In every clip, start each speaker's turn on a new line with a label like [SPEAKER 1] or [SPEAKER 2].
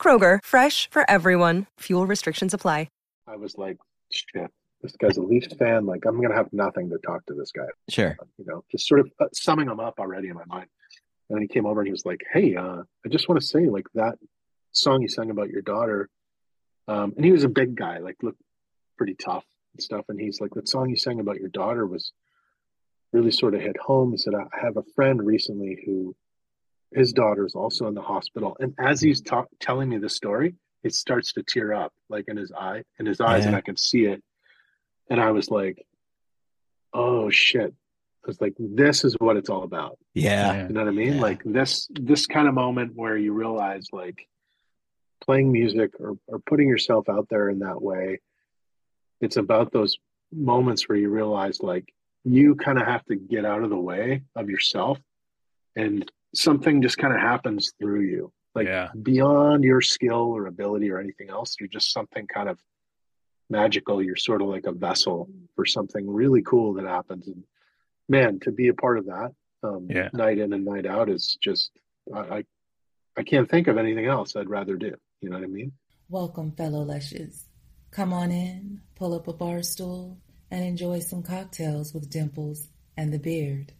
[SPEAKER 1] Kroger, fresh for everyone. Fuel restrictions apply.
[SPEAKER 2] I was like, shit, this guy's a Leafs fan. Like, I'm going to have nothing to talk to this guy.
[SPEAKER 3] Sure.
[SPEAKER 2] You know, just sort of uh, summing him up already in my mind. And then he came over and he was like, hey, uh, I just want to say, like, that song you sang about your daughter. Um, and he was a big guy, like, looked pretty tough and stuff. And he's like, that song you sang about your daughter was really sort of hit home. He said, I have a friend recently who his daughter is also in the hospital. And as hmm. he's ta- telling me the story, it starts to tear up like in his eye in his eyes
[SPEAKER 3] Yeah.
[SPEAKER 2] and i can see it and i was like oh shit i was like this is what it's all about
[SPEAKER 3] Yeah.
[SPEAKER 2] you know what i mean
[SPEAKER 3] Yeah.
[SPEAKER 2] like this this kind of moment where you realize like playing music or, or putting yourself out there in that way it's about those moments where you realize like you kind of have to get out of the way of yourself and something just kind of happens through you like
[SPEAKER 4] Yeah.
[SPEAKER 2] beyond your skill or ability or anything else you're just something kind of magical you're sort of like a vessel for something really cool that happens and man to be a part of that um,
[SPEAKER 4] Yeah.
[SPEAKER 2] night in and night out is just I, I i can't think of anything else i'd rather do you know what i mean
[SPEAKER 5] Welcome, fellow Lushes. Come on in, pull up a bar stool, and enjoy some cocktails with Dimples and the Beard.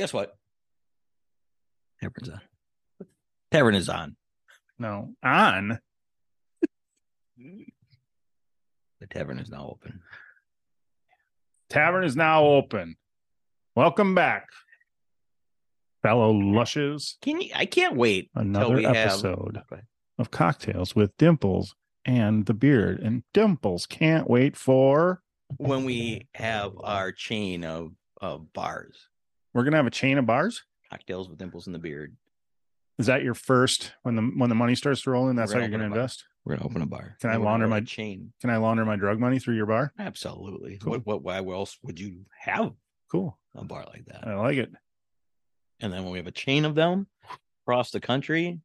[SPEAKER 3] Guess what? Tavern's on. Tavern is on.
[SPEAKER 4] no, on.
[SPEAKER 3] The tavern is now open.
[SPEAKER 4] Tavern is now open. Welcome back, fellow lushes.
[SPEAKER 3] Can you? I can't wait till
[SPEAKER 4] Another
[SPEAKER 3] we have.
[SPEAKER 4] episode of Cocktails with Dimples and the Beard. And Dimples can't wait for.
[SPEAKER 3] when we have our chain of of bars,
[SPEAKER 4] We're gonna have a chain of bars.
[SPEAKER 3] cocktails with dimples in the beard.
[SPEAKER 4] Is that your first when the when the money starts to roll in? That's how you're gonna
[SPEAKER 3] open bar.
[SPEAKER 4] invest.
[SPEAKER 3] We're gonna open a bar.
[SPEAKER 4] Can I
[SPEAKER 3] And we're
[SPEAKER 4] launder
[SPEAKER 3] gonna
[SPEAKER 4] my-
[SPEAKER 3] run a chain?
[SPEAKER 4] Can I launder my drug money through your bar?
[SPEAKER 3] Absolutely.
[SPEAKER 4] Cool.
[SPEAKER 3] What, what? Why else would you have
[SPEAKER 4] Cool.
[SPEAKER 3] a bar like that?
[SPEAKER 4] I like it.
[SPEAKER 3] and then when we have a chain of them across the country,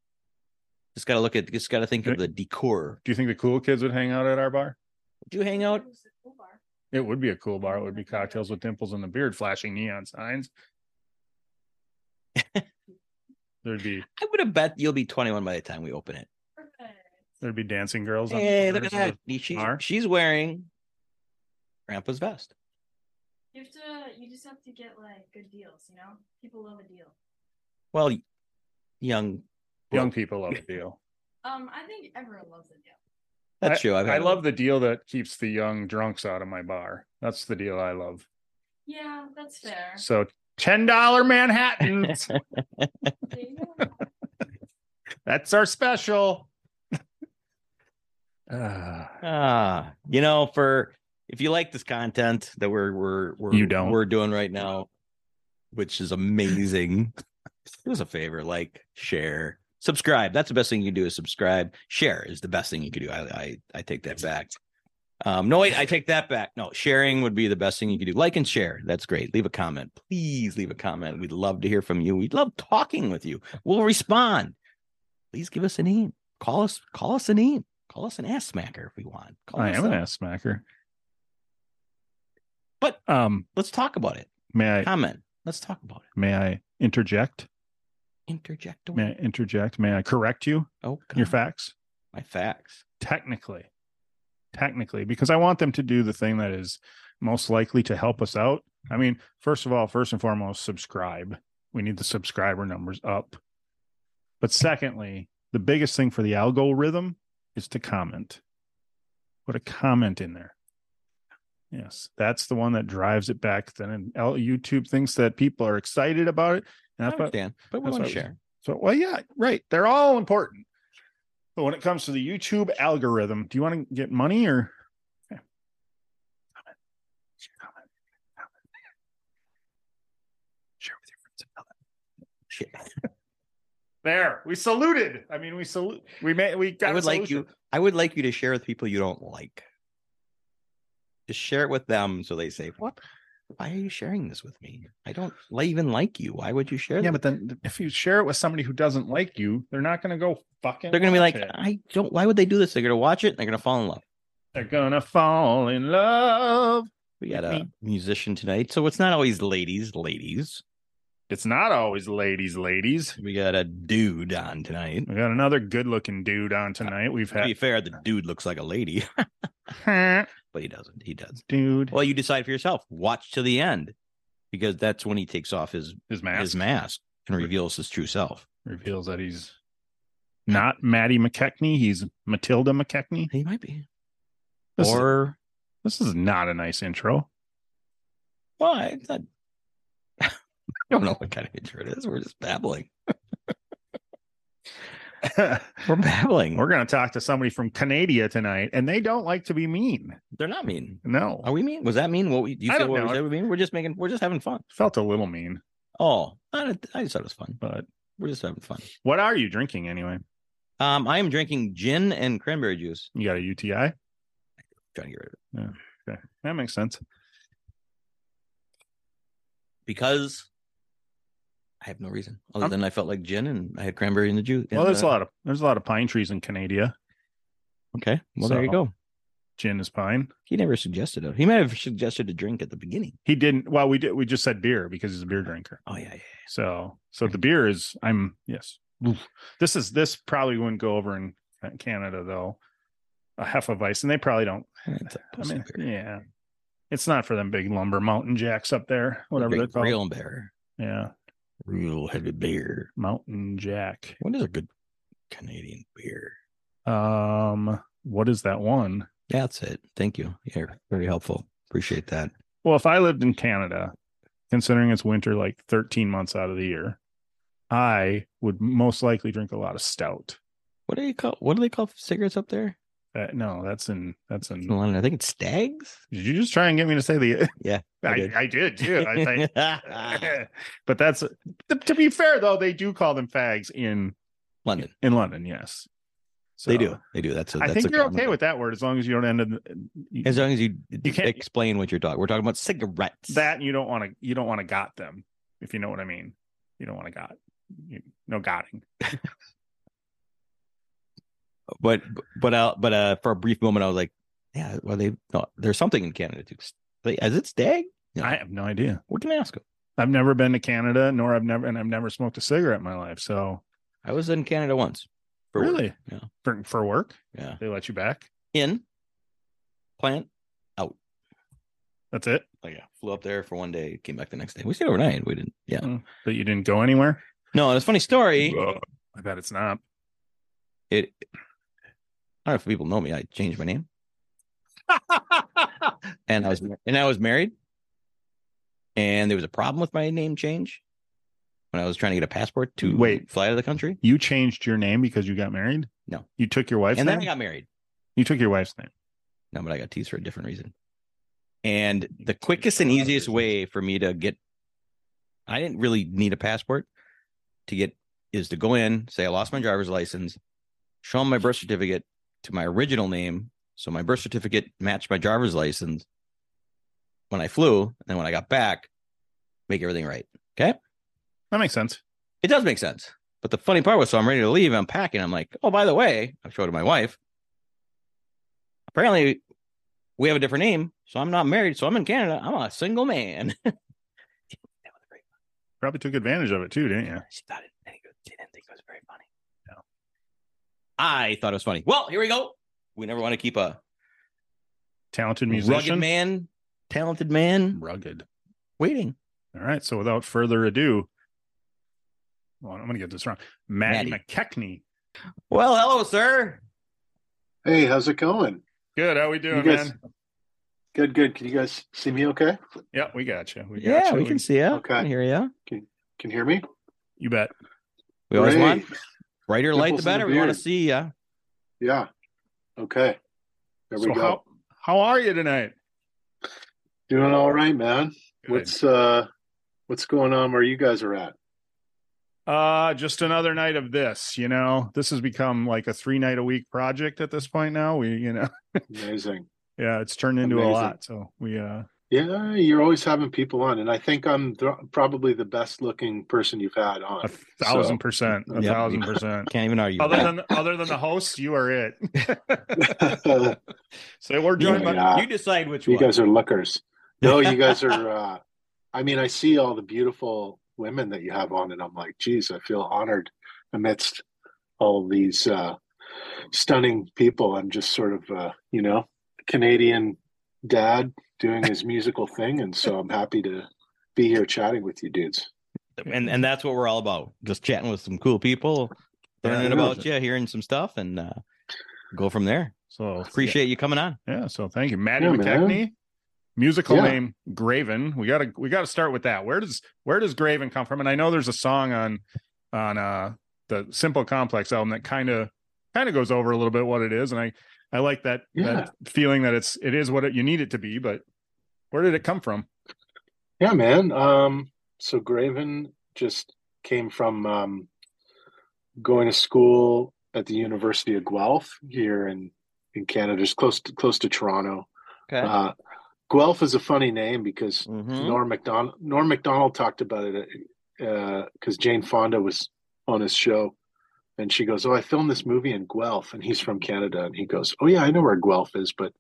[SPEAKER 3] just got to look at, just got to think of the decor.
[SPEAKER 4] Do you think the cool kids would hang out at our bar?
[SPEAKER 3] Do you hang out?
[SPEAKER 4] It would be a cool bar. It would be cocktails with dimples in the beard, flashing neon signs. There'd be
[SPEAKER 3] I would have bet you'll be 21 by the time we open it.
[SPEAKER 4] there'd be dancing girls. on the
[SPEAKER 3] Hey, look at that.
[SPEAKER 4] of
[SPEAKER 3] She's,
[SPEAKER 4] bar.
[SPEAKER 3] she's wearing grandpa's vest.
[SPEAKER 6] You have to. You just have to get like good deals. You know, people love a deal.
[SPEAKER 3] Well, young,
[SPEAKER 4] Young people love the deal.
[SPEAKER 6] Um, I think everyone loves a deal.
[SPEAKER 3] that's
[SPEAKER 4] I,
[SPEAKER 3] true. I've
[SPEAKER 4] I love the deal that keeps the young drunks out of my bar. That's the deal I love.
[SPEAKER 6] Yeah, that's fair.
[SPEAKER 4] So ten dollar Manhattans.
[SPEAKER 6] There you go.
[SPEAKER 4] That's our special. Ah,
[SPEAKER 3] Ah, you know, for if you like this content that we're we're we're
[SPEAKER 4] You don't.
[SPEAKER 3] we're doing right now, which is amazing. do us a favor, like, share, subscribe. That's the best thing you can do is subscribe. Share is the best thing you can do. I I, I take that back. Um, no, wait, I take that back. No, sharing would be the best thing you could do. Like and share. That's great. Leave a comment. Please leave a comment. We'd love to hear from you. We'd love talking with you. We'll respond. Please give us a name. Call us, call us a name. Call us an ass smacker if we want. Call
[SPEAKER 4] I
[SPEAKER 3] us
[SPEAKER 4] am an ass smacker.
[SPEAKER 3] But
[SPEAKER 4] Um,
[SPEAKER 3] let's talk about it.
[SPEAKER 4] may I
[SPEAKER 3] Comment. Let's talk about it.
[SPEAKER 4] may I interject?
[SPEAKER 3] Interject.
[SPEAKER 4] May I interject? May I correct you?
[SPEAKER 3] Oh,
[SPEAKER 4] Your facts?
[SPEAKER 3] My facts.
[SPEAKER 4] Technically. Technically, because I want them to do the thing that is most likely to help us out. I mean, first of all, first and foremost, subscribe. We need the subscriber numbers up. But secondly, the biggest thing for the algorithm is to comment. Put a comment in there. Yes, that's the one that drives it back. Then L- YouTube thinks that people are excited about it. And
[SPEAKER 3] I
[SPEAKER 4] that's what,
[SPEAKER 3] but we
[SPEAKER 4] that's
[SPEAKER 3] want to share.
[SPEAKER 4] so, well, yeah, right. They're all important. But when it comes to the YouTube algorithm, do you want to get money or?
[SPEAKER 3] Comment.
[SPEAKER 4] Share with your friends there, we saluted. I mean, we salute. We made. We got.
[SPEAKER 3] I would like you. I would like you to share with people you don't like. Just share it with them so they say, "What why are you sharing this with me? I don't even like you. Why would you share?"
[SPEAKER 4] Yeah,
[SPEAKER 3] this?"
[SPEAKER 4] but then if you share it with somebody who doesn't like you, they're not going to go fucking.
[SPEAKER 3] they're gonna be like,
[SPEAKER 4] it.
[SPEAKER 3] "I don't. Why would they do this? They're gonna watch it. and They're gonna fall in love."
[SPEAKER 4] they're gonna fall in love.
[SPEAKER 3] We got a musician tonight, so it's not always ladies. Ladies,
[SPEAKER 4] It's not always ladies, ladies.
[SPEAKER 3] we got a dude on tonight.
[SPEAKER 4] We got another good-looking dude on tonight. We've had.
[SPEAKER 3] To be fair, the dude looks like a lady, but he doesn't. He does.
[SPEAKER 4] dude.
[SPEAKER 3] Well, you decide for yourself. Watch to the end, because that's when he takes off his
[SPEAKER 4] His mask
[SPEAKER 3] his mask and reveals his true self.
[SPEAKER 4] reveals that he's not Matty McKechnie. He's Matilda McKechnie.
[SPEAKER 3] He might be,
[SPEAKER 4] This, is,
[SPEAKER 3] or
[SPEAKER 4] this is not a nice intro.
[SPEAKER 3] well, I, I I don't know what kind of intro it is. We're just babbling. We're babbling.
[SPEAKER 4] We're going to talk to somebody from Canada tonight, and they don't like to be mean.
[SPEAKER 3] They're not mean.
[SPEAKER 4] No,
[SPEAKER 3] Are we mean? Was that mean? What we? You
[SPEAKER 4] I
[SPEAKER 3] feel
[SPEAKER 4] don't
[SPEAKER 3] what
[SPEAKER 4] know.
[SPEAKER 3] said we mean? We're just making. We're just having fun.
[SPEAKER 4] felt a little mean.
[SPEAKER 3] Oh, I, I just thought it was fun.
[SPEAKER 4] But
[SPEAKER 3] We're just having fun.
[SPEAKER 4] what are you drinking anyway?
[SPEAKER 3] Um, I am drinking gin and cranberry juice.
[SPEAKER 4] You got a UTI?
[SPEAKER 3] I'm Trying to get rid of it
[SPEAKER 4] Okay, that makes sense.
[SPEAKER 3] because I have no reason other
[SPEAKER 4] Um,
[SPEAKER 3] than I felt like gin and I had cranberry in the juice.
[SPEAKER 4] Well, there's
[SPEAKER 3] the-
[SPEAKER 4] a lot of there's a lot of pine trees in Canada.
[SPEAKER 3] Okay, well there you go.
[SPEAKER 4] Gin is pine.
[SPEAKER 3] He never suggested it. He might have suggested a drink at the beginning.
[SPEAKER 4] He didn't. Well, we did. We just said beer because he's a beer drinker.
[SPEAKER 3] Oh yeah, yeah.
[SPEAKER 4] So, so the beer is. I'm yes. Oof. This is this probably wouldn't go over in Canada though. A Hefeweizen, and they probably don't.
[SPEAKER 3] a
[SPEAKER 4] I mean,
[SPEAKER 3] beer.
[SPEAKER 4] yeah, it's not for them big lumber mountain jacks up there, whatever they're
[SPEAKER 3] Great
[SPEAKER 4] called.
[SPEAKER 3] real bear.
[SPEAKER 4] Yeah,
[SPEAKER 3] real heavy beer.
[SPEAKER 4] mountain jack.
[SPEAKER 3] What is a good Canadian beer?
[SPEAKER 4] Um, what is that one?
[SPEAKER 3] Yeah, that's it. Thank you. You're very helpful. Appreciate that.
[SPEAKER 4] Well, if I lived in Canada, considering it's winter like 13 months out of the year, I would most likely drink a lot of stout.
[SPEAKER 3] What do you call? What do they call cigarettes up there?
[SPEAKER 4] Uh, no, that's in that's in.
[SPEAKER 3] London, I think it's Stags.
[SPEAKER 4] Did you just try and get me to say the?
[SPEAKER 3] Yeah, I
[SPEAKER 4] I,
[SPEAKER 3] did.
[SPEAKER 4] I did too. I think. but that's to, be fair though, they do call them fags in
[SPEAKER 3] London.
[SPEAKER 4] in London. Yes,
[SPEAKER 3] They do. They do. That's. A,
[SPEAKER 4] I
[SPEAKER 3] that's
[SPEAKER 4] think
[SPEAKER 3] a
[SPEAKER 4] you're okay with that word as long as you don't end in
[SPEAKER 3] As long as you,
[SPEAKER 4] You can't-
[SPEAKER 3] explain what you're talking. We're talking about cigarettes.
[SPEAKER 4] that. And you don't want to. You don't want to got them. If you know what I mean. You don't want to got. You, no gotting.
[SPEAKER 3] But but I but uh, for a brief moment, I was like, yeah. Well, they no, there's something in Canada too. Like, Is it Stag? No.
[SPEAKER 4] I have no idea.
[SPEAKER 3] We can I ask them.
[SPEAKER 4] I've never been to Canada, nor I've never and I've never smoked a cigarette in my life. So
[SPEAKER 3] I was in Canada once. for work.
[SPEAKER 4] really,
[SPEAKER 3] Yeah.
[SPEAKER 4] for for work,
[SPEAKER 3] Yeah.
[SPEAKER 4] they let you back.
[SPEAKER 3] In plant out.
[SPEAKER 4] That's it.
[SPEAKER 3] Like yeah, flew up there for one day, came back the next day. We stayed overnight. We didn't. Yeah.
[SPEAKER 4] Mm. But you didn't go anywhere.
[SPEAKER 3] No, it's a funny story.
[SPEAKER 4] I bet it's not.
[SPEAKER 3] It. I don't know if people know me. I changed my name, and I was and I was married, and there was a problem with my name change when I was trying to get a passport to
[SPEAKER 4] Wait.
[SPEAKER 3] fly out of the country.
[SPEAKER 4] you changed your name because you got married.
[SPEAKER 3] No.
[SPEAKER 4] you took your wife's
[SPEAKER 3] and then
[SPEAKER 4] name.
[SPEAKER 3] I got married.
[SPEAKER 4] you took your wife's name.
[SPEAKER 3] No, but I got teased for a different reason. And the quickest and easiest way for me to get, I didn't really need a passport to get, is to go in, say I lost my driver's license, show them my birth certificate to my original name. So my birth certificate matched my driver's license when I flew. And then when I got back, make everything right. Okay.
[SPEAKER 4] That makes sense.
[SPEAKER 3] It does make sense. But the funny part was, so I'm ready to leave. I'm packing. I'm like, oh, by the way, I showed it to my wife. Apparently, we have a different name, so I'm not married. So I'm in Canada. I'm a single man. that was very
[SPEAKER 4] Probably took advantage of it too, didn't you?
[SPEAKER 3] She thought it. She didn't think it was very funny. No, I thought it was funny. Well, here we go. We never want to keep a
[SPEAKER 4] Talented musician, rugged
[SPEAKER 3] man, talented man
[SPEAKER 4] Rugged.
[SPEAKER 3] waiting.
[SPEAKER 4] All right. So without further ado, well, I'm going to get this wrong. Matt
[SPEAKER 3] Matty.
[SPEAKER 4] McKechnie.
[SPEAKER 3] Well, hello, sir.
[SPEAKER 2] Hey, how's it going?
[SPEAKER 4] Good. How we doing,
[SPEAKER 2] guys-
[SPEAKER 4] man?
[SPEAKER 2] Good, good. Can you guys see me okay?
[SPEAKER 4] Yeah, we got you. We got
[SPEAKER 3] Yeah,
[SPEAKER 4] you.
[SPEAKER 3] we can see you.
[SPEAKER 2] Okay.
[SPEAKER 3] Can hear you.
[SPEAKER 2] Can you hear me?
[SPEAKER 4] You bet.
[SPEAKER 3] We always want
[SPEAKER 2] Great.
[SPEAKER 3] brighter light, the
[SPEAKER 2] Dimples in the
[SPEAKER 3] better. We want to see you.
[SPEAKER 2] Yeah. Okay. There we
[SPEAKER 4] So
[SPEAKER 2] go.
[SPEAKER 4] how how are you tonight?
[SPEAKER 2] Doing all right, man.
[SPEAKER 4] Good.
[SPEAKER 2] What's uh what's going on where you guys are at?
[SPEAKER 4] Uh, just another night of this. You know, this has become like a three night a week project at this point. Now we, you know,
[SPEAKER 2] Amazing.
[SPEAKER 4] yeah, it's turned into a lot. So we, uh,
[SPEAKER 2] Yeah, you're always having people on, and I think I'm th- probably the best looking person you've had on.
[SPEAKER 4] a thousand
[SPEAKER 2] So-
[SPEAKER 4] percent, a
[SPEAKER 3] Yep.
[SPEAKER 4] thousand percent.
[SPEAKER 3] Can't even argue.
[SPEAKER 4] Other than other than the host, you are it.
[SPEAKER 2] you
[SPEAKER 4] so we're joined by
[SPEAKER 2] Yeah.
[SPEAKER 3] you decide which one.
[SPEAKER 2] You guys are lookers. No, you guys are. Uh, I mean, I see all the beautiful women that you have on, and I'm like, geez, I feel honored amidst all these uh, stunning people. I'm just sort of, uh, you know, Canadian dad doing his musical thing, and so I'm happy to be here chatting with you dudes.
[SPEAKER 3] and and that's what we're all about. Just chatting with some cool people, learning
[SPEAKER 2] Yeah.
[SPEAKER 3] about you, hearing some stuff, and uh, go from there.
[SPEAKER 4] so
[SPEAKER 3] Appreciate you coming on.
[SPEAKER 4] Yeah, so thank you, Matty
[SPEAKER 2] Yeah,
[SPEAKER 4] McKechnie.
[SPEAKER 2] man.
[SPEAKER 4] Musical
[SPEAKER 2] Yeah.
[SPEAKER 4] name Graven. We gotta we gotta start with that. Where does where does Graven come from? And I know there's a song on on uh the Simple Complex album that kind of kind of goes over a little bit what it is, and I I like that
[SPEAKER 2] Yeah.
[SPEAKER 4] that feeling that it's it is what it, you need it to be. But where did it come from?
[SPEAKER 2] Yeah, man. Um, so Graven just came from um, going to school at the University of Guelph here in in Canada, just close to close to Toronto.
[SPEAKER 3] Okay.
[SPEAKER 2] Uh, Guelph is a funny name because
[SPEAKER 3] Mhm.
[SPEAKER 2] Norm Macdonald Norm Macdonald talked about it because Jane Fonda was on his show, and she goes, "Oh, I filmed this movie in Guelph," and he's from Canada, and he goes, "Oh yeah, I know where Guelph is, but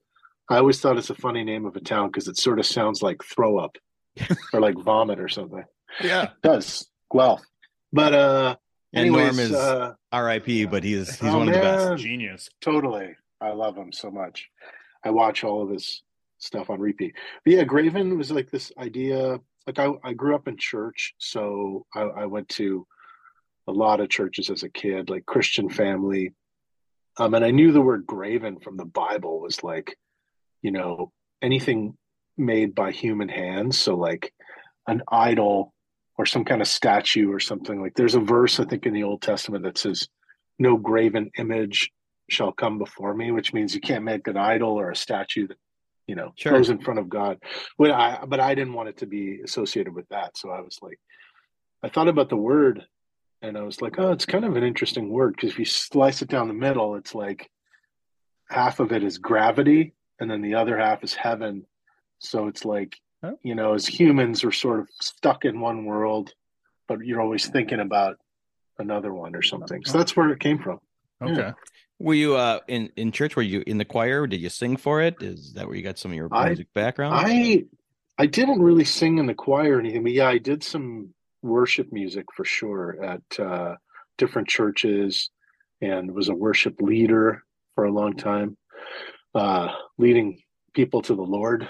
[SPEAKER 2] I always thought it's a funny name of a town because it sort of sounds like throw up or like vomit or something."
[SPEAKER 4] Yeah,
[SPEAKER 2] It does Guelph, but uh,
[SPEAKER 3] And Norm
[SPEAKER 2] anyways,
[SPEAKER 3] is-
[SPEAKER 2] uh,
[SPEAKER 3] R.I.P. But he's he's
[SPEAKER 2] Oh,
[SPEAKER 3] one of the best.
[SPEAKER 4] genius.
[SPEAKER 2] Totally. I love him so much. I watch all of his stuff on repeat. But yeah, Graven was like this idea. Like I, I grew up in church, so I, I went to a lot of churches as a kid, like Christian family. Um, and I knew the word graven from the Bible was like, you know, anything made by human hands. So like an idol or some kind of statue or something. Like there's a verse I think in the Old Testament that says, "No graven image shall come before me," which means you can't make an idol or a statue that you know
[SPEAKER 3] Sure.
[SPEAKER 2] goes in front of God. But I but I didn't want it to be associated with that, so I was like, I thought about the word, and I was like, oh, it's kind of an interesting word because if you slice it down the middle, it's like half of it is gravity, and then the other half is heaven. So it's like you know, as humans, we're sort of stuck in one world, but you're always thinking about another one or something. So that's where it came from.
[SPEAKER 4] Okay.
[SPEAKER 2] Yeah.
[SPEAKER 3] Were you uh in in church? Were you in the choir? Did you sing for it? Is that where you got some of your
[SPEAKER 2] I-
[SPEAKER 3] music background?
[SPEAKER 2] I I didn't really sing in the choir or anything, but yeah, I did some worship music for sure at uh, different churches, and was a worship leader for a long time, uh, leading people to the Lord.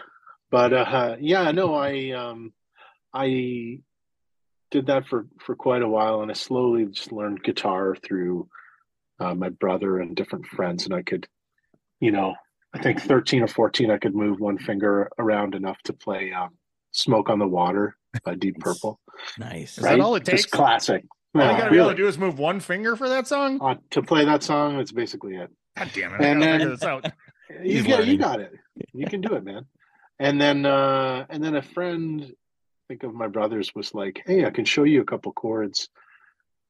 [SPEAKER 2] But uh, yeah, no, I um, I did that for for quite a while, and I slowly just learned guitar through uh, my brother and different friends, and I could, you know, I think 13 or 14, I could move one finger around enough to play um, Smoke on the Water by Deep Purple.
[SPEAKER 3] nice.
[SPEAKER 4] Is that all it
[SPEAKER 2] Just
[SPEAKER 4] takes?
[SPEAKER 2] classic.
[SPEAKER 4] All you gotta be able to do is move one finger for that song.
[SPEAKER 2] Uh, to play that song, that's basically it.
[SPEAKER 4] God damn it!
[SPEAKER 2] And then-
[SPEAKER 4] this out.
[SPEAKER 2] You,
[SPEAKER 3] He's
[SPEAKER 2] yeah, you got it. You can do it, man. And then, uh, and then a friend, I think of my brother's, was like, "Hey, I can show you a couple chords."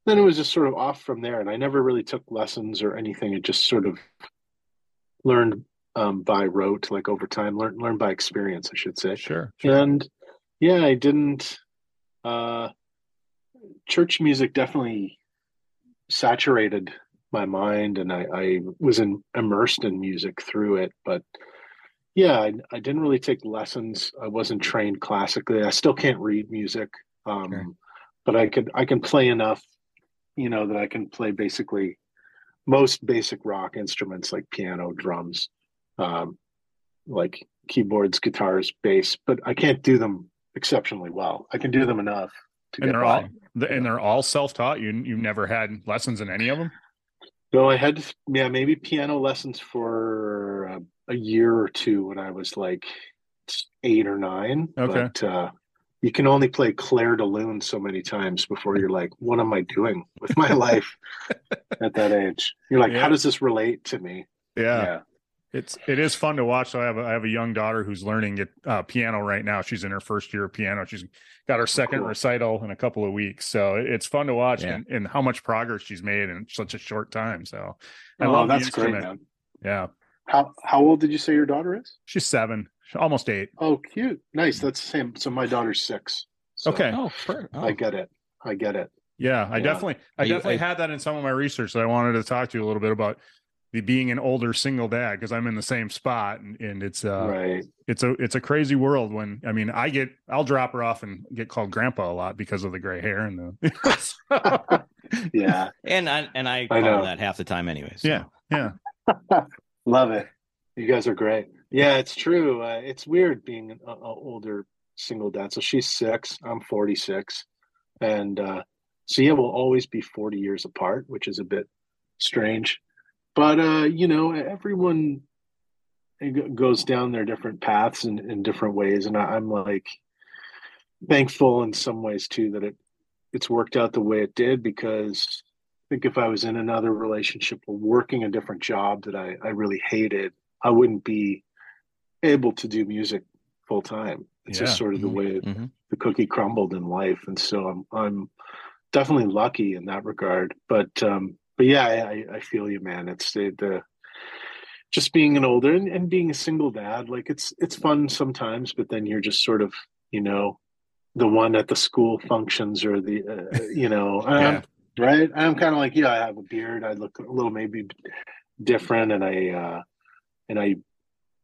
[SPEAKER 2] Then it was just sort of off from there, and I never really took lessons or anything. It just sort of learned um, by rote, like over time, learned learned by experience, I should say.
[SPEAKER 4] Sure. sure.
[SPEAKER 2] and yeah i didn't uh church music definitely saturated my mind and i i was in, immersed in music through it but yeah I, I didn't really take lessons i wasn't trained classically i still can't read music um
[SPEAKER 3] Sure.
[SPEAKER 2] but i could i can play enough you know that i can play basically most basic rock instruments like piano drums um like keyboards, guitars, bass, but I can't do them exceptionally well. I can do them enough to
[SPEAKER 4] And
[SPEAKER 2] get
[SPEAKER 4] they're
[SPEAKER 2] by.
[SPEAKER 4] all the, and they're all self-taught. You you've never had lessons in any of them.
[SPEAKER 2] No, I had yeah maybe piano lessons for uh, a year or two when I was like eight or nine.
[SPEAKER 4] Okay.
[SPEAKER 2] but uh, you can only play Clair de Lune so many times before you're like, what am I doing with my life at that age? You're like,
[SPEAKER 4] Yeah.
[SPEAKER 2] how does this relate to me?
[SPEAKER 4] Yeah. It's it is fun to watch. So I have a, I have a young daughter who's learning it, uh, piano right now. She's in her first year of piano. She's got her second
[SPEAKER 2] Cool.
[SPEAKER 4] recital in a couple of weeks. So it's fun to watch
[SPEAKER 3] Yeah.
[SPEAKER 4] and, and how much progress she's made in such a short time. So I
[SPEAKER 2] oh,
[SPEAKER 4] love the
[SPEAKER 2] that's great, man.
[SPEAKER 4] Yeah,
[SPEAKER 2] How how old did you say your daughter is?
[SPEAKER 4] she's seven, almost eight.
[SPEAKER 2] Oh, cute, nice. That's the same. So my daughter's six. So
[SPEAKER 4] Okay.
[SPEAKER 3] Oh, oh.
[SPEAKER 2] I get it. I get it.
[SPEAKER 4] Yeah, I
[SPEAKER 2] Yeah.
[SPEAKER 4] definitely, I
[SPEAKER 3] Are you-
[SPEAKER 4] definitely
[SPEAKER 3] I-
[SPEAKER 4] had that in some of my research that I wanted to talk to you a little bit about the being an older single dad because I'm in the same spot and, and it's uh
[SPEAKER 2] right.
[SPEAKER 4] it's a it's a crazy world when I mean I get I'll drop her off and get called grandpa a lot because of the gray hair and the
[SPEAKER 2] Yeah.
[SPEAKER 3] and I and I
[SPEAKER 2] I
[SPEAKER 3] call
[SPEAKER 2] know.
[SPEAKER 3] that half the time anyway. so.
[SPEAKER 4] yeah yeah
[SPEAKER 2] Love it. You guys are great. Yeah, it's true. Uh, it's weird being an a, a older single dad. So she's six. I'm 46, and uh, so yeah, we'll always be 40 years apart, which is a bit strange. But uh, you know, everyone goes down their different paths in, in different ways, and I, I'm like thankful in some ways too that it it's worked out the way it did because I think if I was in another relationship or working a different job that I, I really hated, I wouldn't be able to do music full time. It's just sort of the
[SPEAKER 3] Mhm.
[SPEAKER 2] way
[SPEAKER 3] Mhm.
[SPEAKER 2] the cookie crumbled in life, and so I'm I'm definitely lucky in that regard. But um, but yeah, I, I- feel you, man. It's the, the just being an older and, and being a single dad. Like it's it's fun sometimes, but then you're just sort of you know the one at the school functions or the uh, you know
[SPEAKER 4] Yeah.
[SPEAKER 2] um, right. I'm kind of like yeah, I have a beard. I look a little maybe different, and I uh, and I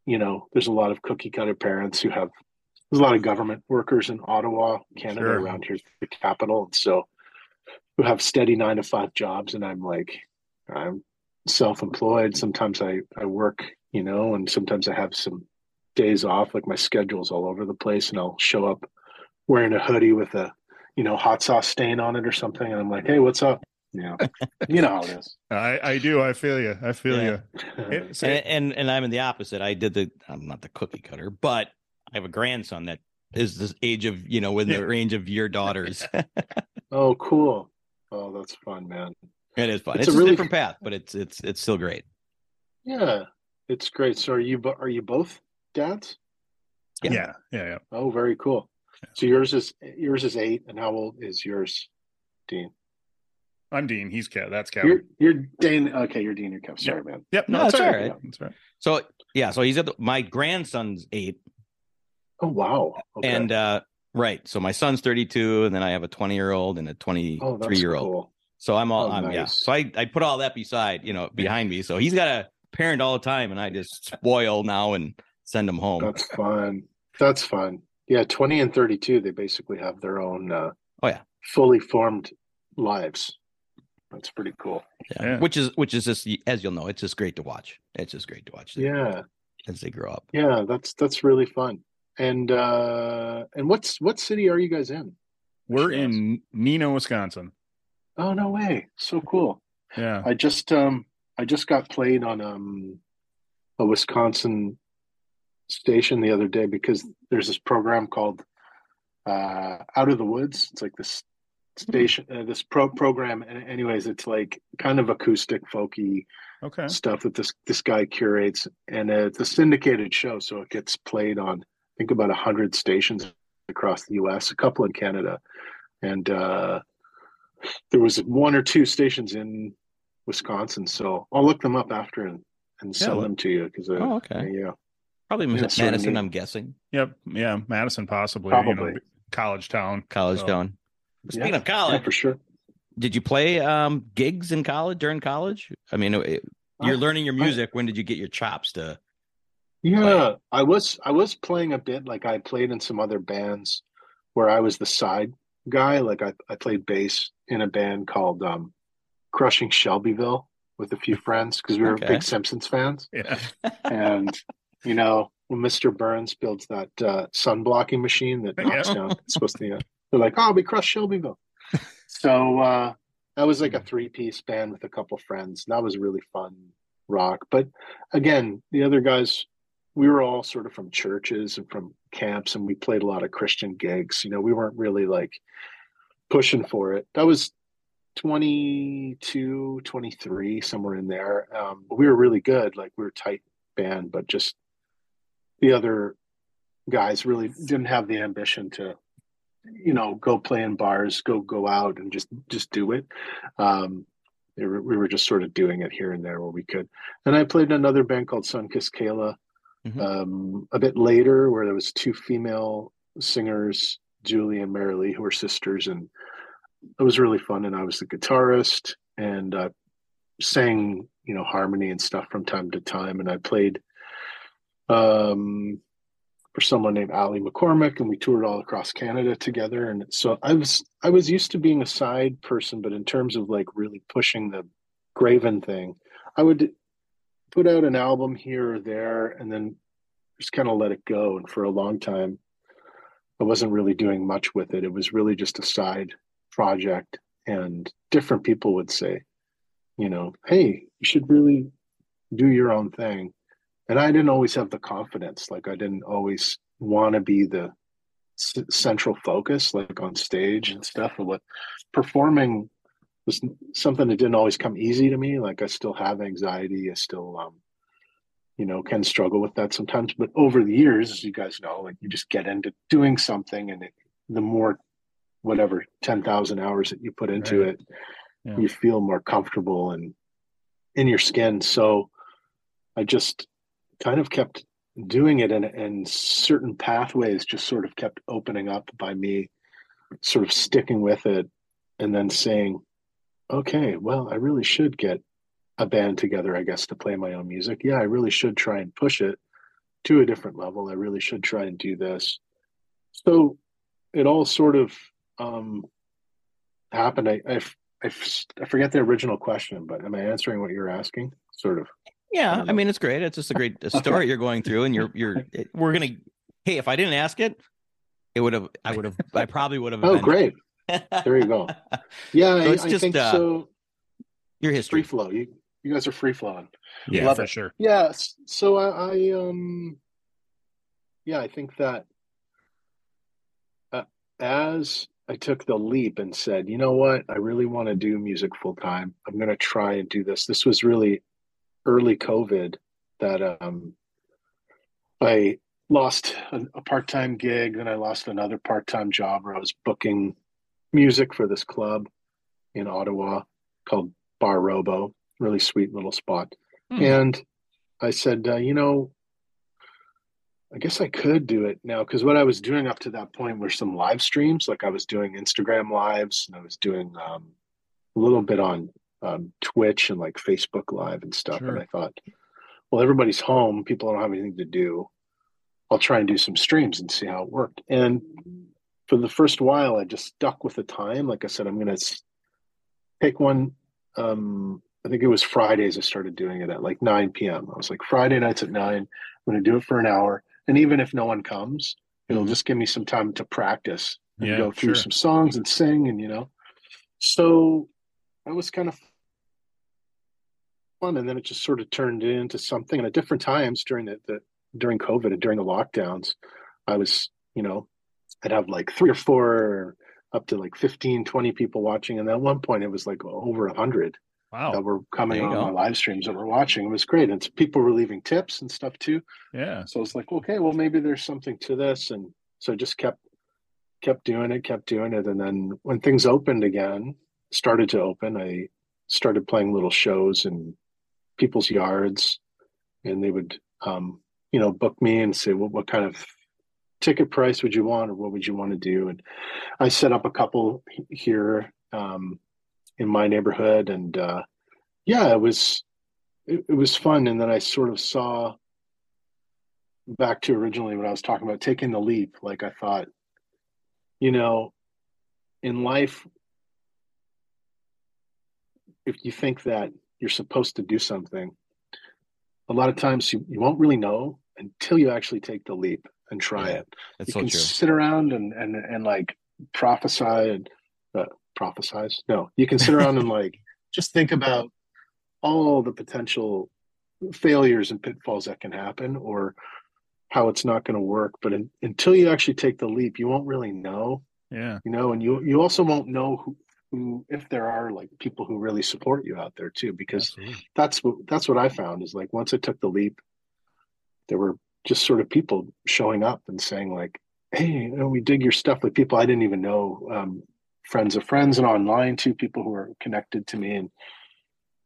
[SPEAKER 2] you know there's a lot of cookie cutter parents who have there's a lot of government workers in Ottawa, Canada,
[SPEAKER 4] Sure.
[SPEAKER 2] around here's the capital, and so who have steady nine to five jobs, and I'm like, I'm self-employed. Sometimes I I work, you know, and sometimes I have some days off. Like my schedule's all over the place, and I'll show up wearing a hoodie with a you know hot sauce stain on it or something, and I'm like, hey, what's up? You know, you know how it is.
[SPEAKER 4] I I do I feel you I feel
[SPEAKER 3] Yeah.
[SPEAKER 4] you It- so-
[SPEAKER 3] And, and and I'm in the opposite. I did the I'm not the cookie cutter, but I have a grandson that is the age of you know within
[SPEAKER 4] Yeah.
[SPEAKER 3] the range of your daughters.
[SPEAKER 2] oh, cool. Oh, that's fun, man.
[SPEAKER 3] it is fun.
[SPEAKER 2] It's
[SPEAKER 3] It's,
[SPEAKER 2] a
[SPEAKER 3] a,
[SPEAKER 2] really-
[SPEAKER 3] different path, but it's it's it's still great.
[SPEAKER 2] Yeah, it's great. So are you bo- are you both dads?
[SPEAKER 3] Yeah.
[SPEAKER 4] yeah yeah yeah
[SPEAKER 2] Oh, very cool. So yours is yours is eight, and how old is yours, Dean?
[SPEAKER 4] I'm Dean he's Kev that's Kevin
[SPEAKER 2] You're you're Dean. Okay, you're Dean. You're Kev. Sorry, man.
[SPEAKER 4] yep
[SPEAKER 3] No,
[SPEAKER 4] no,
[SPEAKER 3] it's
[SPEAKER 4] it's all
[SPEAKER 3] all
[SPEAKER 4] right
[SPEAKER 3] right.
[SPEAKER 4] that's right
[SPEAKER 3] So yeah, so he's at the, my grandson's eight,
[SPEAKER 2] Oh wow. Okay.
[SPEAKER 3] and uh right. So my son's 32, and then I have a 20 year old and a
[SPEAKER 2] oh,
[SPEAKER 3] 23
[SPEAKER 2] that's
[SPEAKER 3] year old. So I'm all
[SPEAKER 2] Oh,
[SPEAKER 3] I'm yeah. So I I put all that beside you know behind me. So he's got a parent all the time, and I just spoil now and send him home.
[SPEAKER 2] That's fun. That's fun. Yeah, twenty and thirty-two. They basically have their own. Uh,
[SPEAKER 3] Oh, yeah.
[SPEAKER 2] Fully formed lives. That's pretty cool.
[SPEAKER 3] Yeah.
[SPEAKER 4] Yeah.
[SPEAKER 3] Which is which is just as you'll know, it's just great to watch. It's just great to watch
[SPEAKER 2] Yeah.
[SPEAKER 3] as they grow up.
[SPEAKER 2] Yeah. That's that's really fun. And uh and what's what city are you guys in?
[SPEAKER 4] we're in Neenah Wisconsin
[SPEAKER 2] Oh no way. So cool.
[SPEAKER 4] yeah
[SPEAKER 2] I just um I just got played on um a Wisconsin station the other day because there's this program called uh Out of the Woods. It's like this station uh, this pro program and anyways it's like kind of acoustic folky
[SPEAKER 4] okay
[SPEAKER 2] stuff that this this guy curates and uh, it's a syndicated show so it gets played on think about 100 stations across the US, a couple in Canada. And uh there was one or two stations in Wisconsin, so I'll look them up after and, and send
[SPEAKER 3] well-
[SPEAKER 2] them to you because uh,
[SPEAKER 3] Oh, okay.
[SPEAKER 2] yeah,
[SPEAKER 3] Probably
[SPEAKER 2] Yeah,
[SPEAKER 3] Madison,
[SPEAKER 2] sort of neat.
[SPEAKER 3] I'm guessing.
[SPEAKER 4] yep yeah Madison possibly you
[SPEAKER 2] Probably.
[SPEAKER 4] know college town
[SPEAKER 3] College
[SPEAKER 4] So-
[SPEAKER 3] town. Speaking
[SPEAKER 2] Yeah.
[SPEAKER 3] of college,
[SPEAKER 2] yeah, for sure.
[SPEAKER 3] did you play um gigs in college during college? I mean, it, you're
[SPEAKER 2] I-
[SPEAKER 3] learning your music. when did you get your chops to?
[SPEAKER 2] Yeah, I was I was playing a bit like I played in some other bands where I was the side guy. Like I, I played bass in a band called um Crushing Shelbyville with a few friends because we were
[SPEAKER 3] Okay.
[SPEAKER 2] big Simpsons fans.
[SPEAKER 4] yeah
[SPEAKER 2] And you know, when Mr. Burns builds that uh, sun blocking machine that knocks
[SPEAKER 4] Yeah.
[SPEAKER 2] down, it's supposed to. Uh, they're like, "Oh, we crushed Shelbyville." so uh, that was like a three-piece band with a couple friends. That was really fun rock. But again, the other guys, we were all sort of from churches and from camps, and we played a lot of Christian gigs. You know, we weren't really like pushing for it. That was 22, 23, somewhere in there. Um, we were really good. Like we were tight band, but just the other guys really didn't have the ambition to, you know, go play in bars, go go out and just just do it. Um, we were, we were just sort of doing it here and there where we could. And I played in another band called Sunkiss Kayla
[SPEAKER 3] Mhm.
[SPEAKER 2] um, a bit later, where there was two female singers, Julie and Marilee, who were sisters, and it was really fun. And I was the guitarist and uh, sang, you know, harmony and stuff from time to time. And I played um, for someone named Ali McCormick, and we toured all across Canada together. And so I was I was used to being a side person, but in terms of like really pushing the Graven thing, I would put out an album here or there, and then just kind of let it go. And for a long time, I wasn't really doing much with it. It was really just a side project, and different people would say, you know, hey, you should really do your own thing and I didn't always have the confidence. Like I didn't always want to be the c- central focus, like on stage and stuff. Or what performing was something that didn't always come easy to me. Like I still have anxiety. I still, um, you know, can struggle with that sometimes. But over the years, as you guys know, like you just get into doing something, and it, the more, whatever, ten thousand hours that you put into
[SPEAKER 4] Right.
[SPEAKER 2] it,
[SPEAKER 4] Yeah.
[SPEAKER 2] you feel more comfortable and in your skin. So I just kind of kept doing it and, and certain pathways just sort of kept opening up by me sort of sticking with it and then saying okay well i really should get a band together i guess to play my own music yeah i really should try and push it to a different level i really should try and do this so it all sort of um happened i i, I, I forget the original question but am i answering what you're asking sort of
[SPEAKER 3] Yeah,
[SPEAKER 2] don't
[SPEAKER 3] I mean it's great. It's just a great a story you're going through, and you're you're we're gonna. Hey, if I didn't ask it, it would have. I would have. I probably would have.
[SPEAKER 2] oh great There you go. Yeah,
[SPEAKER 3] So
[SPEAKER 2] I,
[SPEAKER 3] it's
[SPEAKER 2] I
[SPEAKER 3] just,
[SPEAKER 2] think
[SPEAKER 3] uh,
[SPEAKER 2] so.
[SPEAKER 3] Your history Free
[SPEAKER 2] flow. You you guys are free flowing.
[SPEAKER 4] Yeah,
[SPEAKER 2] Love
[SPEAKER 4] for
[SPEAKER 2] it.
[SPEAKER 4] sure.
[SPEAKER 2] Yeah. So I, I um yeah, I think that uh, as I took the leap and said, you know what, I really want to do music full time. I'm going to try and do this. This was really early COVID that um I lost a, a part-time gig, then I lost another part-time job where I was booking music for this club in Ottawa called Bar Robo, really sweet little spot.
[SPEAKER 3] Hmm.
[SPEAKER 2] And I said, uh, you know, I guess I could do it now because what I was doing up to that point were some live streams. Like I was doing Instagram lives and I was doing um, a little bit on um, Twitch and like Facebook Live and stuff.
[SPEAKER 4] Sure.
[SPEAKER 2] And I thought, well, everybody's home. People don't have anything to do. I'll try and do some streams and see how it worked. And for the first while, I just stuck with the time. Like I said, I'm going to take one. Um, I think it was Fridays. I started doing it at like 9 p.m. I was like, Friday nights at nine. I'm going to do it for an hour. And even if no one comes, it'll just give me some time to practice and
[SPEAKER 4] Yeah,
[SPEAKER 2] go through
[SPEAKER 4] sure.
[SPEAKER 2] some songs and sing. And, you know, so I was kind of fun. And then it just sort of turned into something. And at different times during the, the during COVID and during the lockdowns, I was, you know, I'd have like three or four up to like 15, 20 people watching. And at one point it was like over a hundred that were coming on
[SPEAKER 3] go.
[SPEAKER 2] my live streams that were watching. It was great. And people were leaving tips and stuff too.
[SPEAKER 4] Yeah.
[SPEAKER 2] So I was like, okay, well, maybe there's something to this. And so I just kept, kept doing it, kept doing it. And then when things opened again, started to open, I started playing little shows in people's yards and they would, um, you know, book me and say, well, what kind of ticket price would you want or what would you want to do? And I set up a couple here, um, in my neighborhood and, uh, yeah, it was, it, it was fun. And then I sort of saw back to originally what I was talking about, taking the leap. Like I thought, you know, in life, if you think that you're supposed to do something, a lot of times you, you won't really know until you actually take the leap and try
[SPEAKER 3] Yeah,
[SPEAKER 2] it.
[SPEAKER 3] That's
[SPEAKER 2] you
[SPEAKER 3] so
[SPEAKER 2] can
[SPEAKER 3] true.
[SPEAKER 2] sit around and, and, and like prophesy and uh, prophesize. No, you can sit around and like just think about all the potential failures and pitfalls that can happen or how it's not going to work. But in, until you actually take the leap, you won't really know,
[SPEAKER 4] Yeah.
[SPEAKER 2] you know, and you, you also won't know who, who, if there are like people who really support you out there too, because
[SPEAKER 4] Absolutely.
[SPEAKER 2] that's what, that's what I found is like, once I took the leap, there were just sort of people showing up and saying like, "Hey, you know, we dig your stuff." Like people I didn't even know, um, friends of friends, and online too, people who are connected to me and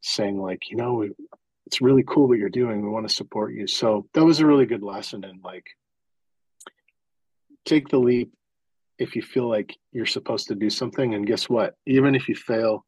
[SPEAKER 2] saying like, you know, it's really cool what you're doing. We want to support you. So that was a really good lesson and like take the leap if you feel like you're supposed to do something and guess what even if you fail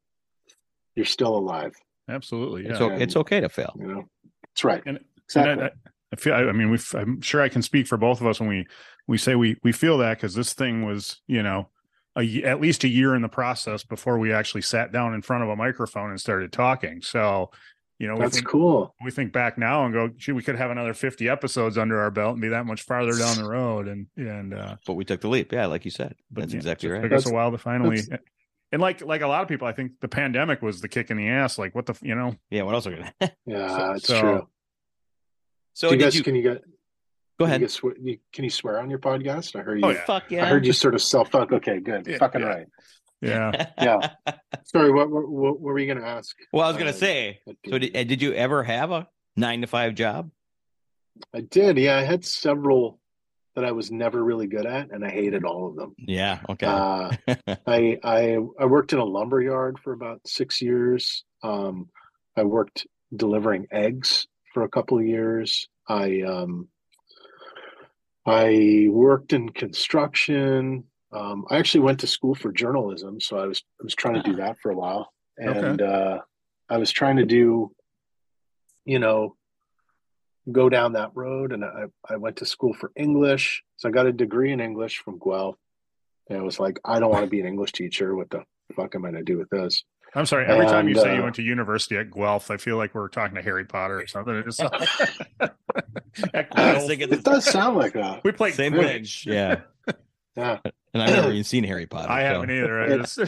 [SPEAKER 2] you're still alive
[SPEAKER 4] Absolutely. Yeah.
[SPEAKER 3] It's, o- it's okay to fail.
[SPEAKER 2] you know that's right
[SPEAKER 4] And-
[SPEAKER 2] exactly
[SPEAKER 4] And I, I feel. I mean, we. I'm sure I can speak for both of us when we we say we we feel that because this thing was, you know, a, at least a year in the process before we actually sat down in front of a microphone and started talking. So, you know, we
[SPEAKER 2] that's
[SPEAKER 4] think,
[SPEAKER 2] cool
[SPEAKER 4] we think back now and go, gee, we could have another 50 episodes under our belt and be that much farther down the road. And and uh,
[SPEAKER 3] But we took the leap. Yeah, like you said.
[SPEAKER 4] but
[SPEAKER 3] That's
[SPEAKER 4] yeah,
[SPEAKER 3] exactly
[SPEAKER 4] it
[SPEAKER 3] right.
[SPEAKER 4] Took us a while to finally.
[SPEAKER 2] that's-
[SPEAKER 4] And like like a lot of people, I think the pandemic was the kick in the ass. Like what the you know.
[SPEAKER 3] Yeah, what else are we gonna
[SPEAKER 2] yeah
[SPEAKER 4] So-
[SPEAKER 2] it's
[SPEAKER 4] so-
[SPEAKER 2] true
[SPEAKER 3] So
[SPEAKER 2] Do you guys
[SPEAKER 3] you
[SPEAKER 2] can you get
[SPEAKER 3] go
[SPEAKER 2] can
[SPEAKER 3] ahead?
[SPEAKER 2] you, get can you swear on your podcast i heard you
[SPEAKER 4] Oh, yeah.
[SPEAKER 3] Fuck yeah.
[SPEAKER 2] i heard you sort of self fuck okay good
[SPEAKER 4] Yeah,
[SPEAKER 2] fucking
[SPEAKER 4] yeah.
[SPEAKER 2] right
[SPEAKER 4] Yeah.
[SPEAKER 2] Yeah. sorry what, what, what were we gonna ask
[SPEAKER 3] well, I was gonna
[SPEAKER 2] Uh,
[SPEAKER 3] say. So did, uh, did you ever have a nine to five job?
[SPEAKER 2] i did yeah i had several that i was never really good at and i hated all of them
[SPEAKER 3] Yeah. Okay.
[SPEAKER 2] Uh, I I I worked in a lumber yard for about six years. Um, I worked delivering eggs for a couple of years. I um, I worked in construction. Um, I actually went to school for journalism, so I was I was trying to do that for a while, and uh, I was trying to do, you know, go down that road. And I I went to school for English, so I got a degree in English from Guelph. And I was like, I don't want to be an English teacher. What the fuck am I going to do with this?
[SPEAKER 4] I'm sorry. Every time you
[SPEAKER 2] And,
[SPEAKER 4] say you
[SPEAKER 2] uh,
[SPEAKER 4] went to university at Guelph, I feel like we're talking to Harry Potter or something. It just At
[SPEAKER 3] I was
[SPEAKER 4] Guelph.
[SPEAKER 3] thinking
[SPEAKER 2] It does sound like that.
[SPEAKER 4] we played
[SPEAKER 3] same thing.
[SPEAKER 4] Quidditch.
[SPEAKER 3] Yeah.
[SPEAKER 2] Yeah.
[SPEAKER 3] And I've never even seen Harry Potter.
[SPEAKER 4] I
[SPEAKER 3] so-
[SPEAKER 4] haven't either. I just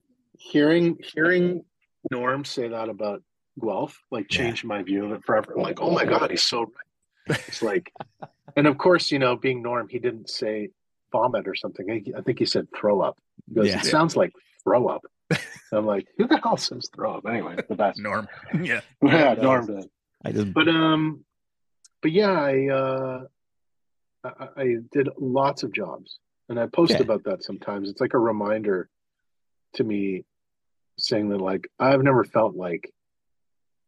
[SPEAKER 2] Hearing hearing Norm say that about Guelph like
[SPEAKER 3] Yeah.
[SPEAKER 2] changed my view of it forever. I'm like, oh my god, he's so right. It's like, and of course, you know, being Norm, he didn't say vomit or something. I, I think he said throw up. He goes,
[SPEAKER 3] Yeah.
[SPEAKER 2] it sounds like throw up. And I'm like, who the hell says throw up? Anyway, it's the best.
[SPEAKER 4] Norm. Yeah.
[SPEAKER 2] yeah,
[SPEAKER 4] it.
[SPEAKER 2] Norm did.
[SPEAKER 3] I just
[SPEAKER 2] but um but yeah i uh I, I did lots of jobs and i post
[SPEAKER 3] Okay.
[SPEAKER 2] about that sometimes it's like a reminder to me saying that like i've never felt like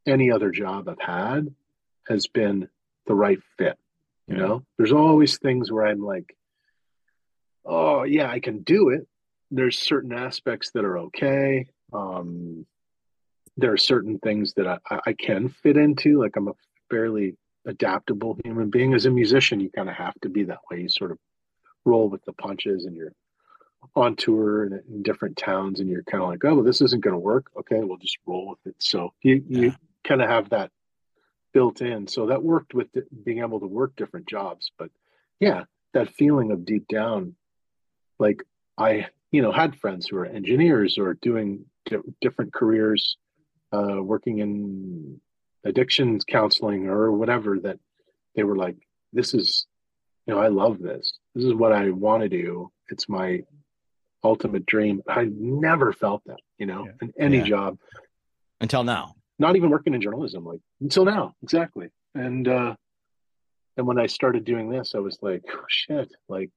[SPEAKER 2] any other job i've had has been the right fit you
[SPEAKER 4] Yeah.
[SPEAKER 2] know there's always things where i'm like oh yeah i can do it there's certain aspects that are okay um there are certain things that I, I can fit into. Like I'm a fairly adaptable human being. As a musician, you kind of have to be that way. You sort of roll with the punches, and you're on tour in, in different towns, and you're kind of like, oh, well, this isn't going to work. Okay, we'll just roll with it. So you you kind of have that built in. So that worked with the, being able to work different jobs. But yeah, that feeling of deep down, like I you know had friends who are engineers or doing di- different careers uh, working in addictions counseling or whatever that they were like this is you know i love this this is what i want to do it's my ultimate dream i never felt that you know
[SPEAKER 4] Yeah.
[SPEAKER 2] in any
[SPEAKER 3] Yeah.
[SPEAKER 2] job
[SPEAKER 3] until now.
[SPEAKER 2] not even working in journalism like until now exactly and uh and when i started doing this i was like oh, shit like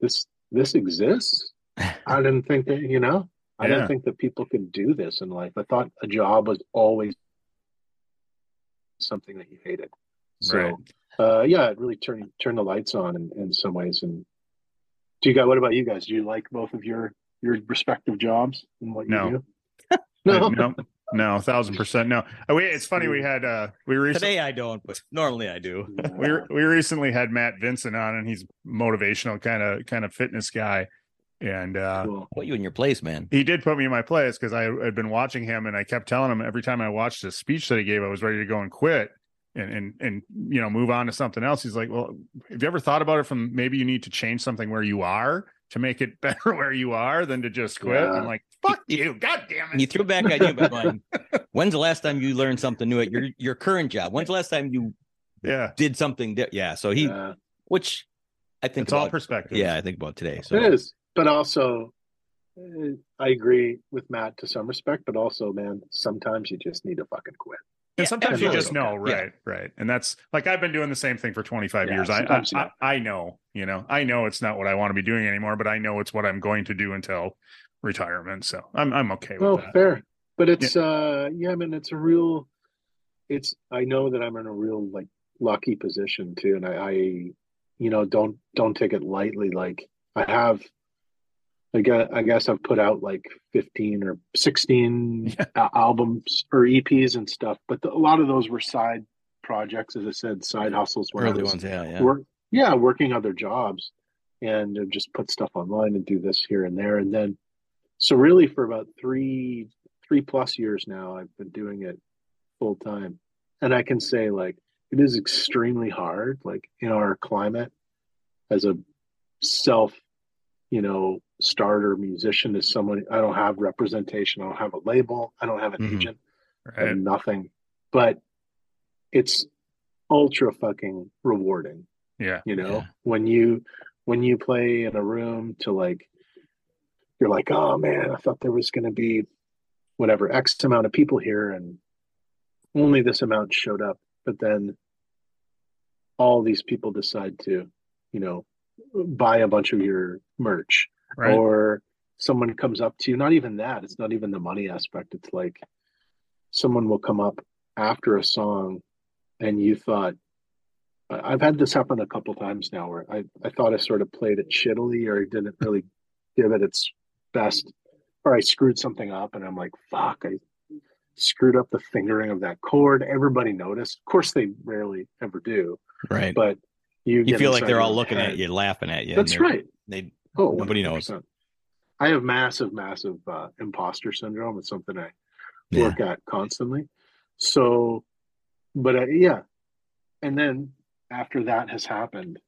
[SPEAKER 2] this this exists i didn't think that you know i
[SPEAKER 4] Yeah.
[SPEAKER 2] didn't think that people could do this in life i thought a job was always something that you hated so
[SPEAKER 4] Right.
[SPEAKER 2] uh yeah it really turned turned the lights on in, in some ways and do you guys what about you guys do you like both of your your respective jobs and what
[SPEAKER 4] No.
[SPEAKER 2] you do no
[SPEAKER 4] no, no, a thousand percent no. Uh, We, it's funny we had uh we recently
[SPEAKER 3] Today I don't, but normally I do.
[SPEAKER 4] we we recently had Matt Vincent on, and he's motivational kind of kind of fitness guy, and uh
[SPEAKER 2] Cool.
[SPEAKER 3] Put you in your place, man.
[SPEAKER 4] he did put me in my place because I had been watching him, and I kept telling him every time I watched the speech that he gave, I was ready to go and quit. And, and and you know move on to something else. He's like, well, have you ever thought about it from maybe you need to change something where you are to make it better where you are than to just quit?
[SPEAKER 2] Yeah.
[SPEAKER 4] I'm like, fuck you, god damn it.
[SPEAKER 3] You threw back at you, but going, when's the last time you learned something new at your your current job? When's the last time you
[SPEAKER 4] yeah,
[SPEAKER 3] did something? Di- yeah. So he,
[SPEAKER 2] Yeah.
[SPEAKER 3] which I think
[SPEAKER 4] it's all perspective.
[SPEAKER 3] yeah, I think about today. So
[SPEAKER 2] It is, but also, uh, I agree with Matt to some respect. But also, man, sometimes you just need to fucking quit.
[SPEAKER 4] And
[SPEAKER 3] Yeah,
[SPEAKER 4] sometimes you
[SPEAKER 2] absolutely.
[SPEAKER 4] just know,
[SPEAKER 3] Yeah.
[SPEAKER 4] right? Right. And that's like I've been doing the same thing for 25
[SPEAKER 2] Yeah,
[SPEAKER 4] years. I, I, I
[SPEAKER 2] know.
[SPEAKER 4] I know, you know, I know it's not what I want to be doing anymore, but I know it's what I'm going to do until retirement. So I'm I'm okay with
[SPEAKER 2] Oh,
[SPEAKER 4] that.
[SPEAKER 2] fair. But it's uh yeah, I mean it's a real it's I know that I'm in a real like lucky position too. And I, I you know, don't don't take it lightly. Like I have I guess, I guess I've put out like 15 or 16
[SPEAKER 4] Yeah.
[SPEAKER 2] albums or EPs and stuff, but the, a lot of those were side projects, as I said, side hustles where I
[SPEAKER 3] Early
[SPEAKER 2] was
[SPEAKER 3] ones, yeah, yeah.
[SPEAKER 2] work yeah working other jobs and just put stuff online and do this here and there and then so really for about three three plus years now i've been doing it full time and i can say like it is extremely hard like in our climate as a self you know starter musician is someone i don't have representation i don't have a label i don't have an
[SPEAKER 3] Mhm.
[SPEAKER 2] agent
[SPEAKER 4] Right.
[SPEAKER 2] have nothing but it's ultra fucking rewarding
[SPEAKER 4] Yeah.
[SPEAKER 2] you know
[SPEAKER 3] Yeah.
[SPEAKER 2] when you when you play in a room to like you're like oh man i thought there was going to be whatever x amount of people here and only this amount showed up but then all these people decide to you know buy a bunch of your merch
[SPEAKER 4] Right.
[SPEAKER 2] or someone comes up to you not even that it's not even the money aspect it's like someone will come up after a song and you thought I've had this happen a couple times now where I, I thought I sort of played it shittily or I didn't really give it its best or I screwed something up and I'm like, fuck, I screwed up the fingering of that chord. Everybody noticed. Of course they rarely ever do,
[SPEAKER 3] right.
[SPEAKER 2] but you
[SPEAKER 3] you feel like they're all looking at you, laughing at you.
[SPEAKER 2] That's right.
[SPEAKER 3] They
[SPEAKER 2] Oh,
[SPEAKER 3] Nobody knows.
[SPEAKER 2] 100%. I have massive, massive uh, imposter syndrome. It's something I
[SPEAKER 3] yeah.
[SPEAKER 2] work at constantly. So, but uh, yeah, and then after that has happened,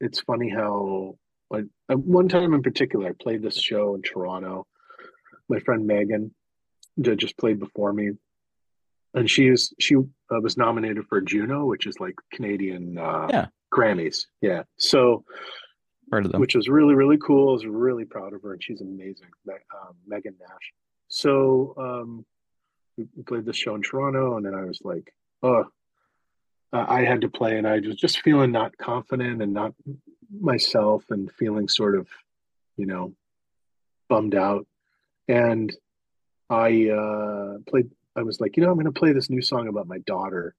[SPEAKER 2] it's funny how like uh, one time in particular, I played this show in Toronto. My friend Megan just played before me, and she is she uh, was nominated for Juno, which is like Canadian uh,
[SPEAKER 3] Yeah.
[SPEAKER 2] Grammys. Yeah, so
[SPEAKER 3] Part of them.
[SPEAKER 2] which was really really cool. I was really proud of her, and she's amazing, um, Megan Nash. So um, we played this show in Toronto, and then I was like, oh, uh, I had to play, and I was just feeling not confident and not myself, and feeling sort of, you know, bummed out. And I uh, played. I was like, you know, I'm going to play this new song about my daughter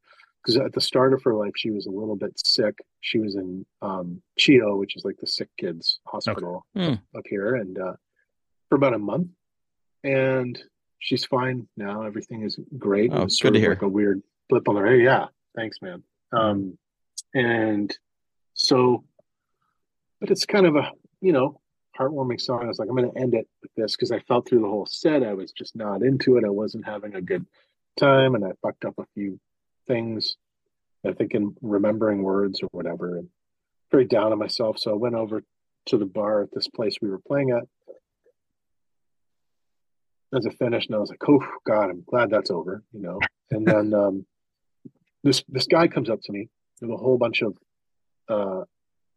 [SPEAKER 2] because at the start of her life, she was a little bit sick. She was in um, CHEO, which is like the sick kids hospital
[SPEAKER 3] Hmm.
[SPEAKER 2] up here, and uh, for about a month, and she's fine now. Everything is great.
[SPEAKER 3] Oh,
[SPEAKER 2] it was
[SPEAKER 3] good to hear.
[SPEAKER 2] like a weird blip on the radar. Yeah, thanks, man. Um, and so, but it's kind of a you know heartwarming song. I was like, I'm going to end it with this because I felt through the whole set. I was just not into it. I wasn't having a good time, and I fucked up a few things. I think in remembering words or whatever, and very down on myself. So I went over to the bar at this place we were playing at. As I finished, and I was like, "Oh God, I'm glad that's over," you know. And then um, this this guy comes up to me with a whole bunch of uh,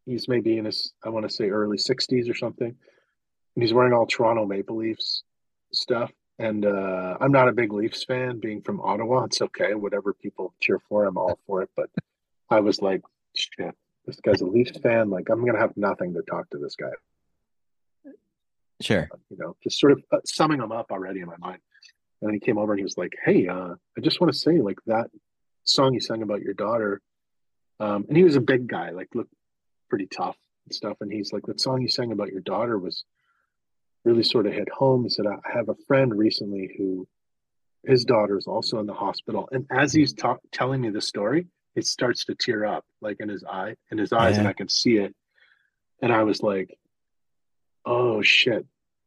[SPEAKER 2] he's maybe in his I want to say early 60s or something, and he's wearing all Toronto Maple Leafs stuff. And uh, I'm not a big Leafs fan, being from Ottawa. It's okay, whatever people cheer for, I'm all for it. But I was like, shit, this guy's a Leafs fan. Like, I'm gonna have nothing to talk to this guy.
[SPEAKER 3] Sure.
[SPEAKER 2] You know, just sort of uh, summing him up already in my mind. And then he came over and he was like, "Hey, uh, I just want to say, like that song you sang about your daughter." Um, and he was a big guy, like looked pretty tough and stuff. And he's like, "That song you sang about your daughter was really sort of hit home." He said, "I I have a friend recently who his daughter is also in the hospital." And as hmm. he's ta- telling me the story, it starts to tear up, like in his eye, in his eyes, and I can see it. And I was like, "Oh shit!"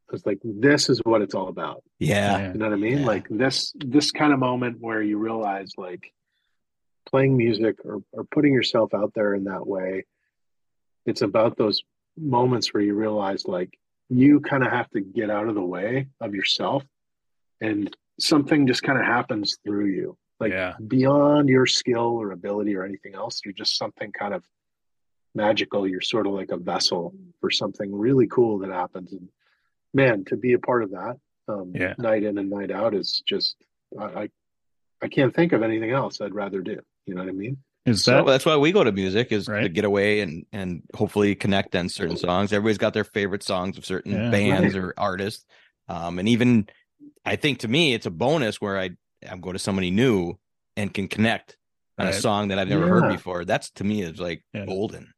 [SPEAKER 2] I was like, "This is what it's all about."
[SPEAKER 3] Yeah.
[SPEAKER 2] You know what I mean?
[SPEAKER 3] Yeah.
[SPEAKER 2] Like this this kind of moment where you realize like playing music or, or putting yourself out there in that way, it's about those moments where you realize like you kind of have to get out of the way of yourself and something just kind of happens through you. Like
[SPEAKER 4] Yeah.
[SPEAKER 2] beyond your skill or ability or anything else, you're just something kind of magical. You're sort of like a vessel for something really cool that happens. And man, to be a part of that um,
[SPEAKER 4] Yeah.
[SPEAKER 2] night in and night out is just I, I I can't think of anything else I'd rather do. You know what I mean?
[SPEAKER 4] Is
[SPEAKER 3] So
[SPEAKER 4] that
[SPEAKER 3] that's why we go to music is to get away and and hopefully connect on certain songs. Everybody's got their favorite songs of certain
[SPEAKER 4] Yeah.
[SPEAKER 3] bands or artists. Um, and even I think to me it's a bonus where I I'm going to somebody new and can connect on a song that I've never heard before. That's to me is like
[SPEAKER 4] Yeah.
[SPEAKER 3] golden.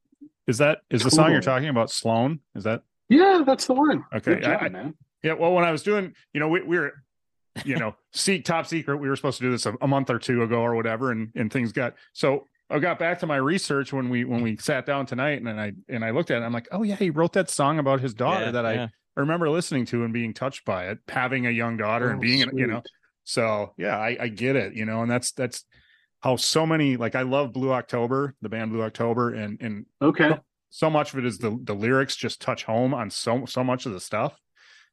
[SPEAKER 4] is that is the song you're talking about Sloan? Is that
[SPEAKER 2] Yeah, that's the one.
[SPEAKER 4] Okay,
[SPEAKER 2] job,
[SPEAKER 4] I- I-
[SPEAKER 2] man.
[SPEAKER 4] Yeah, well, when I was doing, you know, we, we were, you know, seek top secret. We were supposed to do this a, a month or two ago or whatever, and and things got so. I got back to my research when we when we sat down tonight, and then I and I looked at it. I'm like, oh yeah, he wrote that song about his daughter
[SPEAKER 3] Yeah,
[SPEAKER 4] that I
[SPEAKER 3] yeah.
[SPEAKER 4] remember listening to and being touched by it, having a young daughter and
[SPEAKER 2] Oh,
[SPEAKER 4] being, in- you know, so yeah, I, I get it, you know, and that's that's how so many like I love Blue October, the band Blue October, and and
[SPEAKER 2] Okay.
[SPEAKER 4] so much of it is the the lyrics just touch home on so so much of the stuff.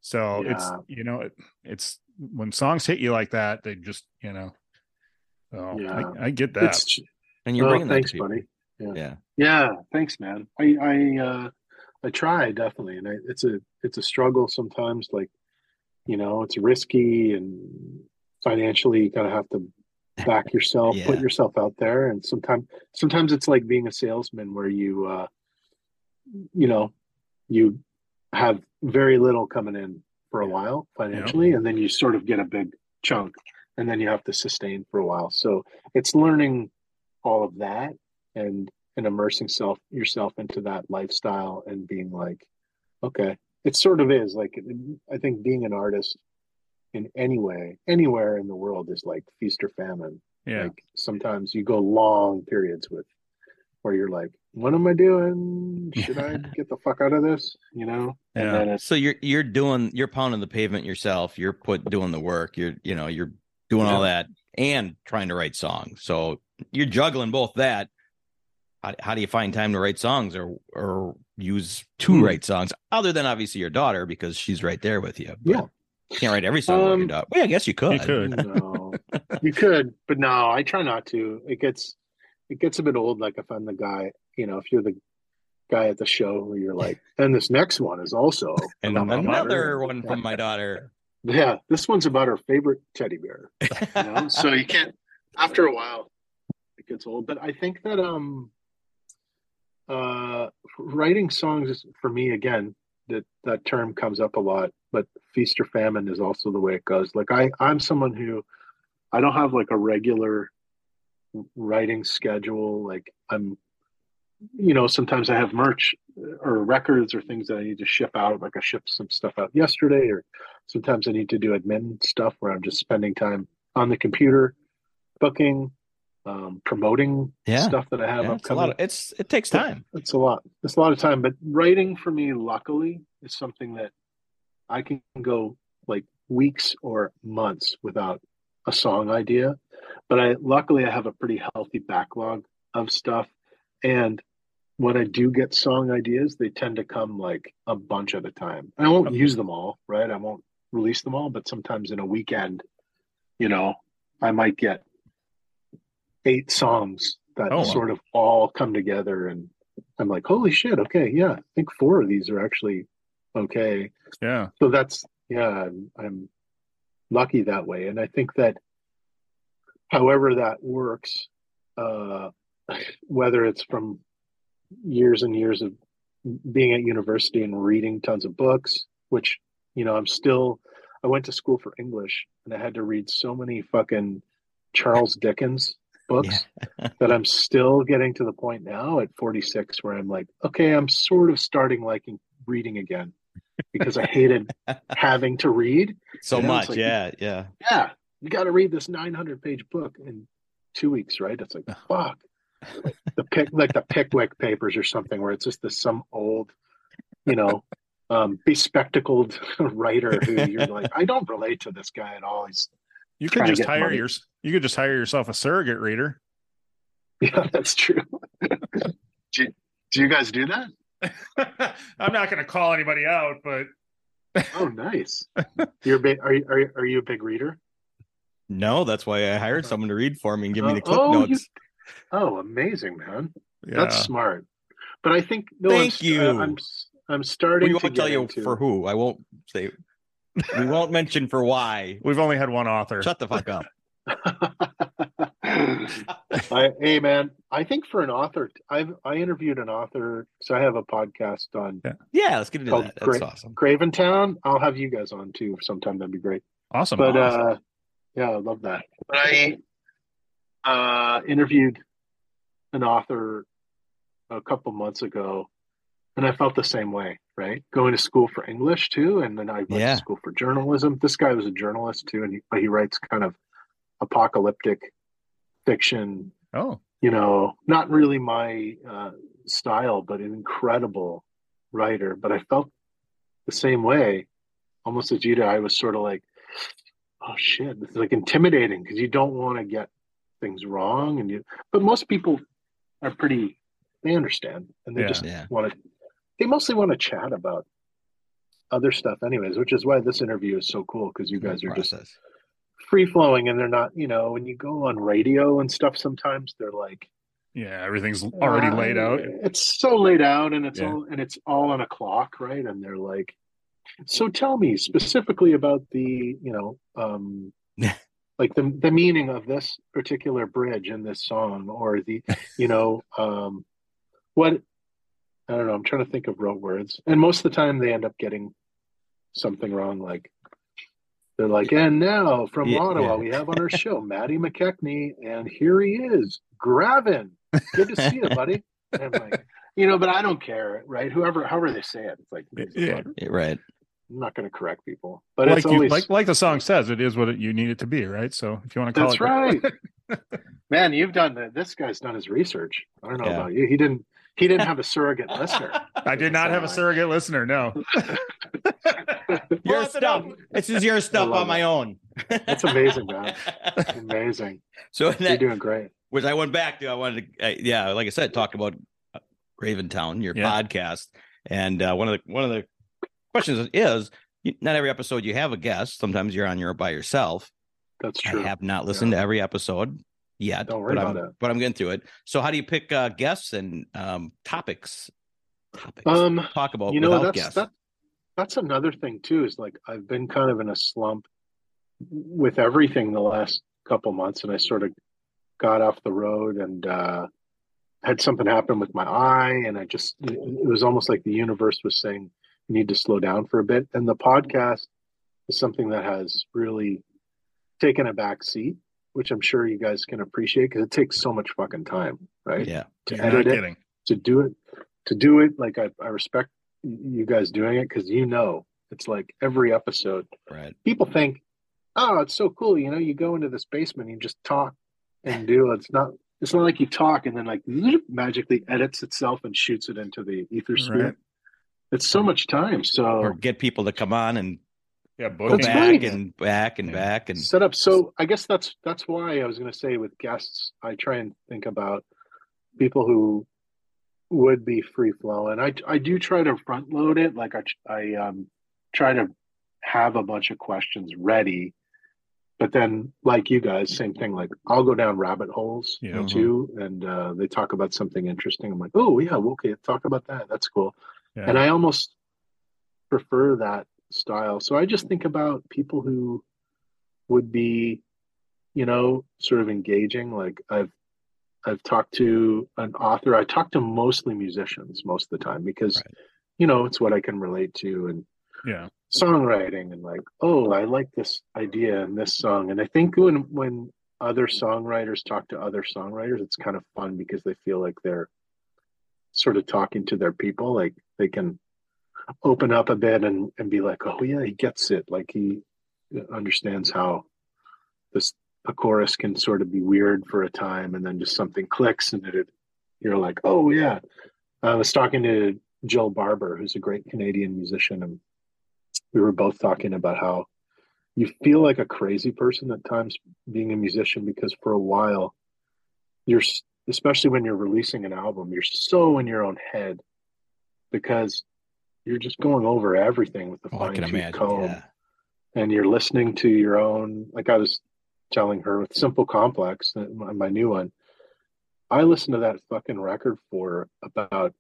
[SPEAKER 4] So it's you know it, it's when songs hit you like that, they just you know. So
[SPEAKER 2] Yeah.
[SPEAKER 4] I, I get that.
[SPEAKER 2] It's
[SPEAKER 3] And you're
[SPEAKER 2] oh,
[SPEAKER 3] bringing that
[SPEAKER 2] thanks,
[SPEAKER 3] to people.
[SPEAKER 2] buddy.
[SPEAKER 3] Yeah.
[SPEAKER 2] Yeah, thanks, man. I I uh I try definitely, and I, it's a it's a struggle sometimes. Like, you know, it's risky and financially, you kind of have to back yourself, put yourself out there, and sometimes sometimes it's like being a salesman where you uh you know you have very little coming in for a while financially, and then you sort of get a big chunk, and then you have to sustain for a while. So it's learning all of that and and immersing self yourself into that lifestyle and being like okay it sort of is like i think being an artist in any way anywhere in the world is like feast or famine
[SPEAKER 4] yeah.
[SPEAKER 2] like sometimes you go long periods with where you're like what am i doing should i get the fuck out of this you know and
[SPEAKER 4] Yeah.
[SPEAKER 2] then
[SPEAKER 3] So you're you're doing you're pounding the pavement yourself. You're put doing the work. You're you know you're doing all that and trying to write songs. So you're juggling both that. How, how do you find time to write songs or or use to
[SPEAKER 2] Hmm.
[SPEAKER 3] write songs other than obviously your daughter because she's right there with you. But
[SPEAKER 2] Yeah.
[SPEAKER 3] you can't write every song your
[SPEAKER 2] Um,
[SPEAKER 3] daughter. Well, I guess you could.
[SPEAKER 4] You could.
[SPEAKER 2] no you could but no i try not to it gets it gets a bit old like if i'm the guy you know if you're the guy at the show where you're like and this next one is also
[SPEAKER 3] And another one from my daughter.
[SPEAKER 2] yeah this one's about her favorite teddy bear you know so you can't after a while it gets old but i think that um uh writing songs is for me again that that term comes up a lot but feast or famine is also the way it goes. Like i i'm someone who i don't have like a regular writing schedule. Like i'm you know sometimes i have merch or records or things that i need to ship out. Like i shipped some stuff out yesterday or sometimes i need to do admin stuff where i'm just spending time on the computer booking um, promoting
[SPEAKER 3] Yeah.
[SPEAKER 2] stuff that i have
[SPEAKER 3] Yeah, it's a
[SPEAKER 2] upcoming
[SPEAKER 3] lot of, it's it takes time.
[SPEAKER 2] it's a lot. It's a lot of time, but writing for me, luckily, is something that I can go like weeks or months without a song idea. But I luckily I have a pretty healthy backlog of stuff, and when I do get song ideas, they tend to come like a bunch at a time. I won't
[SPEAKER 4] Okay.
[SPEAKER 2] use them all, right? I won't release them all, but sometimes in a weekend, you know, I might get eight songs that
[SPEAKER 4] Oh, wow.
[SPEAKER 2] sort of all come together and I'm like, holy shit, okay, yeah, I think four of these are actually okay.
[SPEAKER 4] Yeah.
[SPEAKER 2] So that's yeah, I'm, I'm lucky that way, and I think that however that works, uh, whether it's from years and years of being at university and reading tons of books, which you know I'm still. I went to school for English, and I had to read so many fucking Charles Dickens books that I'm still getting to the point now at 46 where I'm like, okay, I'm sort of starting liking reading again because I hated having to read.
[SPEAKER 3] So much.
[SPEAKER 2] like-
[SPEAKER 3] yeah. Yeah.
[SPEAKER 2] Yeah, you got to read this 900 page book in two weeks, right? It's like, fuck. the pick, like the Pickwick papers or something, where it's just this some old, you know, um, bespectacled writer who you're like, I don't relate to this guy at all. He's
[SPEAKER 4] You could just hire
[SPEAKER 2] money.
[SPEAKER 4] your you could just hire yourself a surrogate reader.
[SPEAKER 2] yeah, that's true. do, you, do you guys do that?
[SPEAKER 4] I'm not going to call anybody out, but
[SPEAKER 2] Oh, nice. You're a big. Are you, are you, are you a big reader?
[SPEAKER 3] No, that's why I hired someone to read for me and give me
[SPEAKER 2] Uh,
[SPEAKER 3] the clip
[SPEAKER 2] oh, you-
[SPEAKER 3] notes.
[SPEAKER 2] Oh, amazing, man.
[SPEAKER 4] yeah.
[SPEAKER 2] That's smart. But I think no.
[SPEAKER 3] Thank
[SPEAKER 2] I'm, st-
[SPEAKER 3] you.
[SPEAKER 2] I'm I'm starting
[SPEAKER 3] We
[SPEAKER 2] to
[SPEAKER 3] won't tell you
[SPEAKER 2] into-
[SPEAKER 3] for who. I won't say. We won't mention for why.
[SPEAKER 4] We've only had one author.
[SPEAKER 3] Shut the fuck up.
[SPEAKER 2] I, hey man, I think for an author, I've I interviewed an author, so I have a podcast on
[SPEAKER 3] yeah, let's get into
[SPEAKER 2] Called
[SPEAKER 3] that. That's
[SPEAKER 2] Great-
[SPEAKER 3] awesome.
[SPEAKER 2] Graventown. I'll have you guys on too sometime. That'd be great.
[SPEAKER 4] Awesome.
[SPEAKER 2] But uh, yeah, I love that. But I uh, interviewed an author a couple months ago, and I felt the same way. Right, going to school for English too, and then I went
[SPEAKER 3] Yeah.
[SPEAKER 2] to school for journalism. This guy was a journalist too, and he, he writes kind of apocalyptic fiction
[SPEAKER 4] oh,
[SPEAKER 2] you know, not really my uh, style, but an incredible writer. But I felt the same way, almost as you did. I was sort of like, oh shit, this is like intimidating because you don't want to get things wrong, and you. But most people are pretty. They understand, and they
[SPEAKER 4] Yeah.
[SPEAKER 2] just
[SPEAKER 3] Yeah.
[SPEAKER 2] want to. They mostly want to chat about other stuff, anyways. Which is why this interview is so cool because you guys are just
[SPEAKER 3] Process.
[SPEAKER 2] free flowing, and they're not. You know, when you go on radio and stuff, sometimes they're like.
[SPEAKER 4] yeah. Everything's already
[SPEAKER 2] Uh,
[SPEAKER 4] laid out.
[SPEAKER 2] It's so laid out, and it's
[SPEAKER 4] Yeah.
[SPEAKER 2] all and it's all on a clock, right? And they're like, "So tell me specifically about the, you know, um, like the the meaning of this particular bridge in this song, or the, you know, um, what I don't know. I'm trying to think of rote words, and most of the time they end up getting something wrong, like. They're like, and now from
[SPEAKER 3] Yeah,
[SPEAKER 2] Ottawa,
[SPEAKER 3] yeah.
[SPEAKER 2] we have on our show Matty McKechnie, and here he is, Gravin. Good to see you, buddy. And I'm like, you know, but I don't care, right? Whoever, however they say it, it's like,
[SPEAKER 4] Yeah.
[SPEAKER 3] Yeah, right.
[SPEAKER 2] I'm not going to correct people, but
[SPEAKER 4] like
[SPEAKER 2] it's
[SPEAKER 4] you, like like the song says, it is what it, you need it to be, right? So if you want to call
[SPEAKER 2] that's
[SPEAKER 4] it,
[SPEAKER 2] right. Man, you've done the, this. Guy's done his research. I don't know
[SPEAKER 3] Yeah.
[SPEAKER 2] about you. He didn't. He didn't have a surrogate listener.
[SPEAKER 4] I did not have a surrogate listener. No.
[SPEAKER 3] Your
[SPEAKER 4] Brought
[SPEAKER 3] stuff. This is your stuff
[SPEAKER 2] love
[SPEAKER 3] on my
[SPEAKER 2] it.
[SPEAKER 3] own.
[SPEAKER 2] That's amazing, man. Amazing.
[SPEAKER 3] so
[SPEAKER 2] You're doing great.
[SPEAKER 3] which I went back to. I wanted to, uh, yeah, like I said, talk about uh, Graventown, your
[SPEAKER 4] Yeah.
[SPEAKER 3] podcast, and uh, one of the one of the questions is, not every episode you have a guest. Sometimes you're on your by yourself.
[SPEAKER 2] That's true.
[SPEAKER 3] I have not listened to every episode yet,
[SPEAKER 2] Don't worry
[SPEAKER 3] but
[SPEAKER 2] about
[SPEAKER 3] I'm
[SPEAKER 2] it.
[SPEAKER 3] but I'm getting through it. So, how do you pick uh, guests and um, topics? Topics.
[SPEAKER 2] Um,
[SPEAKER 3] talk about
[SPEAKER 2] you know that's
[SPEAKER 3] guests.
[SPEAKER 2] that, that's another thing too. Is like I've been kind of in a slump with everything the last couple months, and I sort of got off the road and uh, had something happen with my eye, and I just it it was almost like the universe was saying you need to slow down for a bit. And the podcast is something that has really taken a back seat, which I'm sure you guys can appreciate because it takes so much fucking time, right?
[SPEAKER 3] yeah,
[SPEAKER 2] To
[SPEAKER 4] You're
[SPEAKER 2] edit it, to do it to do it like I, I respect you guys doing it because you know it's like every episode
[SPEAKER 3] right.
[SPEAKER 2] people think oh it's so cool you know you go into this basement and you just talk and do it's not it's not like you talk and then like magically edits itself and shoots it into the ether sphere
[SPEAKER 4] Right.
[SPEAKER 2] it's so much time so
[SPEAKER 3] Or get people to come on and
[SPEAKER 4] Yeah,
[SPEAKER 3] go back
[SPEAKER 2] right.
[SPEAKER 3] and back and
[SPEAKER 4] Yeah.
[SPEAKER 3] back and
[SPEAKER 2] set up so i guess that's that's why i was going to say with guests i try and think about people who would be free flow, and i i do try to front load it like i i um try to have a bunch of questions ready but then like you guys same thing like i'll go down rabbit holes
[SPEAKER 4] Yeah.
[SPEAKER 3] Mhm.
[SPEAKER 2] too and uh they talk about something interesting i'm like oh yeah okay talk about that that's cool
[SPEAKER 4] Yeah.
[SPEAKER 2] and I almost prefer that style. So I just think about people who would be, you know, sort of engaging. Like I've I've talked to an author. I talk to mostly musicians most of the time because,
[SPEAKER 3] Right.
[SPEAKER 2] you know, it's what I can relate to and
[SPEAKER 4] yeah.
[SPEAKER 2] songwriting and like, oh, I like this idea in this song. And I think when when other songwriters talk to other songwriters, it's kind of fun because they feel like they're sort of talking to their people. Like they can open up a bit and, and be like, oh yeah, he gets it. Like he understands how this a chorus can sort of be weird for a time and then just something clicks and it, it you're like, oh yeah. I was talking to Jill Barber, who's a great Canadian musician, and we were both talking about how you feel like a crazy person at times being a musician because for a while you're especially when you're releasing an album you're so in your own head because you're just going over everything with the
[SPEAKER 3] Oh,
[SPEAKER 2] fine tooth comb.
[SPEAKER 3] Yeah.
[SPEAKER 2] and you're listening to your own like i was telling her with simple complex my, my new one. I listened to that fucking record for about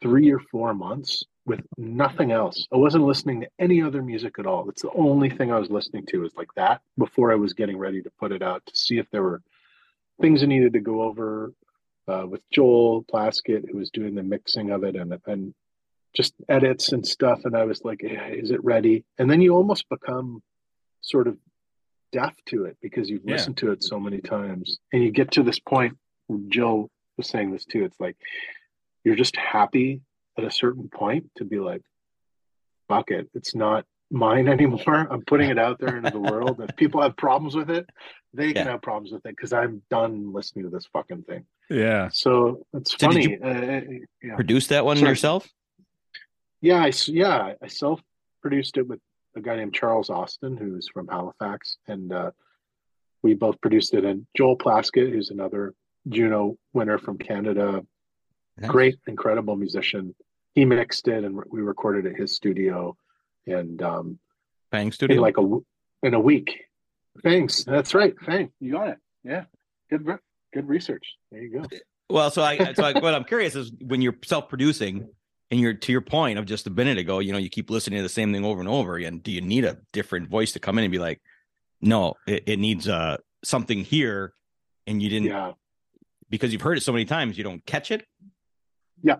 [SPEAKER 2] three or four months with nothing else. I wasn't listening to any other music at all. That's the only thing i was listening to is like that before i was getting ready to put it out to see if there were things I needed to go over uh, with Joel Plaskett, who was doing the mixing of it, and and just edits and stuff. And I was like, "Yeah, "Is it ready?" And then you almost become sort of deaf to it because you've
[SPEAKER 4] Yeah.
[SPEAKER 2] listened to it so many times, and you get to this point. Jill was saying this too. It's like you're just happy at a certain point to be like, "Fuck it, it's not." Mine anymore. I'm putting it out there into the world. If people have problems with it, they can have problems with it because I'm done listening to this fucking thing.
[SPEAKER 4] Yeah.
[SPEAKER 2] So it's
[SPEAKER 3] So did
[SPEAKER 2] funny. uh, yeah.
[SPEAKER 3] Produce that one
[SPEAKER 2] Sorry.
[SPEAKER 3] yourself?
[SPEAKER 2] Yeah, I s- yeah, I self produced it with a guy named Charles Austin, who's from Halifax, and uh, we both produced it. And Joel Plaskett, who's another Juno winner from Canada,
[SPEAKER 3] Nice.
[SPEAKER 2] great, incredible musician. He mixed it, and we recorded at his studio, and um,
[SPEAKER 3] Bang
[SPEAKER 2] in
[SPEAKER 3] Studio.
[SPEAKER 2] like a w- in a week. Thanks, that's right. Fang, you got it. Yeah, good, good research. There you go.
[SPEAKER 3] Well, so I, so I, what I'm curious is when you're self-producing, and you're to your point of just a minute ago, you know, you keep listening to the same thing over and over again. Do you need a different voice to come in and be like, no, it, it needs uh something here, and you didn't
[SPEAKER 2] Yeah,
[SPEAKER 3] because you've heard it so many times, you don't catch it.
[SPEAKER 2] Yeah,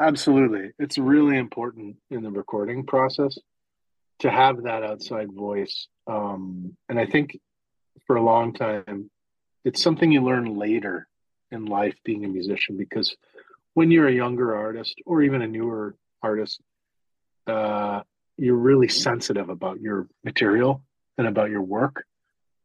[SPEAKER 2] absolutely. It's really important in the recording process to have that outside voice. Um, and I think for a long time, it's something you learn later in life being a musician because when you're a younger artist or even a newer artist, uh, you're really sensitive about your material and about your work.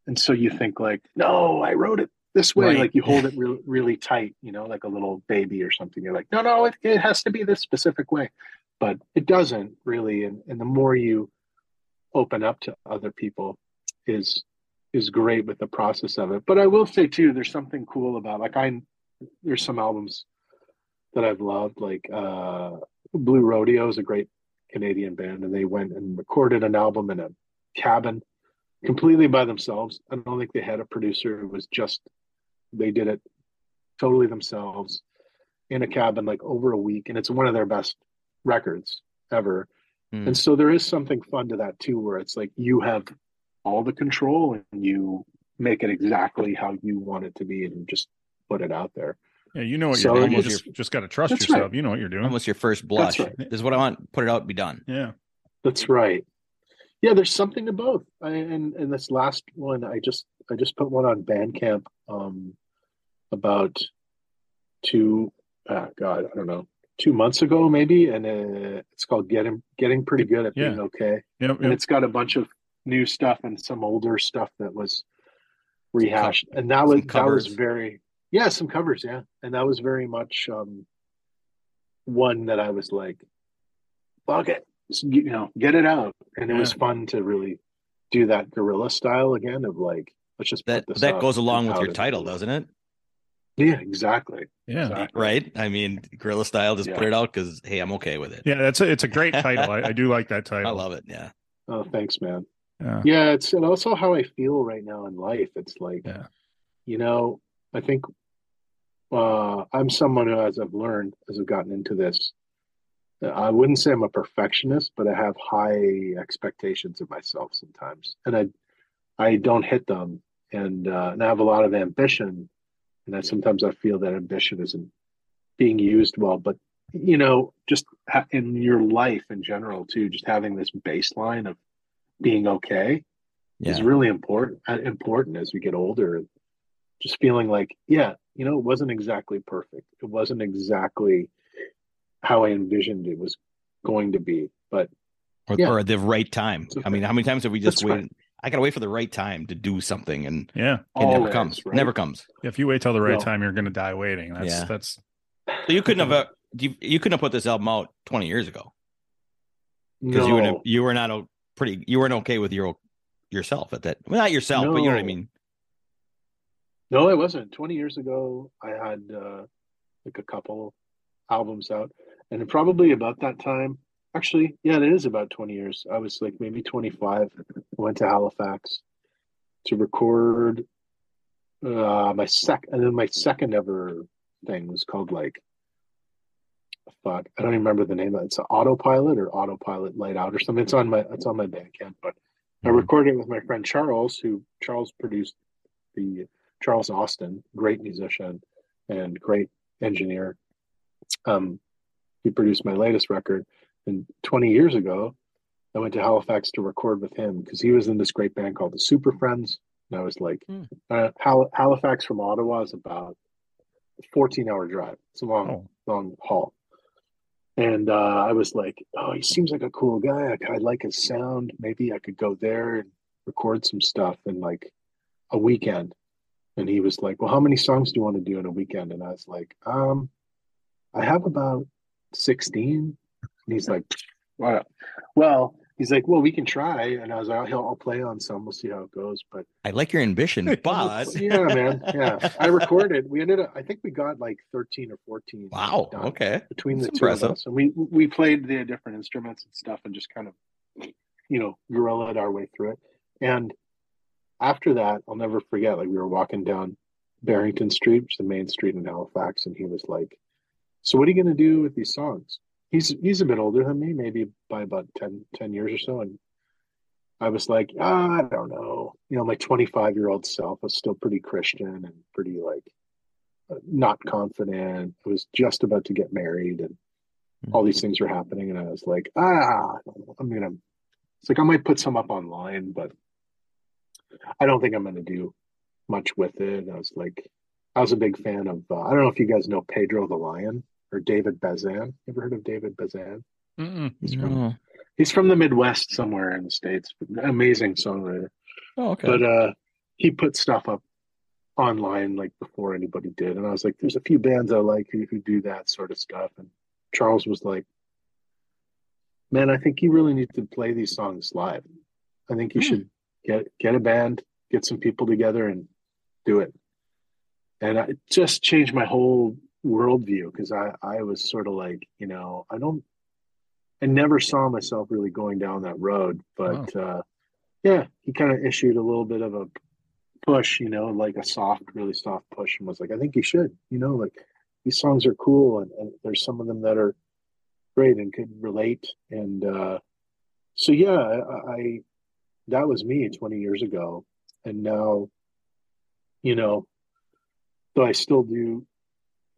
[SPEAKER 2] And so you think like, no, I wrote it this way.
[SPEAKER 3] Right.
[SPEAKER 2] Like you hold it re- really tight, you know, like a little baby or something. You're like, no, no, it, it has to be this specific way. But it doesn't really. And, and the more you open up to other people is is great with the process of it. But I will say too, there's something cool about like I there's some albums that I've loved, like uh Blue Rodeo is a great Canadian band, and they went and recorded an album in a cabin completely by themselves. I don't think they had a producer. It was just they did it totally themselves in a cabin like over a week, and it's one of their best records ever.
[SPEAKER 3] Hmm.
[SPEAKER 2] And so there is something fun to that too, where it's like you have all the control and you make it exactly how you want it to be and just put it out there.
[SPEAKER 4] Yeah. You know what
[SPEAKER 2] So
[SPEAKER 4] you're doing. You just, just got to trust
[SPEAKER 2] That's
[SPEAKER 4] yourself.
[SPEAKER 2] right.
[SPEAKER 4] You know what you're doing.
[SPEAKER 3] Almost your first blush.
[SPEAKER 2] right.
[SPEAKER 3] This is what I want. Put it out. Be done.
[SPEAKER 4] Yeah.
[SPEAKER 2] That's right. Yeah, there's something to both. I, and and this last one, I just I just put one on Bandcamp um, about two, uh, God, I don't know, two months ago maybe, and uh, it's called Getting Getting Pretty Good at Being Okay,
[SPEAKER 4] Yep.
[SPEAKER 2] and it's got a bunch of new stuff and some older stuff that was rehashed, and that was that was very yeah, some covers, yeah, and that was very much um, one that I was like, fuck it, you know, get it out, and it was fun to really do that guerrilla style again of like, let's just
[SPEAKER 3] That
[SPEAKER 2] put this
[SPEAKER 3] that goes along with
[SPEAKER 2] out
[SPEAKER 3] your
[SPEAKER 2] it.
[SPEAKER 3] title, doesn't it?
[SPEAKER 2] Yeah, exactly.
[SPEAKER 4] Yeah.
[SPEAKER 2] Exactly.
[SPEAKER 3] Right. I mean, gorilla style. Just put it out because hey, I'm okay with it.
[SPEAKER 4] Yeah. That's a, it's a great title. I, I do like that title.
[SPEAKER 3] I love it. Yeah.
[SPEAKER 2] Oh, thanks, man.
[SPEAKER 4] Yeah.
[SPEAKER 2] Yeah, it's and also how I feel right now in life. It's like,
[SPEAKER 4] Yeah.
[SPEAKER 2] you know, I think uh, I'm someone who, as I've learned, as I've gotten into this, I wouldn't say I'm a perfectionist, but I have high expectations of myself sometimes, and I, I don't hit them, and uh, and I have a lot of ambition, and I sometimes I feel that ambition isn't being used well. But you know, just ha- in your life in general too, just having this baseline of being okay is really important uh, important as we get older. Just feeling like yeah you know it wasn't exactly perfect it wasn't exactly how i envisioned it was going to be but
[SPEAKER 3] Or,
[SPEAKER 2] Yeah.
[SPEAKER 3] or the right time.
[SPEAKER 2] Okay.
[SPEAKER 3] I mean, how many times have we just
[SPEAKER 2] That's
[SPEAKER 3] waited?
[SPEAKER 2] right.
[SPEAKER 3] I gotta wait for the right time to do something, and
[SPEAKER 4] Yeah.
[SPEAKER 3] it never comes.
[SPEAKER 2] right?
[SPEAKER 3] Never comes.
[SPEAKER 4] If you wait till the right
[SPEAKER 2] No.
[SPEAKER 4] time, you're going to die waiting. That's,
[SPEAKER 3] Yeah.
[SPEAKER 4] that's,
[SPEAKER 3] So you couldn't have. Uh, you, you couldn't have put this album out 20 years ago because
[SPEAKER 2] no
[SPEAKER 3] you were you were not a pretty. You weren't okay with your yourself at that. Well, not yourself, but you know what I mean.
[SPEAKER 2] No i wasn't. 20 years ago i had uh like a couple albums out and probably about that time actually yeah it is about 20 years. I was like maybe 25 I went to halifax to record uh my second, and then my second ever thing was called like fuck i don't even remember the name of it. It's autopilot or autopilot light out or something. It's on my it's on my bandcamp but i
[SPEAKER 3] Mhm.
[SPEAKER 2] recorded it with my friend charles who charles produced the Charles Austin, great musician and great engineer. Um, he produced my latest record, and 20 years ago, I went to Halifax to record with him because he was in this great band called the Super Friends. And I was like,
[SPEAKER 3] Hmm.
[SPEAKER 2] uh, Hal- Halifax from Ottawa is about a 14 hour drive. It's a long,
[SPEAKER 4] Oh.
[SPEAKER 2] long haul. And uh, I was like, oh, he seems like a cool guy. I, I like his sound. Maybe I could go there and record some stuff in like a weekend. And he was like, well, how many songs do you want to do in a weekend? And I was like, um, I have about 16. And he's like, wow. Well, he's like, well, we can try. And I was like, I'll, I'll play on some. We'll see how it goes. But
[SPEAKER 3] I like your ambition, but
[SPEAKER 2] yeah, man. Yeah. I recorded. We ended up, I think we got like 13 or 14.
[SPEAKER 3] wow. Okay.
[SPEAKER 2] between the
[SPEAKER 3] That's
[SPEAKER 2] two of us. And we we played the different instruments and stuff and just kind of, you know, guerrillaed our way through it. And after that, I'll never forget, like we were walking down Barrington Street, which is the main street in Halifax, and he was like, So what are you gonna do with these songs? He's he's a bit older than me, maybe by about 10, 10 years or so. And I was like, ah, I don't know. You know, my 25 year old self was still pretty Christian and pretty like uh, not confident. I was just about to get married and all these things were happening. And I was like, ah, I. I'm going to, it's like I might put some up online, but I don't think I'm going to do much with it. I was like, I was a big fan of, uh, I don't know if you guys know Pedro the Lion or David Bazan. Ever heard of David Bazan?
[SPEAKER 4] Mm-mm.
[SPEAKER 2] He's from,
[SPEAKER 3] No.
[SPEAKER 2] he's from the Midwest somewhere in the States, amazing songwriter
[SPEAKER 3] Oh, okay.
[SPEAKER 2] but uh he put stuff up online like before anybody did and i was like there's a few bands i like who, who do that sort of stuff and charles was like man i think you really need to play these songs live i think you
[SPEAKER 3] Hmm.
[SPEAKER 2] should get get a band get some people together and do it and I, it just changed my whole worldview because i i was sort of like you know i don't i never saw myself really going down that road but uh yeah, he kind of issued a little bit of a push, you know, like a soft, really soft push, and was like, I think you should, you know, like these songs are cool, and, and there's some of them that are great and could relate. And uh, so, yeah, I, I that was me 20 years ago, and now, you know, though I still do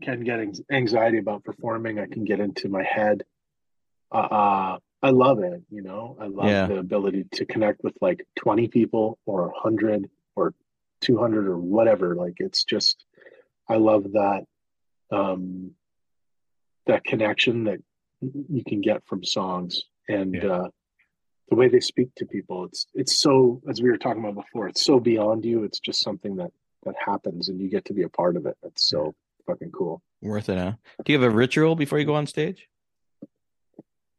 [SPEAKER 2] can get anxiety about performing, I can get into my head. Uh, uh, I love it, you know. I love
[SPEAKER 3] Yeah.
[SPEAKER 2] the ability to connect with like 20 people or 100 or 200 or whatever. Like it's just I love that um that connection that you can get from songs and
[SPEAKER 4] Yeah.
[SPEAKER 2] uh the way they speak to people. It's it's so as we were talking about before, it's so beyond you. It's just something that that happens and you get to be a part of it. It's so fucking cool.
[SPEAKER 3] Worth it, huh? Do you have a ritual before you go on stage?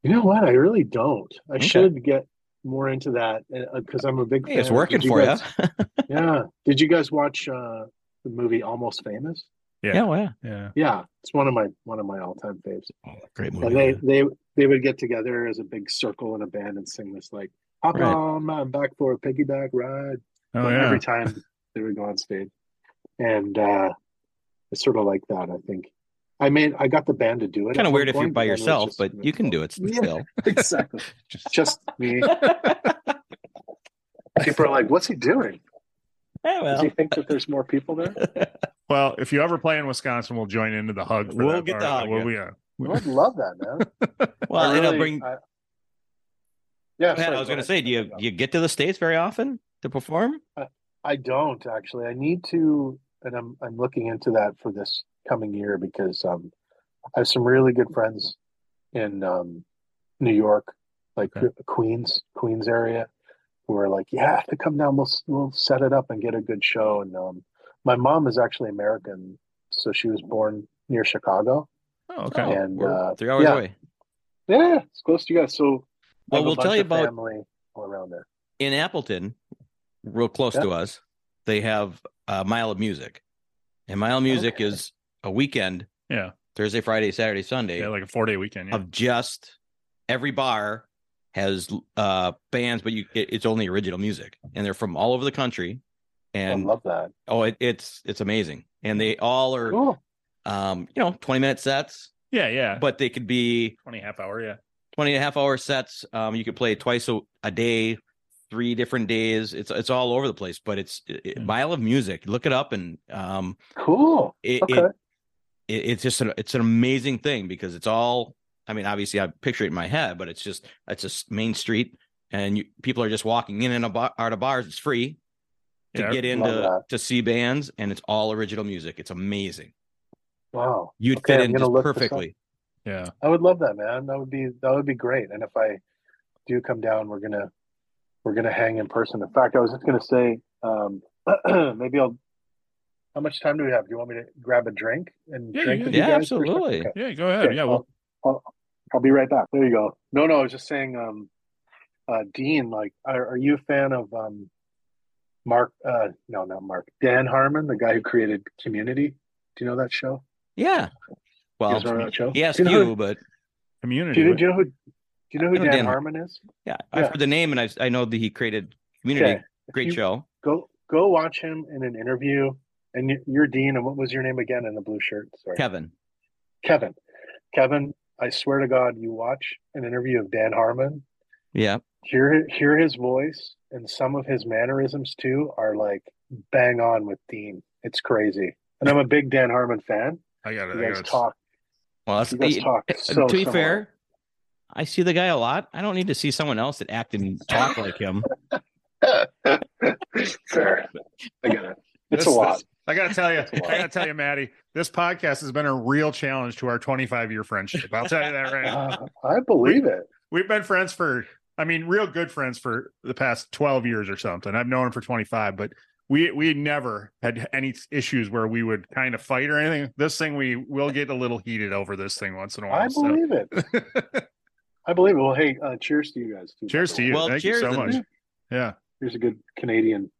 [SPEAKER 2] You know what? I really don't. I
[SPEAKER 3] Okay.
[SPEAKER 2] should get more into that because I'm a big
[SPEAKER 3] Hey, it's working
[SPEAKER 2] Did
[SPEAKER 3] for
[SPEAKER 2] guys-
[SPEAKER 3] you.
[SPEAKER 2] yeah. Did you guys watch uh, the movie Almost Famous?
[SPEAKER 4] Yeah.
[SPEAKER 3] yeah, well, yeah.
[SPEAKER 4] Yeah.
[SPEAKER 2] Yeah, it's one of my one of my all time faves.
[SPEAKER 3] Great movie.
[SPEAKER 2] And they
[SPEAKER 3] man.
[SPEAKER 2] they they would get together as a big circle in a band and sing this like "Hop
[SPEAKER 3] Right.
[SPEAKER 2] on, I'm back for a piggyback ride."
[SPEAKER 4] Oh
[SPEAKER 2] Like,
[SPEAKER 4] yeah.
[SPEAKER 2] Every time they would go on stage, and uh, it's sort of like that. I think I mean, I got the band to do it.
[SPEAKER 3] Kind of weird if you're by
[SPEAKER 2] but then it was
[SPEAKER 3] yourself, but you can do it
[SPEAKER 2] Yeah.
[SPEAKER 3] still.
[SPEAKER 2] exactly.
[SPEAKER 4] Just-
[SPEAKER 2] Just me. People are like, "What's he doing?
[SPEAKER 3] Yeah,
[SPEAKER 2] Does
[SPEAKER 3] well.
[SPEAKER 2] he think that there's more people there?"
[SPEAKER 4] Well, if you ever play in Wisconsin, we'll join into the hug. For
[SPEAKER 3] We'll
[SPEAKER 4] that
[SPEAKER 3] get the
[SPEAKER 4] part.
[SPEAKER 3] hug,
[SPEAKER 4] We'll,
[SPEAKER 3] yeah.
[SPEAKER 4] yeah.
[SPEAKER 2] I'd love that, man.
[SPEAKER 3] well,
[SPEAKER 2] I
[SPEAKER 3] and I'll bring.
[SPEAKER 2] I- yeah,
[SPEAKER 3] Go
[SPEAKER 2] sorry,
[SPEAKER 3] I was going to say, do you you get to the states very often to perform?
[SPEAKER 2] I don't actually. I need to, and I'm I'm looking into that for this coming year because um, I have some really good friends in um, New York, like
[SPEAKER 4] Okay.
[SPEAKER 2] Queens, Queens area, who are like, yeah, to come down, we'll we'll set it up and get a good show. And um, my mom is actually American, so she was born near Chicago.
[SPEAKER 4] Oh, okay.
[SPEAKER 3] Oh,
[SPEAKER 2] And, uh,
[SPEAKER 3] three hours
[SPEAKER 2] yeah.
[SPEAKER 3] away.
[SPEAKER 2] Yeah, it's close to you guys. So
[SPEAKER 3] Well, we'll tell you about
[SPEAKER 2] family all around there.
[SPEAKER 3] in Appleton, real close
[SPEAKER 2] Yeah.
[SPEAKER 3] to us. They have a mile of music, and mile of music
[SPEAKER 2] Okay.
[SPEAKER 3] is a weekend
[SPEAKER 4] Yeah.
[SPEAKER 3] Thursday, Friday, Saturday, Sunday
[SPEAKER 4] Yeah, like a four day weekend. Yeah.
[SPEAKER 3] of just every bar has uh bands, but you it, it's only original music, and they're from all over the country. And I
[SPEAKER 2] love that.
[SPEAKER 3] oh, it, it's it's amazing, and they all are
[SPEAKER 2] Cool.
[SPEAKER 3] um you know twenty minute sets,
[SPEAKER 4] yeah, yeah.
[SPEAKER 3] but they could be
[SPEAKER 4] 20 half hour. Yeah.
[SPEAKER 3] 20 and a half hour sets. Um, you could play twice a, a day three different days. It's it's all over the place, but it's it,
[SPEAKER 4] Hmm.
[SPEAKER 3] Mile of Music. Look it up, and um,
[SPEAKER 2] Cool.
[SPEAKER 3] it,
[SPEAKER 2] Okay.
[SPEAKER 3] it, it it's just an, it's an amazing thing because it's all. I mean, obviously, I picture it in my head, but it's just it's just main street, and you, people are just walking in and about, out of bars. It's free to
[SPEAKER 4] Yeah,
[SPEAKER 3] get into to see bands, and it's all original music. It's amazing.
[SPEAKER 2] Wow.
[SPEAKER 3] You'd
[SPEAKER 2] Okay,
[SPEAKER 3] fit
[SPEAKER 2] I'm
[SPEAKER 3] in just
[SPEAKER 2] look this up.
[SPEAKER 3] perfectly.
[SPEAKER 4] Yeah.
[SPEAKER 2] I would love that, man. That would be that would be great. And if I do come down, we're gonna we're gonna hang in person. In fact, I was just gonna say, um, maybe I'll. How much time do we have? Do you want me to grab a drink and
[SPEAKER 4] Yeah,
[SPEAKER 2] drink
[SPEAKER 4] yeah.
[SPEAKER 3] Yeah,
[SPEAKER 2] guys for a second?
[SPEAKER 3] absolutely.
[SPEAKER 2] Okay.
[SPEAKER 4] Yeah. Go ahead.
[SPEAKER 2] Okay,
[SPEAKER 4] Yeah. Well,
[SPEAKER 2] I'll, I'll, I'll be right back. There you go. No, no, I was just saying, um, uh, Dean, like, are, are you a fan of um, Mark? Uh, no, not Mark. Dan Harmon, the guy who created Community. Do you know that show?
[SPEAKER 3] Yeah.
[SPEAKER 2] You
[SPEAKER 3] Well,
[SPEAKER 2] guys remember that show?
[SPEAKER 3] he asked
[SPEAKER 2] do you know
[SPEAKER 3] you,
[SPEAKER 2] who,
[SPEAKER 3] but
[SPEAKER 2] do
[SPEAKER 4] community.
[SPEAKER 2] you, do you know who? Do you know who
[SPEAKER 3] know
[SPEAKER 2] Dan,
[SPEAKER 3] Dan
[SPEAKER 2] Harmon is?
[SPEAKER 3] yeah, I've heard the name, and I I know that he created Community.
[SPEAKER 2] Okay.
[SPEAKER 3] Great show.
[SPEAKER 2] Go go watch him in an interview. And you- you're Dean, and what was your name again in the blue shirt? Sorry,
[SPEAKER 3] Kevin.
[SPEAKER 2] Kevin. Kevin, I swear to God, you watch an interview of Dan Harmon,
[SPEAKER 3] Yeah.
[SPEAKER 2] hear hear his voice, and some of his mannerisms too are like bang on with Dean. It's crazy, and I'm a big Dan Harmon fan.
[SPEAKER 4] I got
[SPEAKER 2] You
[SPEAKER 4] it. I
[SPEAKER 2] guys talk.
[SPEAKER 3] Well, that's
[SPEAKER 2] You guys talk so
[SPEAKER 3] to be
[SPEAKER 2] similar.
[SPEAKER 3] fair, I see the guy a lot. I don't need to see someone else that act and talk like him.
[SPEAKER 2] Fair, I got it. It's
[SPEAKER 4] This-
[SPEAKER 2] a lot.
[SPEAKER 4] This- I gotta tell you,
[SPEAKER 2] It's.
[SPEAKER 4] I gotta tell you, Matty, this podcast has been a real challenge to our 25 year friendship. I'll tell you that right now.
[SPEAKER 2] Uh, I believe it.
[SPEAKER 4] We've been friends for, I mean, real good friends for the past 12 years or something. I've known him for 25, but we we never had any issues where we would kind of fight or anything. This thing we will get a little heated over this thing once in a while.
[SPEAKER 2] I
[SPEAKER 4] so.
[SPEAKER 2] believe it. I believe it. Well, hey, uh, cheers to you guys. Too,
[SPEAKER 4] Cheers to you.
[SPEAKER 3] Well,
[SPEAKER 4] Thank
[SPEAKER 3] cheers
[SPEAKER 4] you so much. Yeah.
[SPEAKER 2] Here's a good Canadian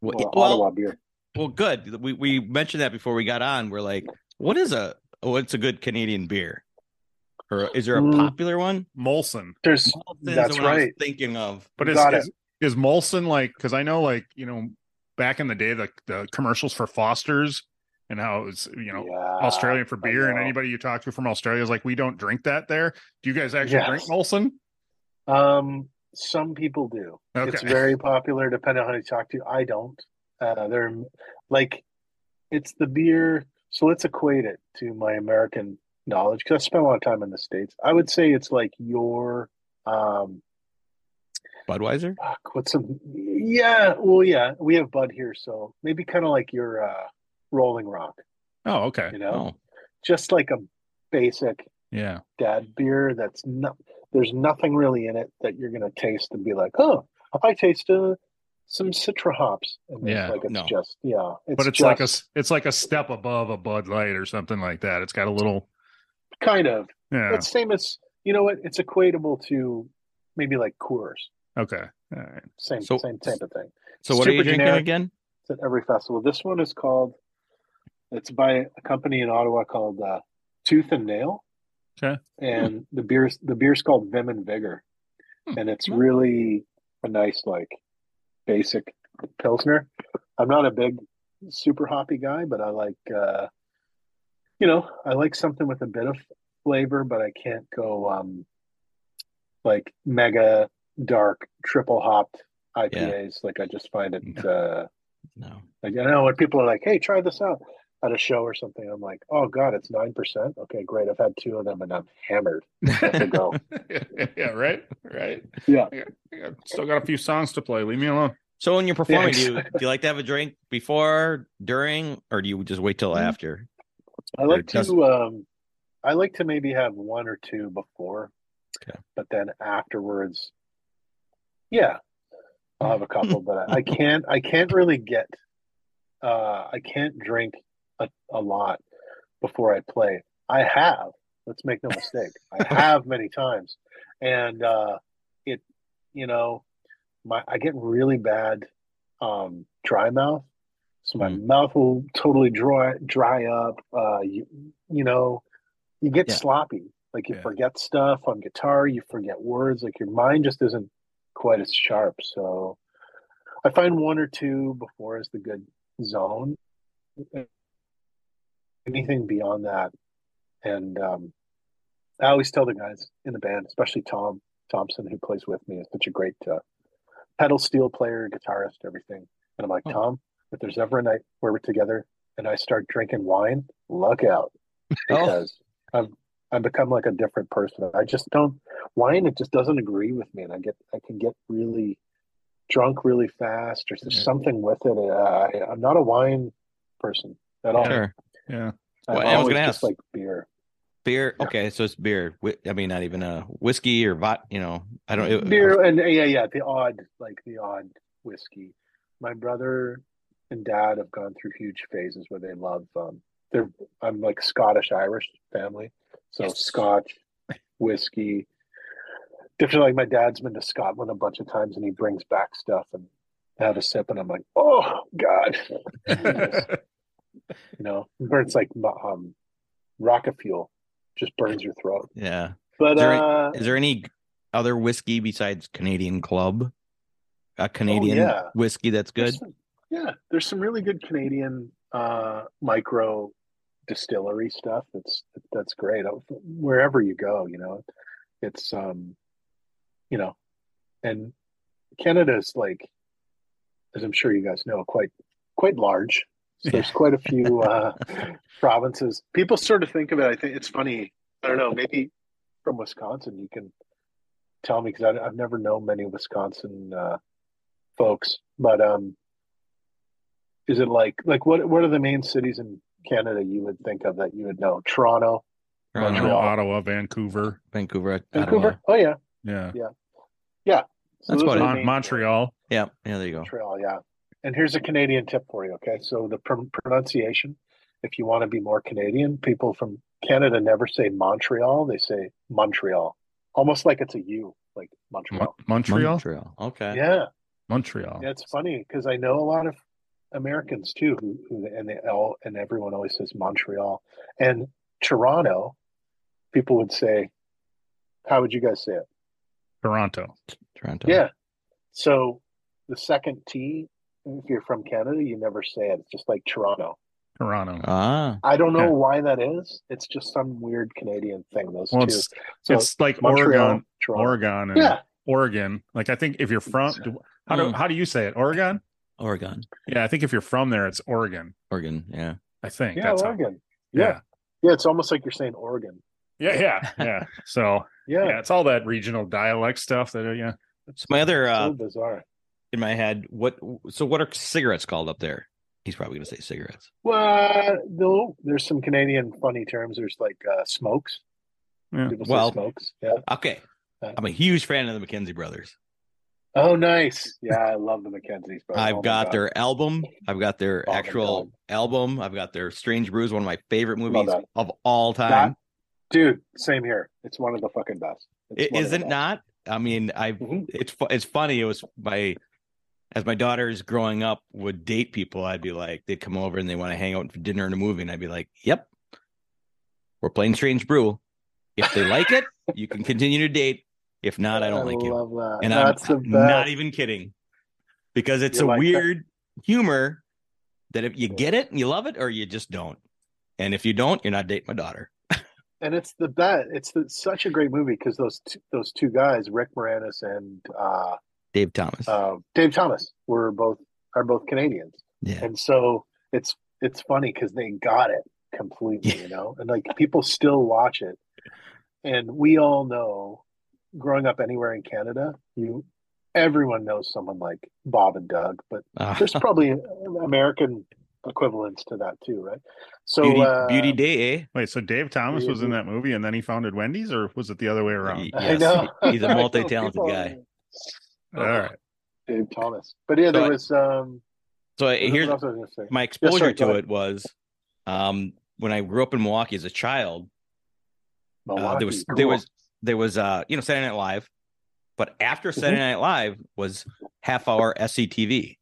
[SPEAKER 3] Well,
[SPEAKER 2] well,
[SPEAKER 3] well,
[SPEAKER 2] Ottawa beer.
[SPEAKER 3] Well, good. We we mentioned that before we got on. We're like, what is a what's a good Canadian beer? Or is there a
[SPEAKER 2] Mm.
[SPEAKER 3] popular one?
[SPEAKER 4] Molson.
[SPEAKER 2] There's
[SPEAKER 3] Molson's the
[SPEAKER 2] that's
[SPEAKER 3] one I was
[SPEAKER 2] right.
[SPEAKER 3] thinking of.
[SPEAKER 4] But is, is is Molson like because I know like you know back in the day the the commercials for Foster's and how it was you know
[SPEAKER 2] Yeah,
[SPEAKER 4] Australian for beer and anybody you talk to from Australia is like we don't drink that there. Do you guys actually
[SPEAKER 2] Yes.
[SPEAKER 4] drink Molson?
[SPEAKER 2] Um, some people do. It's very popular, depending on who you talk to. I don't. Uh, they're like, it's the beer. So let's equate it to my American knowledge because I spent a lot of time in the states. I would say it's like your um,
[SPEAKER 3] Budweiser?
[SPEAKER 2] fuck, what's some? Yeah, well, yeah, we have Bud here, so maybe kind of like your uh, Rolling Rock.
[SPEAKER 4] Oh, okay.
[SPEAKER 2] You know,
[SPEAKER 3] Oh,
[SPEAKER 2] just like a basic
[SPEAKER 4] Yeah.
[SPEAKER 2] dad beer that's not there's nothing really in it that you're gonna taste and be like, oh, I taste uh, some citra hops. And
[SPEAKER 4] Yeah,
[SPEAKER 2] it's like it's
[SPEAKER 3] no.
[SPEAKER 2] just yeah, it's
[SPEAKER 4] but it's
[SPEAKER 2] just
[SPEAKER 4] like a s- it's like a step above a Bud Light or something like that. It's got a little
[SPEAKER 2] kind of
[SPEAKER 4] yeah.
[SPEAKER 2] it's same as you know what it's equatable to maybe like Coors,
[SPEAKER 4] Okay. All right.
[SPEAKER 2] same
[SPEAKER 3] So-
[SPEAKER 2] same type of thing.
[SPEAKER 3] so what are you drinking again?
[SPEAKER 2] It's at every festival. This one is called. It's by a company in Ottawa called uh, Tooth and Nail.
[SPEAKER 4] Okay.
[SPEAKER 2] And the beer's the beer's called Vim and Vigor,
[SPEAKER 4] Hmm.
[SPEAKER 2] and it's really a nice like basic pilsner. I'm not a big super hoppy guy, but I like uh, you know I like something with a bit of flavor, but I can't go um like mega dark triple hopped IPAs. Like I just find it. Uh,
[SPEAKER 3] No.
[SPEAKER 2] like I know when people are like, "Hey, try this out," at a show or something, I'm like, "Oh God, it's nine percent. Okay, great. I've had two of them and I'm hammered. To go."
[SPEAKER 4] yeah, right, right.
[SPEAKER 2] Yeah.
[SPEAKER 4] I got- I got- still got a few songs to play. Leave me alone.
[SPEAKER 3] So when you're performing, do you do you like to have a drink before, during, or do you just wait till
[SPEAKER 2] Mm.
[SPEAKER 3] after?
[SPEAKER 2] I like to um, I like to maybe have one or two before,
[SPEAKER 3] Okay.
[SPEAKER 2] but then afterwards, yeah, I'll have a couple. but I, I can't. I can't really get. Uh, I can't drink a, a lot before I play. I have. Let's make no mistake. I have many times, and uh, it, you know, my I get really bad um, dry mouth, so my
[SPEAKER 3] Mm.
[SPEAKER 2] mouth will totally dry dry up. Uh, you you know, you get
[SPEAKER 3] Yeah.
[SPEAKER 2] sloppy. Like you
[SPEAKER 4] Yeah.
[SPEAKER 2] forget stuff on guitar. You forget words. Like your mind just isn't quite as sharp. So I find one or two before is the good zone. Anything beyond that, and um, I always tell the guys in the band, especially Tom Thompson, who plays with me, is such a great, uh, pedal steel player, guitarist, everything. And I'm like,
[SPEAKER 3] Oh.
[SPEAKER 2] Tom, if there's ever a night where we're together and I start drinking wine, look out
[SPEAKER 3] Oh.
[SPEAKER 2] because I've I've become like a different person. I just don't wine. It just doesn't agree with me, and I get I can get really drunk really fast. Or there's
[SPEAKER 4] Yeah.
[SPEAKER 2] something with it. Uh, I, I'm not a wine person at all.
[SPEAKER 3] Sure.
[SPEAKER 4] Yeah.
[SPEAKER 2] I'm
[SPEAKER 3] Well, I was gonna
[SPEAKER 2] just
[SPEAKER 3] ask.
[SPEAKER 2] like beer.
[SPEAKER 3] Beer.
[SPEAKER 2] Yeah.
[SPEAKER 3] Okay, so it's beer. I mean, not even a whiskey or vot. You know, I don't. It,
[SPEAKER 2] beer and yeah, yeah, the odd like the odd whiskey. My brother and dad have gone through huge phases where they love um they're I'm like Scottish Irish family. So
[SPEAKER 3] Yes.
[SPEAKER 2] scotch, whiskey. Different like my dad's been to Scotland a bunch of times and he brings back stuff and I have a sip and I'm like, oh God. you know, burns like um rocket fuel. Just burns your throat.
[SPEAKER 3] Yeah.
[SPEAKER 2] But
[SPEAKER 3] Is there,
[SPEAKER 2] uh
[SPEAKER 3] is there any other whiskey besides Canadian Club? A Canadian
[SPEAKER 2] Oh, yeah.
[SPEAKER 3] whiskey that's good.
[SPEAKER 2] There's some- yeah, there's some really good Canadian uh, micro distillery stuff. That's that's great. Uh, Wherever you go, you know, it's um, you know, and Canada's like, as I'm sure you guys know, quite quite large. So there's quite a few uh, provinces. People sort of think of it. I think it's funny. I don't know. Maybe from Wisconsin, you can tell me because I've never known many Wisconsin uh, folks. But um, is it like like what what are the main cities in Canada you would think of that you would know? Toronto,
[SPEAKER 3] Toronto,
[SPEAKER 2] Montreal.
[SPEAKER 4] Ottawa, Vancouver.
[SPEAKER 3] Vancouver,
[SPEAKER 2] Vancouver.
[SPEAKER 3] Ottawa.
[SPEAKER 2] Oh yeah,
[SPEAKER 4] Yeah.
[SPEAKER 2] yeah, So
[SPEAKER 3] That's
[SPEAKER 2] those
[SPEAKER 3] about
[SPEAKER 2] are the
[SPEAKER 4] Mon- Montreal.
[SPEAKER 3] Yeah, yeah. There you go.
[SPEAKER 2] Montreal, yeah. And here's a Canadian tip for you. Okay, so the pr- pronunciation, if you want to be more Canadian, people from Canada never say Montreal; they say Montreal, almost like it's a U, like
[SPEAKER 4] Mon-
[SPEAKER 2] Montreal.
[SPEAKER 4] Montreal.
[SPEAKER 3] Montreal. Okay.
[SPEAKER 2] Yeah,
[SPEAKER 4] Montreal.
[SPEAKER 2] yeah. It's funny because I know a lot of Americans too, who, who and they all and everyone always says Montreal and Toronto. People would say, "How would you guys say it?"
[SPEAKER 4] Toronto.
[SPEAKER 3] Toronto.
[SPEAKER 2] Yeah. So the second T, if you're from Canada, you never say it. It's just like Toronto.
[SPEAKER 4] Toronto.
[SPEAKER 3] Ah.
[SPEAKER 2] I don't know
[SPEAKER 4] Okay.
[SPEAKER 2] why that is. It's just some weird Canadian thing. Those
[SPEAKER 4] Well,
[SPEAKER 2] two.
[SPEAKER 4] it's,
[SPEAKER 2] So
[SPEAKER 4] it's like
[SPEAKER 2] Montreal,
[SPEAKER 4] Oregon,
[SPEAKER 2] Toronto.
[SPEAKER 4] Oregon, and
[SPEAKER 2] Yeah.
[SPEAKER 4] Oregon. Like I think if you're from, do- how do
[SPEAKER 3] Mm.
[SPEAKER 4] how do you say it? Oregon.
[SPEAKER 3] Oregon.
[SPEAKER 4] Yeah, I think if you're from there, it's Oregon.
[SPEAKER 3] Oregon. Yeah.
[SPEAKER 4] I think
[SPEAKER 2] Yeah,
[SPEAKER 4] that's how-
[SPEAKER 2] Oregon. Yeah. yeah. it's almost like you're saying Oregon.
[SPEAKER 4] yeah, yeah, yeah. So
[SPEAKER 2] Yeah.
[SPEAKER 4] yeah, it's all that regional dialect stuff. That uh, yeah,
[SPEAKER 3] So my other
[SPEAKER 2] so
[SPEAKER 3] uh
[SPEAKER 2] bizarre.
[SPEAKER 3] In my head, what? So what are cigarettes called up there? He's probably gonna say cigarettes.
[SPEAKER 2] Well, no, there's some Canadian funny terms. There's like uh, smokes.
[SPEAKER 4] Yeah.
[SPEAKER 2] People say
[SPEAKER 3] Well-
[SPEAKER 2] smokes. Yeah.
[SPEAKER 3] Okay.
[SPEAKER 2] Uh,
[SPEAKER 3] I'm a huge fan of the McKenzie brothers.
[SPEAKER 2] Oh, nice. Yeah, I love the Mackenzies. Bro.
[SPEAKER 3] I've
[SPEAKER 2] Oh
[SPEAKER 3] got their album. I've got their
[SPEAKER 2] Oh
[SPEAKER 3] actual album. I've got their Strange Brews, one of my favorite movies of all time.
[SPEAKER 2] That- dude. Same here. It's one of the fucking best. It's
[SPEAKER 3] It
[SPEAKER 2] one of the
[SPEAKER 3] isn't
[SPEAKER 2] best.
[SPEAKER 3] not. I mean, I
[SPEAKER 2] Mhm.
[SPEAKER 3] it's it's funny. It was my as my daughters growing up would date people. I'd be like, they'd come over and they want to hang out for dinner and a movie, and I'd be like, "Yep, we're playing Strange Brew. If they like it, you can continue to date. If not, I don't like you."
[SPEAKER 2] that.
[SPEAKER 3] And
[SPEAKER 2] That's
[SPEAKER 3] I'm
[SPEAKER 2] the
[SPEAKER 3] not even kidding, because it's
[SPEAKER 2] You
[SPEAKER 3] a
[SPEAKER 2] like that?
[SPEAKER 3] weird humor that if you get it and you love it, or you just don't. And if you don't, you're not dating my daughter.
[SPEAKER 2] and it's the bet. It's the, such a great movie because those two, those two guys, Rick Moranis and uh,
[SPEAKER 3] Dave Thomas.
[SPEAKER 2] uh, Dave Thomas, We're both are both Canadians,
[SPEAKER 3] yeah.
[SPEAKER 2] and so it's it's funny because they got it completely, you know, and like people still watch it, and we all know, growing up anywhere in Canada, you everyone knows someone like Bob and Doug, but
[SPEAKER 3] Uh,
[SPEAKER 2] there's probably American equivalents to that too, right? So
[SPEAKER 3] Beauty,
[SPEAKER 2] uh,
[SPEAKER 3] Beauty Day, eh?
[SPEAKER 4] wait. So Dave Thomas
[SPEAKER 2] Yeah,
[SPEAKER 4] was in that movie, and then he founded Wendy's, or was it the other way around?
[SPEAKER 3] Y-
[SPEAKER 2] I
[SPEAKER 3] Yes,
[SPEAKER 2] know.
[SPEAKER 3] he's a multi-talented guy.
[SPEAKER 4] All right.
[SPEAKER 2] Dave Thomas. But yeah, there
[SPEAKER 3] I-
[SPEAKER 2] was um
[SPEAKER 3] So here's
[SPEAKER 2] else was I gonna say?
[SPEAKER 3] my
[SPEAKER 2] Yeah,
[SPEAKER 3] exposure
[SPEAKER 2] sorry,
[SPEAKER 3] to it was um when I grew up in Milwaukee as a child. Uh, there was
[SPEAKER 2] cool.
[SPEAKER 3] there was there was uh you know Saturday Night Live, but after
[SPEAKER 2] Mm-hmm.
[SPEAKER 3] Saturday Night Live was half hour SCTV.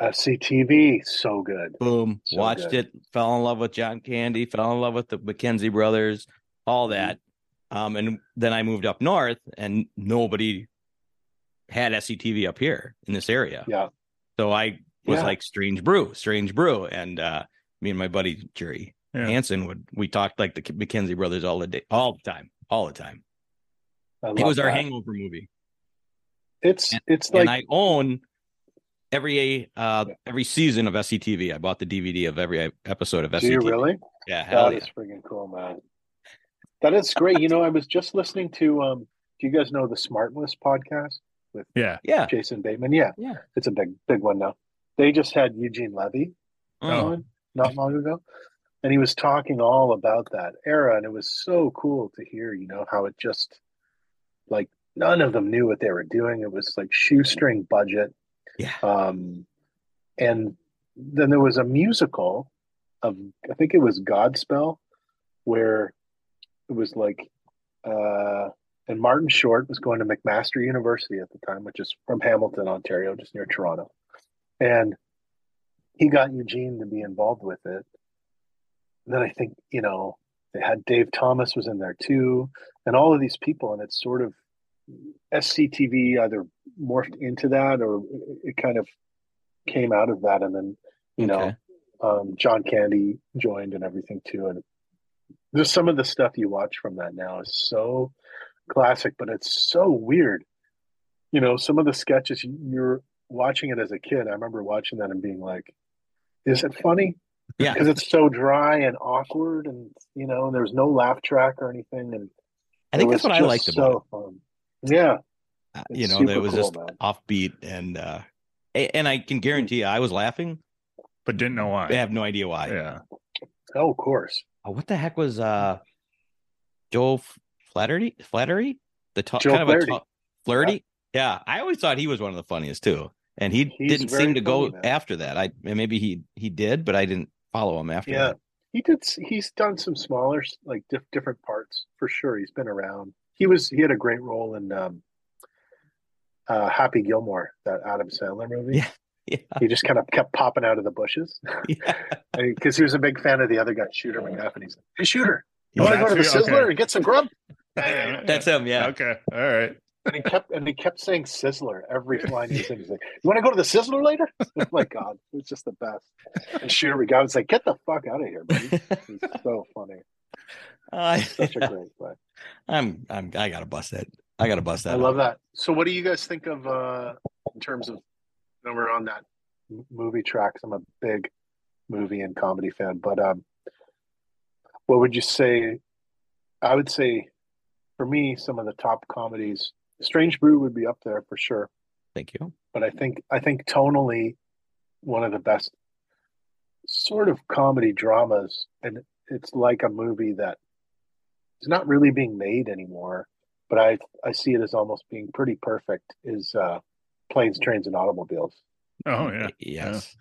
[SPEAKER 2] FCTV, so good.
[SPEAKER 3] Boom,
[SPEAKER 2] So
[SPEAKER 3] watched
[SPEAKER 2] good.
[SPEAKER 3] it, fell in love with John Candy, fell in love with the McKenzie brothers, all
[SPEAKER 2] Mm-hmm.
[SPEAKER 3] that. Um, and then I moved up north, and nobody had SCTV up here in this area.
[SPEAKER 2] Yeah.
[SPEAKER 3] So I was
[SPEAKER 2] Yeah.
[SPEAKER 3] like Strange Brew, Strange Brew, and uh, me and my buddy Jerry
[SPEAKER 4] Yeah.
[SPEAKER 3] Hansen would we talked like the McKenzie brothers all the day, all the time, all the time. It
[SPEAKER 2] love
[SPEAKER 3] was our
[SPEAKER 2] that.
[SPEAKER 3] hangover movie.
[SPEAKER 2] It's it's
[SPEAKER 3] and
[SPEAKER 2] like
[SPEAKER 3] I own every uh every season of SCTV. I bought the DVD of every episode of
[SPEAKER 2] do you
[SPEAKER 3] SCTV.
[SPEAKER 2] really?
[SPEAKER 3] Yeah, hell
[SPEAKER 2] That
[SPEAKER 3] yeah.
[SPEAKER 2] is freaking cool, man. That is great. You know, I was just listening to um do you guys know the SmartLess podcast?
[SPEAKER 4] Yeah.
[SPEAKER 3] Yeah.
[SPEAKER 2] Jason Bateman. Yeah.
[SPEAKER 3] Yeah.
[SPEAKER 2] It's a big, big one now. They just had Eugene Levy
[SPEAKER 3] Oh.
[SPEAKER 2] on not long ago. And he was talking all about that era. And it was so cool to hear, you know, how it just like none of them knew what they were doing. It was like shoestring budget.
[SPEAKER 3] Yeah.
[SPEAKER 2] Um, and then there was a musical of, I think it was Godspell, where it was like, uh, and Martin Short was going to McMaster University at the time, which is from Hamilton, Ontario, just near Toronto. And he got Eugene to be involved with it. And then I think, you know, they had Dave Thomas was in there too, and all of these people, and it's sort of SCTV either morphed into that or it kind of came out of that. And then, you
[SPEAKER 3] Okay.
[SPEAKER 2] know, um, John Candy joined and everything too. And just some of the stuff you watch from that now is so classic, but it's so weird. You know, some of the sketches you're watching it as a kid. I remember watching that and being like, "Is it funny?"
[SPEAKER 3] Yeah.
[SPEAKER 2] because it's so dry and awkward, and you know, and there's no laugh track or anything. And
[SPEAKER 3] I think that's what I
[SPEAKER 2] just
[SPEAKER 3] liked
[SPEAKER 2] so
[SPEAKER 3] about it.
[SPEAKER 2] Fun. Yeah,
[SPEAKER 3] Uh, you know, it was
[SPEAKER 2] cool,
[SPEAKER 3] just
[SPEAKER 2] man.
[SPEAKER 3] offbeat and uh and I can guarantee you I was laughing.
[SPEAKER 4] But didn't know why.
[SPEAKER 3] I have no idea why.
[SPEAKER 4] Yeah.
[SPEAKER 2] oh, of course.
[SPEAKER 3] Uh, what the heck was uh Joe F- Flattery? Flattery? The talk
[SPEAKER 2] Joe
[SPEAKER 3] kind of a
[SPEAKER 2] Flaherty.
[SPEAKER 3] talk flirty? Yeah. I always thought he was one of the funniest too. And he
[SPEAKER 2] He's
[SPEAKER 3] didn't seem to go
[SPEAKER 2] man.
[SPEAKER 3] after that. I maybe he he did, but I didn't follow him after
[SPEAKER 2] Yeah,
[SPEAKER 3] that.
[SPEAKER 2] he did. He's done some smaller, like diff- different parts for sure. He's been around. He was. He had a great role in um, uh, Happy Gilmore, that Adam Sandler movie.
[SPEAKER 3] Yeah. Yeah.
[SPEAKER 2] He just kind of kept popping out of the bushes
[SPEAKER 3] Yeah.
[SPEAKER 2] because he was a big fan of the other guy, Shooter McGavin. He's like, "Hey, Shooter, you want to go to the? Sizzler
[SPEAKER 4] Okay.
[SPEAKER 2] and get some grub?"
[SPEAKER 3] That's him, yeah.
[SPEAKER 4] Okay. All right.
[SPEAKER 2] And he kept and he kept saying Sizzler every line he was in. He's like, "You want to go to the Sizzler later?" oh my God, it's just the best. And Shooter McGavin's like, "Get the fuck out of here, buddy!" He's so funny.
[SPEAKER 3] Uh,
[SPEAKER 2] Such a great play.
[SPEAKER 3] I'm I'm I gotta bust that. I gotta bust that.
[SPEAKER 2] I love
[SPEAKER 3] out.
[SPEAKER 2] that. So, what do you guys think of uh, in terms of? When we're on that movie tracks. I'm a big movie and comedy fan, but um, what would you say? I would say, for me, some of the top comedies, Strange Brew would be up there for sure.
[SPEAKER 3] Thank you.
[SPEAKER 2] But I think I think tonally, one of the best sort of comedy dramas, and it's like a movie that is not really being made anymore. But I I see it as almost being pretty perfect. Is uh, Planes, Trains, and Automobiles.
[SPEAKER 4] Oh yeah.
[SPEAKER 3] Yes.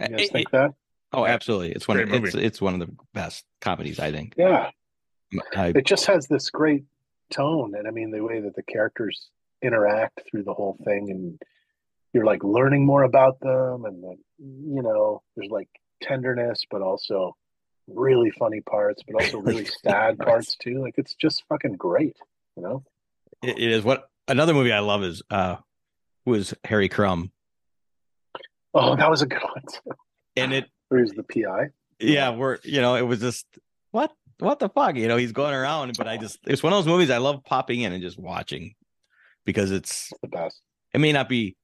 [SPEAKER 2] You guys
[SPEAKER 3] It-
[SPEAKER 2] think
[SPEAKER 3] it-
[SPEAKER 2] that?
[SPEAKER 3] oh, absolutely. It's one. Of,
[SPEAKER 4] Great
[SPEAKER 3] it's it's one of the best comedies. I think.
[SPEAKER 2] Yeah,
[SPEAKER 3] I,
[SPEAKER 2] it just has this great tone, and I mean the way that the characters interact through the whole thing, and you're like learning more about them, and the, you know, there's like tenderness, but also really funny parts, but also
[SPEAKER 3] Really
[SPEAKER 2] sad
[SPEAKER 3] parts.
[SPEAKER 2] parts too. Like it's just fucking great, you know.
[SPEAKER 3] it, it is what another movie I love is uh was Harry Crumb,
[SPEAKER 2] Oh, that was a good one. Too.
[SPEAKER 3] and it
[SPEAKER 2] Where's the PI?
[SPEAKER 3] yeah, we're you know it was just what what the fuck you know he's going around, but I just it's one of those movies I love popping in and just watching because it's
[SPEAKER 2] The best.
[SPEAKER 3] it may not be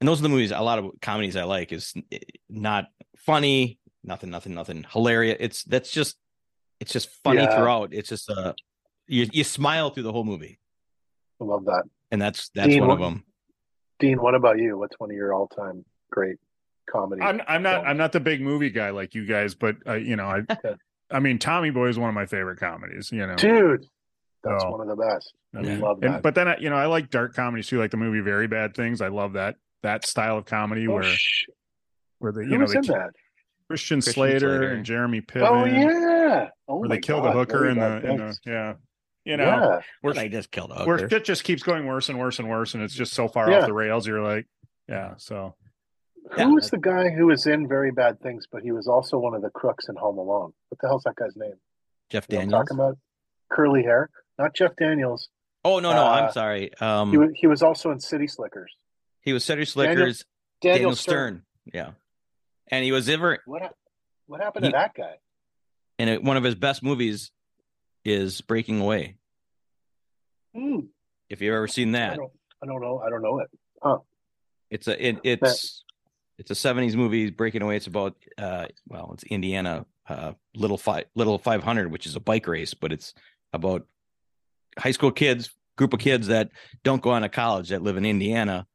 [SPEAKER 3] and those are the movies a lot of comedies i like is not funny nothing nothing nothing hilarious it's that's just it's just funny
[SPEAKER 2] Yeah.
[SPEAKER 3] throughout it's just uh you, you smile through the whole movie
[SPEAKER 2] I love that.
[SPEAKER 3] and that's that's
[SPEAKER 2] Dean,
[SPEAKER 3] one of them
[SPEAKER 2] Dean, what about you? What's one of your all-time great comedy?
[SPEAKER 4] I'm I'm not
[SPEAKER 2] films?
[SPEAKER 4] I'm not the big movie guy like you guys, but uh, you know I
[SPEAKER 2] Okay.
[SPEAKER 4] I mean Tommy Boy is one of my favorite comedies. You know,
[SPEAKER 2] Dude, that's
[SPEAKER 4] Oh.
[SPEAKER 2] one of the best.
[SPEAKER 4] I
[SPEAKER 2] I
[SPEAKER 4] mean,
[SPEAKER 2] love that.
[SPEAKER 4] and, but then I, you know I like dark comedies too, like the movie Very Bad Things. I love that that style of comedy
[SPEAKER 2] oh,
[SPEAKER 4] where
[SPEAKER 2] sh-
[SPEAKER 4] where the
[SPEAKER 2] who
[SPEAKER 4] you know
[SPEAKER 2] was
[SPEAKER 4] they
[SPEAKER 2] in that?
[SPEAKER 4] Christian,
[SPEAKER 3] Christian
[SPEAKER 4] Slater,
[SPEAKER 3] Slater.
[SPEAKER 4] and Jeremy oh, Piven.
[SPEAKER 2] Oh yeah. Oh
[SPEAKER 4] where they kill
[SPEAKER 2] God,
[SPEAKER 4] the hooker
[SPEAKER 2] very
[SPEAKER 4] in the, in the yeah. You know,
[SPEAKER 2] yeah.
[SPEAKER 4] where
[SPEAKER 3] they just killed a
[SPEAKER 4] where
[SPEAKER 3] hooker.
[SPEAKER 4] shit just keeps going worse and worse and worse, and it's just so far
[SPEAKER 2] Yeah.
[SPEAKER 4] off the rails. You're like, yeah. So
[SPEAKER 3] Yeah,
[SPEAKER 2] Who was the guy who was in Very Bad Things, but he was also one of the crooks in Home Alone? What the hell's that guy's name?
[SPEAKER 3] jeff
[SPEAKER 2] You know I'm
[SPEAKER 3] daniels
[SPEAKER 2] talking about? Curly hair. Not Jeff Daniels.
[SPEAKER 3] oh no no
[SPEAKER 2] Uh,
[SPEAKER 3] i'm sorry um
[SPEAKER 2] He was, he was also in City Slickers.
[SPEAKER 3] he was City slickers
[SPEAKER 2] Daniel,
[SPEAKER 3] daniel,
[SPEAKER 2] Stern.
[SPEAKER 3] stern. yeah and he was ever
[SPEAKER 2] What what happened
[SPEAKER 3] He-
[SPEAKER 2] to that guy?
[SPEAKER 3] in it, one of his best movies is breaking away
[SPEAKER 2] Hmm,
[SPEAKER 3] if you've ever seen
[SPEAKER 2] I
[SPEAKER 3] that
[SPEAKER 2] don't, I don't know. I don't know it.
[SPEAKER 3] It's a it, it's it's a seventies movie. Breaking Away. It's about uh well, it's Indiana uh little five little five hundred, which is a bike race, but it's about high school kids, group of kids that don't go on to college that live in Indiana.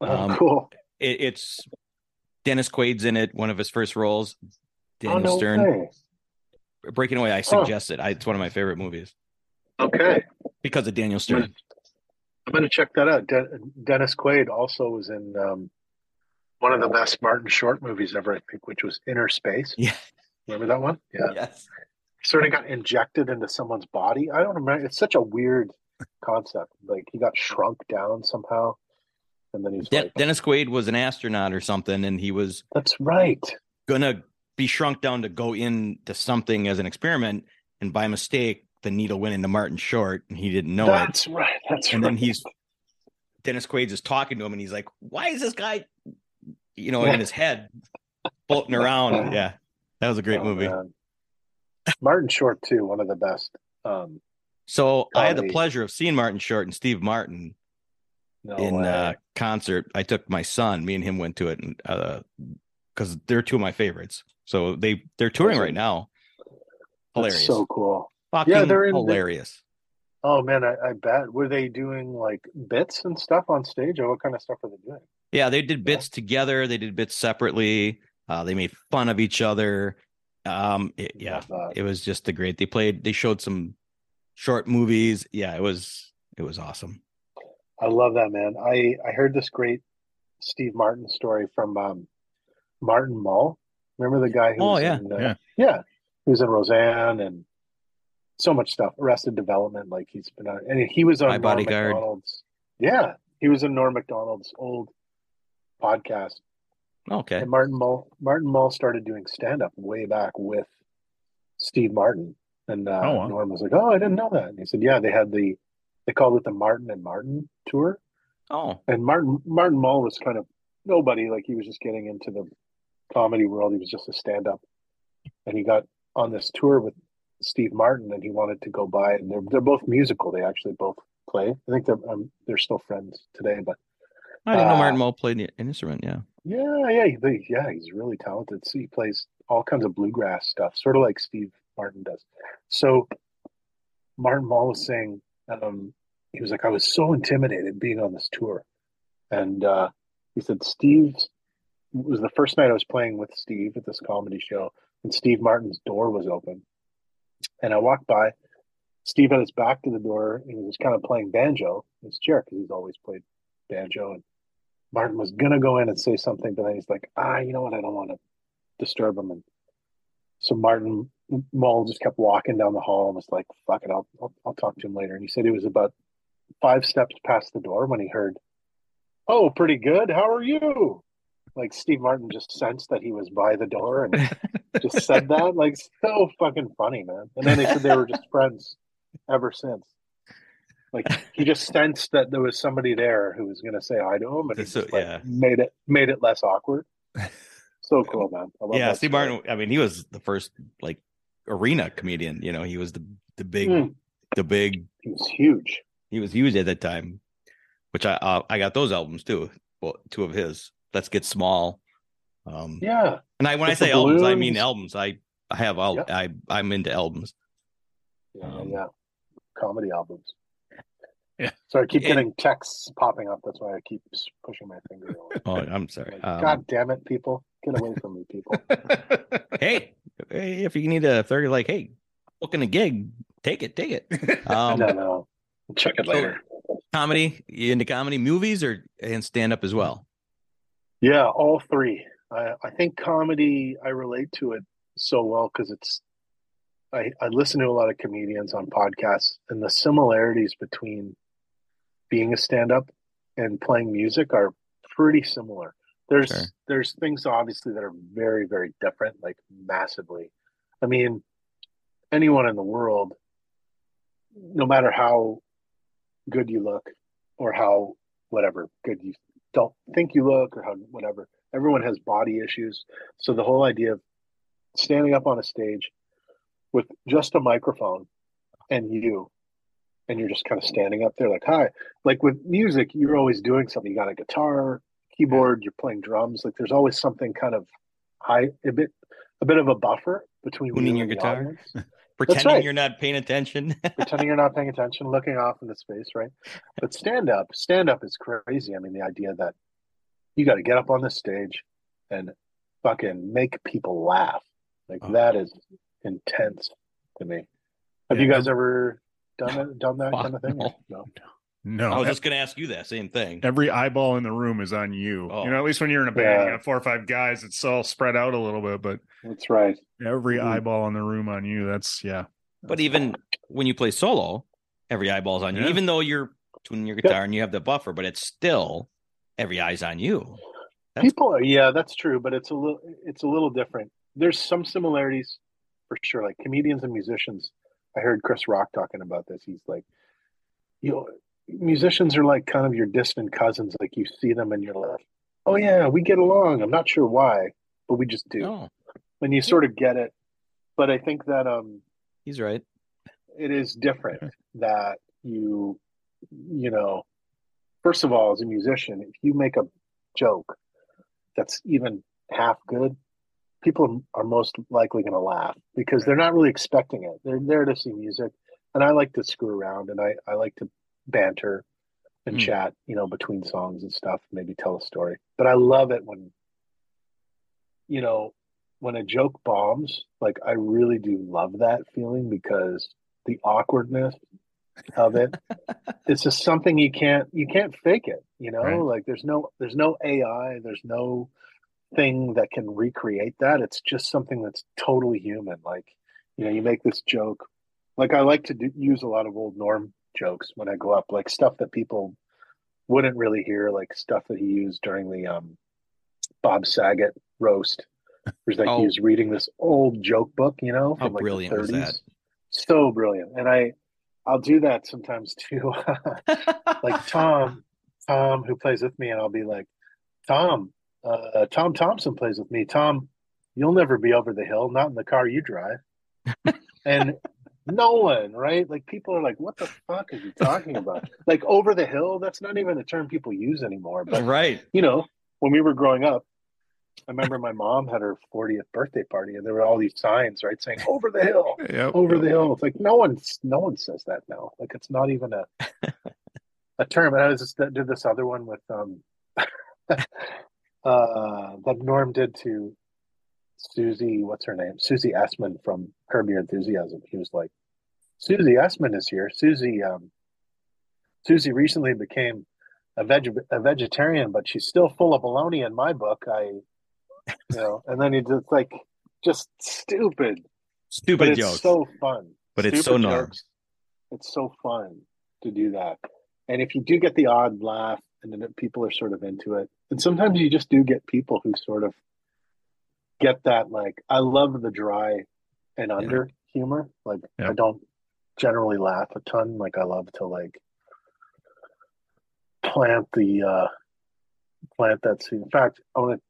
[SPEAKER 2] Oh,
[SPEAKER 3] Um,
[SPEAKER 2] cool.
[SPEAKER 3] It, it's Dennis Quaid's in it, one of his first roles. Daniel
[SPEAKER 2] oh, no
[SPEAKER 3] Stern.
[SPEAKER 2] way.
[SPEAKER 3] Breaking Away. I suggest it. I, it's one of my favorite movies
[SPEAKER 2] Okay.
[SPEAKER 3] because of Daniel Stern.
[SPEAKER 2] I'm gonna check that out. De- Dennis Quaid also was in um, one of the best Martin Short movies ever, I think, which was Inner Space.
[SPEAKER 3] Yeah.
[SPEAKER 2] Remember that one? Yeah.
[SPEAKER 3] Yes.
[SPEAKER 2] Sort of got injected into someone's body. I don't remember. It's such a weird concept. Like he got shrunk down somehow, and then he's
[SPEAKER 3] De-
[SPEAKER 2] like,
[SPEAKER 3] Dennis Quaid was an astronaut or something, and he was
[SPEAKER 2] "That's right."
[SPEAKER 3] gonna be shrunk down to go into something as an experiment, and by mistake, the needle went into Martin Short, and he didn't know it.
[SPEAKER 2] That's right. That's
[SPEAKER 3] And
[SPEAKER 2] right.
[SPEAKER 3] then he's Dennis Quaid is talking to him, and he's like, "Why is this guy, you know, in his head floating around?" Yeah, that was a great
[SPEAKER 2] Oh,
[SPEAKER 3] movie.
[SPEAKER 2] man. Martin Short too, one of the best. Um,
[SPEAKER 3] So I had the pleasure of seeing Martin Short and Steve Martin
[SPEAKER 2] no
[SPEAKER 3] in uh, concert. I took my son. Me and him went to it, and because they're two of my favorites. So they they're touring right now.
[SPEAKER 2] That's
[SPEAKER 3] Hilarious,
[SPEAKER 2] so cool.
[SPEAKER 3] fucking
[SPEAKER 2] Yeah, they're in-
[SPEAKER 3] hilarious.
[SPEAKER 2] Oh man, I, I bet. Were they doing like bits and stuff on stage, or what kind of stuff were they doing?
[SPEAKER 3] Yeah, they did bits together. They did bits separately. Uh, they made fun of each other. Um, it- yeah, it was just the great. They played. They showed some short movies. Yeah, it was it was awesome.
[SPEAKER 2] I love that man. I I heard this great Steve Martin story from um, Martin Mull. Remember the guy who
[SPEAKER 3] Oh,
[SPEAKER 2] was
[SPEAKER 3] yeah,
[SPEAKER 2] in, uh,
[SPEAKER 4] yeah.
[SPEAKER 2] yeah, he was in Roseanne and so much stuff. Arrested Development, like he's been on, and he was on
[SPEAKER 3] My
[SPEAKER 2] Norm
[SPEAKER 3] Bodyguard.
[SPEAKER 2] Macdonald's. Yeah, he was in Norm Macdonald's old podcast.
[SPEAKER 3] Okay,
[SPEAKER 2] And Martin Mull, Martin Mull started doing stand up way back with Steve Martin, and uh,
[SPEAKER 4] Oh, wow.
[SPEAKER 2] Norm was like, "Oh, I didn't know that." And he said, "Yeah, they had the they called it the Martin and Martin tour."
[SPEAKER 3] oh
[SPEAKER 2] and Martin Martin Mull was kind of nobody. Like he was just getting into the comedy world. He was just a stand up, and he got on this tour with Steve Martin, and he wanted to go by. And they're they're both musical. They actually both play. I think they're um, they're still friends today. But
[SPEAKER 3] I didn't know
[SPEAKER 2] uh,
[SPEAKER 3] Martin Mull played an instrument. Yeah,
[SPEAKER 2] yeah, yeah, he, yeah, he's really talented. So he plays all kinds of bluegrass stuff, sort of like Steve Martin does. So Martin Mull was saying, um, he was like, I was so intimidated being on this tour. And uh, he said, Steve was the first night I was playing with Steve at this comedy show, and Steve Martin's door was open. And I walked by. Steve had his back to the door. and He was kind of playing banjo in his chair because he's always played banjo. And Martin was gonna go in and say something, but then he's like, ah, you know what? I don't want to disturb him. And so Martin Mull just kept walking down the hall and was like, fuck it, I'll, I'll I'll talk to him later. And he said he was about five steps past the door when he heard, "Oh, pretty good. How are you?" Like Steve Martin just sensed that he was by the door and just said that. Like so fucking funny, man. And then they said they were just friends ever since. Like he just sensed that there was somebody there who was going to say hi to him, and he
[SPEAKER 3] So-
[SPEAKER 2] just like,
[SPEAKER 3] yeah.
[SPEAKER 2] made it made it less awkward. So cool, man. I love
[SPEAKER 3] yeah. Steve
[SPEAKER 2] story.
[SPEAKER 3] Martin. I mean, he was the first like arena comedian. You know, he was the the big
[SPEAKER 2] Mm.
[SPEAKER 3] the big.
[SPEAKER 2] He was huge.
[SPEAKER 3] He was huge at that time, which I uh, I got those albums too. Well, two of his. Let's get small. Um,
[SPEAKER 2] Yeah,
[SPEAKER 3] and I when I
[SPEAKER 2] With the
[SPEAKER 3] say albums, I mean albums. I I have all.
[SPEAKER 2] Yep.
[SPEAKER 3] I I'm into albums.
[SPEAKER 2] yeah,
[SPEAKER 3] Um,
[SPEAKER 2] yeah. Comedy albums.
[SPEAKER 4] Yeah.
[SPEAKER 2] So I keep
[SPEAKER 3] And-
[SPEAKER 2] getting texts popping up. That's why I keep pushing my finger. away.
[SPEAKER 3] Oh, I'm sorry.
[SPEAKER 2] Like,
[SPEAKER 3] Um,
[SPEAKER 2] God damn it, people! Get away from me, people.
[SPEAKER 3] hey, hey, if you need a thirty, like, hey, booking a gig, take it, take it. Um,
[SPEAKER 2] no, no. Check it later.
[SPEAKER 3] comedy, you into comedy movies or and stand up as well?
[SPEAKER 2] Yeah, all three. I, I think comedy, I relate to it so well because it's, I, I listen to a lot of comedians on podcasts, and the similarities between being a stand up and playing music are pretty similar. There's
[SPEAKER 3] Sure.
[SPEAKER 2] there's things obviously that are very very different, like massively. I mean, anyone in the world, no matter how good you look or how whatever good you don't think you look or how whatever, everyone has body issues. So the whole idea of standing up on a stage with just a microphone and you and you're just kind of standing up there like hi. Like with music you're always doing something. You got a guitar keyboard you're playing drums. Like there's always something kind of high a bit a bit of a buffer between
[SPEAKER 3] Tuning
[SPEAKER 2] you
[SPEAKER 3] your guitar? Pretending
[SPEAKER 2] right.
[SPEAKER 3] you're not paying attention.
[SPEAKER 2] pretending you're not paying attention looking off into space right? But stand up stand up is crazy. I mean the idea that you got to get up on the stage and fucking make people laugh. Like
[SPEAKER 3] Oh.
[SPEAKER 2] that is intense to me. Have
[SPEAKER 4] Yeah,
[SPEAKER 2] you guys ever done it done that
[SPEAKER 3] Fuck
[SPEAKER 2] kind of thing
[SPEAKER 3] no.
[SPEAKER 2] no
[SPEAKER 4] No,
[SPEAKER 3] I was just going to ask you that same thing.
[SPEAKER 4] every eyeball in the room is on you.
[SPEAKER 3] Oh.
[SPEAKER 4] You know, at least when you're in a band,
[SPEAKER 2] Yeah.
[SPEAKER 4] you got four or five guys. It's all spread out a little bit, but
[SPEAKER 2] that's right
[SPEAKER 4] every
[SPEAKER 2] Mhm.
[SPEAKER 4] eyeball in the room on you. That's yeah.
[SPEAKER 3] But even when you play solo, every eyeball's on you,
[SPEAKER 4] Yeah.
[SPEAKER 3] even though you're tuning your guitar and you have the buffer, but it's still every eye's on you. That's-
[SPEAKER 2] people are yeah that's true but it's a little it's a little different there's some similarities for sure like comedians and musicians i heard chris rock talking about this. He's like you know musicians are like kind of your distant cousins. Like you see them and you're like oh yeah we get along. I'm not sure why but we just do.
[SPEAKER 3] No,
[SPEAKER 2] and you sort of get it. But i think that um
[SPEAKER 3] he's right.
[SPEAKER 2] it is different that you you know first of all as a musician if you make a joke that's even half good people are most likely going to laugh because they're not really expecting it they're there to see music and i like to screw around and i, I like to banter and
[SPEAKER 3] Hmm.
[SPEAKER 2] chat you know between songs and stuff maybe tell a story but i love it when you know when a joke bombs like i really do love that feeling because the awkwardness of it it's just something you can't you can't fake it you know
[SPEAKER 4] Right.
[SPEAKER 2] like there's no there's no ai there's no thing that can recreate that it's just something that's totally human like you know you make this joke like i like to do, use a lot of old norm jokes when i go up like stuff that people wouldn't really hear like stuff that he used during the um bob saget roast where he's like
[SPEAKER 3] Oh.
[SPEAKER 2] he was reading this old joke book you know
[SPEAKER 3] How
[SPEAKER 2] from like
[SPEAKER 3] brilliant
[SPEAKER 2] the
[SPEAKER 3] was
[SPEAKER 2] 30s
[SPEAKER 3] that?
[SPEAKER 2] so brilliant and i i'll do that sometimes too like tom tom who plays with me and i'll be like tom uh tom thompson plays with me tom you'll never be over the hill not in the car you drive and no one right like people are like what the fuck is he talking about like over the hill that's not even a term people use anymore but
[SPEAKER 3] right.
[SPEAKER 2] you know when we were growing up i remember my mom had her 40th birthday party and there were all these signs right saying over the hill
[SPEAKER 4] Yep.
[SPEAKER 2] over the hill. It's like no one, no one says that now. Like it's not even a a term. And I was just did this other one with um uh that Norm did to Susie. What's her name? Susie Essman from Curb Your Enthusiasm. He was like, Susie Essman is here. Susie, um, Susie recently became a veg a vegetarian, but she's still full of baloney in my book. I, you know, and then he just like just stupid
[SPEAKER 3] Stupid
[SPEAKER 2] but it's
[SPEAKER 3] jokes.
[SPEAKER 2] so fun.
[SPEAKER 3] But it's so
[SPEAKER 2] Stupid
[SPEAKER 3] Norm.
[SPEAKER 2] It's so fun to do that. And if you do get the odd laugh and then people are sort of into it, and sometimes you just do get people who sort of get that like I love the dry and under humor. Like
[SPEAKER 4] Yeah.
[SPEAKER 2] I don't generally laugh a ton. Like I love to like plant the uh plant that scene. In fact, I want to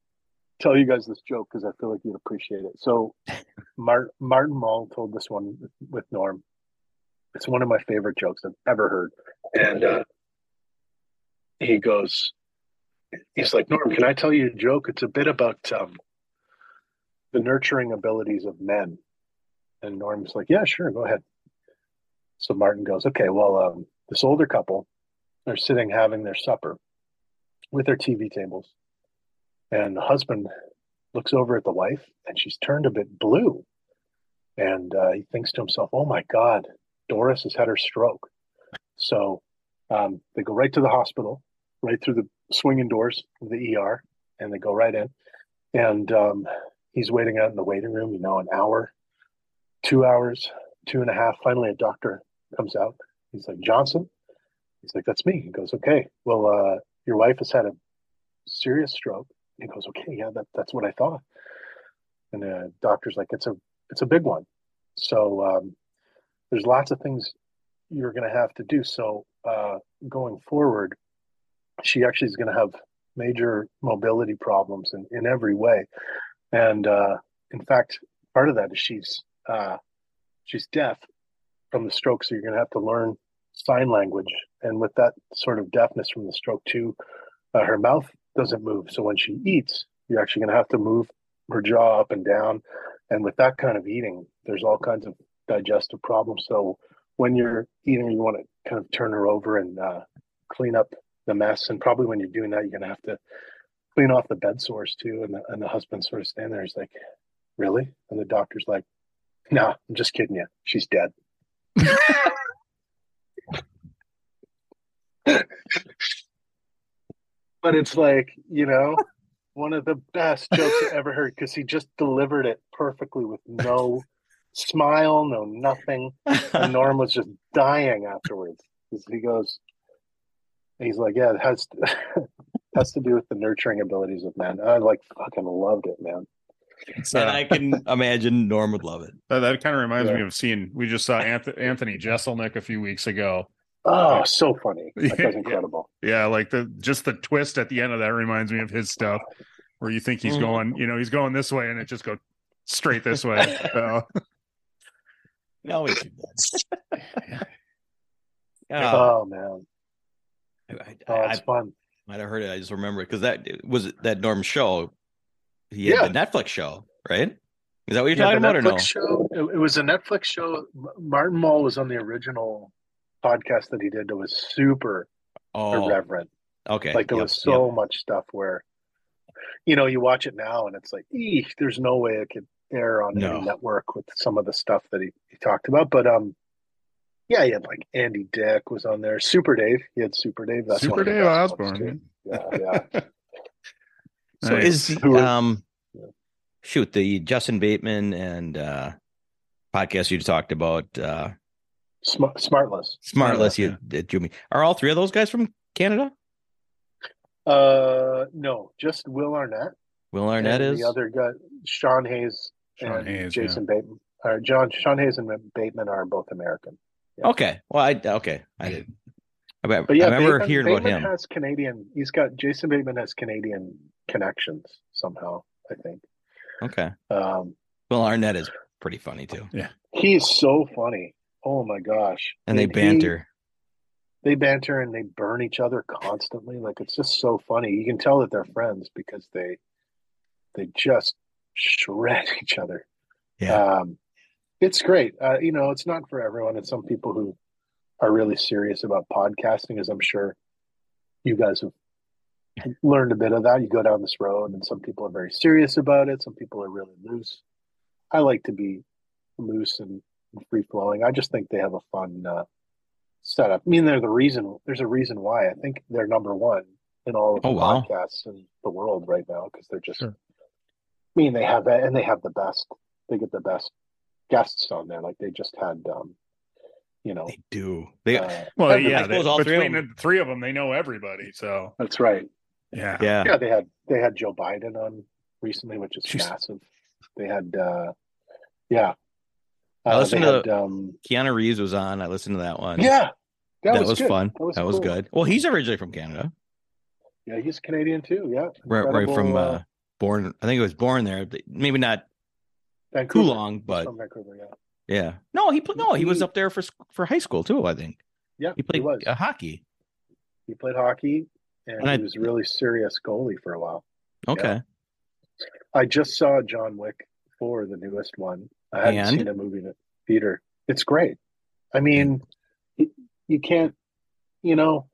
[SPEAKER 2] tell you guys this joke because I feel like you'd appreciate it. So Martin Martin Mull told this one with Norm. It's one of my favorite jokes I've ever heard. And uh, he goes, he's like, Norm, can I tell you a joke? It's a bit about um, the nurturing abilities of men. And Norm's like, yeah, sure, go ahead. So Martin goes, okay, well, um, this older couple are sitting having their supper with their TV tables. And the husband looks over at the wife and she's turned a bit blue. And uh, he thinks to himself, oh my God, Doris has had her stroke. So um, they go right to the hospital, right through the swinging doors of the ER, and they go right in. And um, he's waiting out in the waiting room, you know, an hour, two hours, two and a half. Finally, a doctor comes out. He's like, Johnson? He's like, that's me. He goes, okay, well, uh, your wife has had a serious stroke. He goes, okay, yeah, that, that's what I thought. And the doctor's like, it's a, it's a big one. So um, there's lots of things you're going to have to do. So uh, going forward, she actually is going to have major mobility problems in, in every way. And uh, in fact, part of that is she's uh, she's deaf from the stroke, so you're going to have to learn sign language, and with that sort of deafness from the stroke too, uh, her mouth doesn't move. So when she eats, you're actually going to have to move her jaw up and down. And with that kind of eating, there's all kinds of digestive problems. So when you're eating, you want to kind of turn her over and uh, clean up the mess. And probably when you're doing that, you're to have to clean off the bed sores too. And the, and the husband sort of standing there, he's like, Really? And the doctor's like, Nah, I'm just kidding you. She's dead. but it's like, you know, one of the best jokes I ever heard because he just delivered it perfectly with no smile, no nothing. And Norm was just dying afterwards. He goes, he's like, yeah, it has to, has to do with the nurturing abilities of men. I like fucking loved it, man.
[SPEAKER 4] It's,
[SPEAKER 3] and
[SPEAKER 4] uh,
[SPEAKER 3] I can imagine Norm would love it.
[SPEAKER 4] that, that kind of reminds me of seeing we just saw Anth- Anthony Jeselnik a few weeks ago.
[SPEAKER 2] Oh, so funny. That
[SPEAKER 4] Yeah.
[SPEAKER 2] incredible.
[SPEAKER 4] Yeah, like the just the twist at the end of that reminds me of his stuff, where you think he's
[SPEAKER 3] Mhm.
[SPEAKER 4] going, you know, he's going this way, and it just goes straight this way. So,
[SPEAKER 3] No, we should. Oh,
[SPEAKER 2] Oh man.
[SPEAKER 3] I, I,
[SPEAKER 2] Oh,
[SPEAKER 3] I
[SPEAKER 2] it's fun.
[SPEAKER 3] might have heard it. I just remember it because that was it that Norm show. He had
[SPEAKER 2] Yeah.
[SPEAKER 3] the Netflix show, right? Is that what you're
[SPEAKER 2] Yeah,
[SPEAKER 3] talking about, or no?
[SPEAKER 2] Netflix show. It, it was a Netflix show. Martin Mull was on the original podcast that he did that was super
[SPEAKER 3] Oh,
[SPEAKER 2] irreverent.
[SPEAKER 3] okay.
[SPEAKER 2] Like there
[SPEAKER 3] Yep,
[SPEAKER 2] was so
[SPEAKER 3] yep.
[SPEAKER 2] much stuff where, you know, you watch it now and it's like, eesh, there's no way it could air on
[SPEAKER 3] No.
[SPEAKER 2] any network with some of the stuff that he, he talked about. But um, yeah, he had like Andy Dick was on there. Super Dave, he had Super Dave. That's
[SPEAKER 4] Super Dave
[SPEAKER 2] best ones,
[SPEAKER 4] Osborne.
[SPEAKER 2] too. Yeah, yeah.
[SPEAKER 3] So
[SPEAKER 4] Nice.
[SPEAKER 3] is the, um,
[SPEAKER 2] Yeah.
[SPEAKER 3] shoot the Justin Bateman and uh podcast you talked about, uh
[SPEAKER 2] Smart, smartless.
[SPEAKER 3] Smartless.
[SPEAKER 4] Yeah.
[SPEAKER 3] You that drew me. Are all three of those guys from Canada?
[SPEAKER 2] Uh, no, just Will Arnett.
[SPEAKER 3] Will Arnett
[SPEAKER 2] and
[SPEAKER 3] is.
[SPEAKER 2] the other guy, Sean Hayes
[SPEAKER 4] Sean
[SPEAKER 2] and
[SPEAKER 4] Hayes,
[SPEAKER 2] Jason Bateman. Or John Sean Hayes and Bateman are both American. Yeah.
[SPEAKER 3] Okay. Well, I okay. I did. I, I
[SPEAKER 2] But yeah,
[SPEAKER 3] remember
[SPEAKER 2] Bateman,
[SPEAKER 3] hearing
[SPEAKER 2] Bateman
[SPEAKER 3] about him.
[SPEAKER 2] has Canadian. He's got Jason Bateman has Canadian connections somehow. I think.
[SPEAKER 3] Okay.
[SPEAKER 2] Um,
[SPEAKER 3] Will Arnett is pretty funny too, Yeah.
[SPEAKER 2] he's so funny. Oh my gosh!
[SPEAKER 3] and they
[SPEAKER 2] he-
[SPEAKER 3] banter.
[SPEAKER 2] they banter and they burn each other constantly. Like it's just so funny. You can tell that they're friends because they they just shred each other.
[SPEAKER 3] Yeah.
[SPEAKER 2] Um, it's great. Uh, you know, it's not for everyone. It's some people who are really serious about podcasting, as I'm sure you guys have learned a bit of that. You go down this road, and some people are very serious about it. Some people are really loose. I like to be loose and free flowing. I just think they have a fun uh, setup. I mean, they're the reason. There's a reason why. I think they're number one in all of the
[SPEAKER 3] Oh, wow.
[SPEAKER 2] podcasts in the world right now because they're just.
[SPEAKER 4] Sure.
[SPEAKER 2] I mean, they have and they have the best. They get the best guests on there. Like they just had, um, you know,
[SPEAKER 3] They do. They
[SPEAKER 2] uh,
[SPEAKER 4] Well, yeah,
[SPEAKER 3] I suppose
[SPEAKER 4] they,
[SPEAKER 3] all three of
[SPEAKER 4] between
[SPEAKER 3] them-
[SPEAKER 4] the three of them, they know everybody. So
[SPEAKER 2] that's right.
[SPEAKER 4] yeah,
[SPEAKER 3] yeah.
[SPEAKER 2] Yeah, they had they had Joe Biden on recently, which is
[SPEAKER 4] Jeez.
[SPEAKER 2] massive. They had, uh, yeah.
[SPEAKER 3] I
[SPEAKER 2] Uh,
[SPEAKER 3] listened
[SPEAKER 2] they
[SPEAKER 3] to-
[SPEAKER 2] had, um,
[SPEAKER 3] Keanu Reeves was on. I listened to that one.
[SPEAKER 2] yeah,
[SPEAKER 3] That, was,
[SPEAKER 2] good.
[SPEAKER 3] fun.
[SPEAKER 2] That was,
[SPEAKER 3] That was good. Well, he's originally from Canada.
[SPEAKER 2] Yeah, he's Canadian too. Yeah,
[SPEAKER 3] Right, right from
[SPEAKER 2] Incredible,
[SPEAKER 3] uh, born. I think he was born there. Maybe not
[SPEAKER 2] Vancouver.
[SPEAKER 3] but
[SPEAKER 2] from Vancouver. Yeah,
[SPEAKER 3] yeah. No, he no, he was up there for for high school too. I think
[SPEAKER 2] yeah,
[SPEAKER 3] he played
[SPEAKER 2] was.
[SPEAKER 3] uh, hockey.
[SPEAKER 2] He played hockey, and,
[SPEAKER 3] And I-
[SPEAKER 2] he was really serious goalie for a while.
[SPEAKER 3] Okay.
[SPEAKER 2] I just saw John Wick for the newest one. I hadn't
[SPEAKER 3] And?
[SPEAKER 2] seen a movie in the theater. It's great. I mean, you, you can't, you know,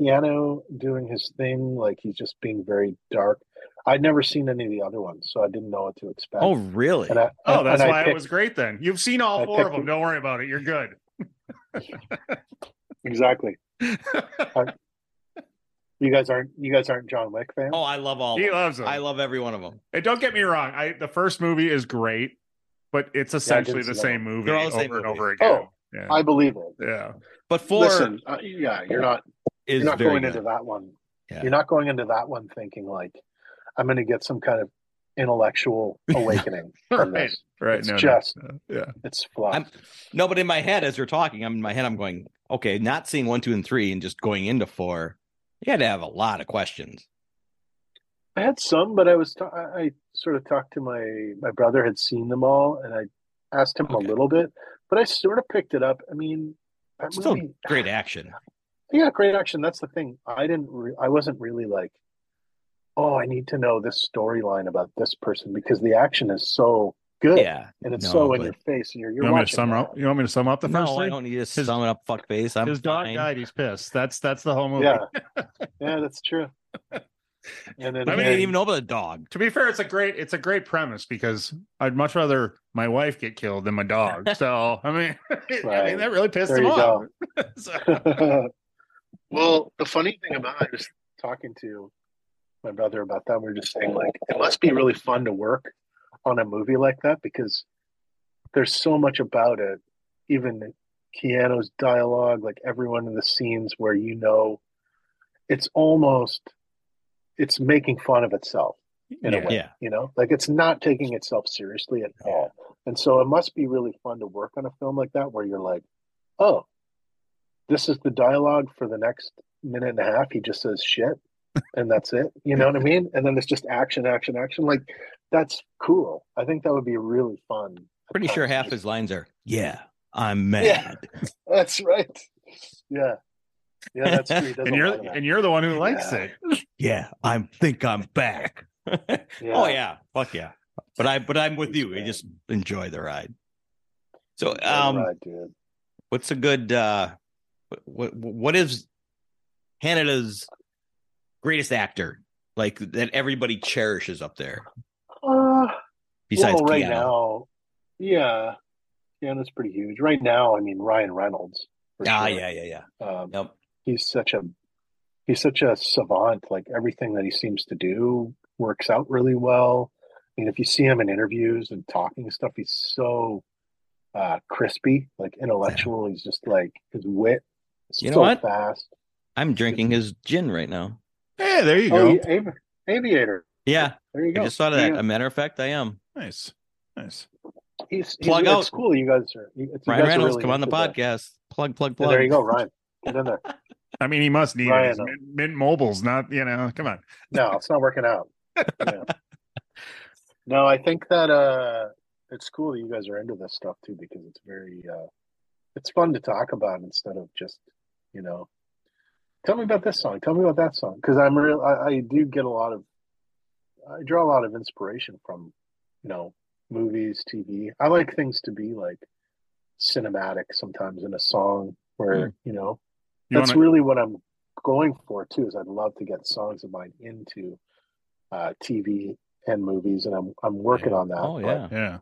[SPEAKER 2] Keanu doing his thing, like he's just being very dark. I'd never seen any of the other ones, so I didn't know what to expect.
[SPEAKER 3] Oh, really?
[SPEAKER 2] and I,
[SPEAKER 4] Oh, that's
[SPEAKER 2] I
[SPEAKER 4] why it was great. Then you've seen all
[SPEAKER 2] I
[SPEAKER 4] four of
[SPEAKER 2] picked-
[SPEAKER 4] them. Don't worry about it. You're good.
[SPEAKER 2] exactly. You guys aren't you guys aren't John Wick fans?
[SPEAKER 3] Oh, I love all.
[SPEAKER 4] he
[SPEAKER 3] them.
[SPEAKER 4] loves them.
[SPEAKER 3] I love every one of them.
[SPEAKER 4] And don't get me wrong. I the first movie is great, but it's essentially
[SPEAKER 2] didn't
[SPEAKER 4] the same movie
[SPEAKER 3] They're the
[SPEAKER 4] over
[SPEAKER 3] same
[SPEAKER 4] and over again.
[SPEAKER 2] Oh,
[SPEAKER 4] yeah,
[SPEAKER 2] I believe it.
[SPEAKER 4] yeah.
[SPEAKER 3] But four
[SPEAKER 2] Listen, uh, yeah, you're not
[SPEAKER 3] is
[SPEAKER 2] you're not going
[SPEAKER 3] good.
[SPEAKER 2] into that one.
[SPEAKER 3] Yeah.
[SPEAKER 2] You're not going into that one thinking like I'm going to get some kind of intellectual awakening from
[SPEAKER 4] Right.
[SPEAKER 2] this.
[SPEAKER 4] Right.
[SPEAKER 2] It's
[SPEAKER 4] no, no,
[SPEAKER 2] just-
[SPEAKER 4] no, yeah.
[SPEAKER 2] It's fluff.
[SPEAKER 3] I'm- No, but in my head, as you're talking, I'm in my head. I'm going, okay, not seeing one, two, and three, and just going into four. You had to have a lot of questions.
[SPEAKER 2] I had some, but I was ta- I, I sort of talked to my my brother had seen them all, and I asked him
[SPEAKER 3] Okay.
[SPEAKER 2] a little bit, but I sort of picked it up. I mean, that
[SPEAKER 3] Still
[SPEAKER 2] movie-
[SPEAKER 3] great action.
[SPEAKER 2] Yeah, great action. That's the thing. I didn't. Re- I wasn't really like, oh, I need to know this storyline about this person because the action is so good
[SPEAKER 3] Yeah.
[SPEAKER 2] and it's
[SPEAKER 3] no,
[SPEAKER 2] so in your face, and you're you're
[SPEAKER 4] You want me to sum up? You want me to sum up the first
[SPEAKER 3] No, I don't need to
[SPEAKER 4] His-
[SPEAKER 3] sum it up fuck face. I'm
[SPEAKER 4] His dog
[SPEAKER 3] fine.
[SPEAKER 4] died. He's pissed. That's that's the whole movie.
[SPEAKER 2] Yeah, yeah, that's true. And then
[SPEAKER 3] I mean, I didn't even know about the dog.
[SPEAKER 4] To be fair, it's a great it's a great premise because I'd much rather my wife get killed than my dog. So I mean, I mean that really pissed
[SPEAKER 2] There
[SPEAKER 4] him off. So-
[SPEAKER 2] well, the funny thing about I was talking to my brother about that. We were just saying like it must be really fun to work on a movie like that because there's so much about it. Even Keanu's dialogue, like everyone in the scenes where you know it's almost it's making fun of itself in
[SPEAKER 4] Yeah.
[SPEAKER 2] a way.
[SPEAKER 3] Yeah.
[SPEAKER 2] You know, like it's not taking itself seriously at all. And so it must be really fun to work on a film like that where you're like, oh, this is the dialogue for the next minute and a half. He just says shit and that's it. You know what I mean? And then it's just action, action, action. Like that's cool. I think that would be really fun.
[SPEAKER 3] Pretty sure half his lines are, yeah, I'm mad.
[SPEAKER 2] Yeah. That's right. Yeah. Yeah, that's true.
[SPEAKER 4] And you're
[SPEAKER 2] that.
[SPEAKER 4] and you're the one who likes
[SPEAKER 2] Yeah.
[SPEAKER 4] it.
[SPEAKER 3] Yeah, I think I'm back. Oh yeah, fuck yeah. But I but I'm with you. I just enjoy the ride. So
[SPEAKER 2] Enjoy
[SPEAKER 3] um
[SPEAKER 2] ride, dude.
[SPEAKER 3] what's a good uh what what is Canada's greatest actor like that everybody cherishes up there
[SPEAKER 2] Uh,
[SPEAKER 3] besides
[SPEAKER 2] well, right
[SPEAKER 3] Keanu?
[SPEAKER 2] now, yeah, Keanu's pretty huge. Right now, I mean Ryan Reynolds.
[SPEAKER 3] Ah,
[SPEAKER 2] sure.
[SPEAKER 3] yeah, yeah, yeah.
[SPEAKER 2] Um,
[SPEAKER 3] Yep.
[SPEAKER 2] he's such a he's such a savant. Like everything that he seems to do works out really well. I mean, if you see him in interviews and talking stuff, he's so uh, crispy, like intellectual. He's just like his wit is
[SPEAKER 3] You know what?
[SPEAKER 2] fast.
[SPEAKER 3] I'm drinking his gin right now.
[SPEAKER 4] Hey, there you go.
[SPEAKER 2] Oh, he- Avi- Aviator.
[SPEAKER 3] Yeah,
[SPEAKER 2] There you go.
[SPEAKER 3] I just thought of that.
[SPEAKER 2] Yeah.
[SPEAKER 3] A matter of fact, I am.
[SPEAKER 4] Nice, nice.
[SPEAKER 2] He's, he's
[SPEAKER 3] Plug
[SPEAKER 2] it's
[SPEAKER 3] out.
[SPEAKER 2] cool. You guys are. you- It's, you
[SPEAKER 3] Ryan
[SPEAKER 2] guys
[SPEAKER 3] Reynolds,
[SPEAKER 2] really
[SPEAKER 3] come on the
[SPEAKER 2] into that.
[SPEAKER 3] podcast. Plug, plug,
[SPEAKER 2] Yeah,
[SPEAKER 3] plug.
[SPEAKER 2] there you go, Ryan. Get in there.
[SPEAKER 4] I mean, he must need
[SPEAKER 2] Ryan,
[SPEAKER 4] it. He's
[SPEAKER 2] uh,
[SPEAKER 4] Mint, Mint Mobile's not, you know. Come on.
[SPEAKER 2] No, it's not working out. Yeah. No, I think that uh it's cool that you guys are into this stuff too because it's very uh it's fun to talk about instead of just, you know, tell me about this song, tell me about that song. Because I'm real I, I do get a lot of I draw a lot of inspiration from, you know, movies, TV. I like things to be like cinematic sometimes in a song where, you know,
[SPEAKER 4] You
[SPEAKER 2] that's
[SPEAKER 4] wanna-
[SPEAKER 2] really what I'm going for too. Is I'd love to get songs of mine into uh, TV and movies, and I'm I'm working on that.
[SPEAKER 3] Oh yeah.
[SPEAKER 4] Yeah.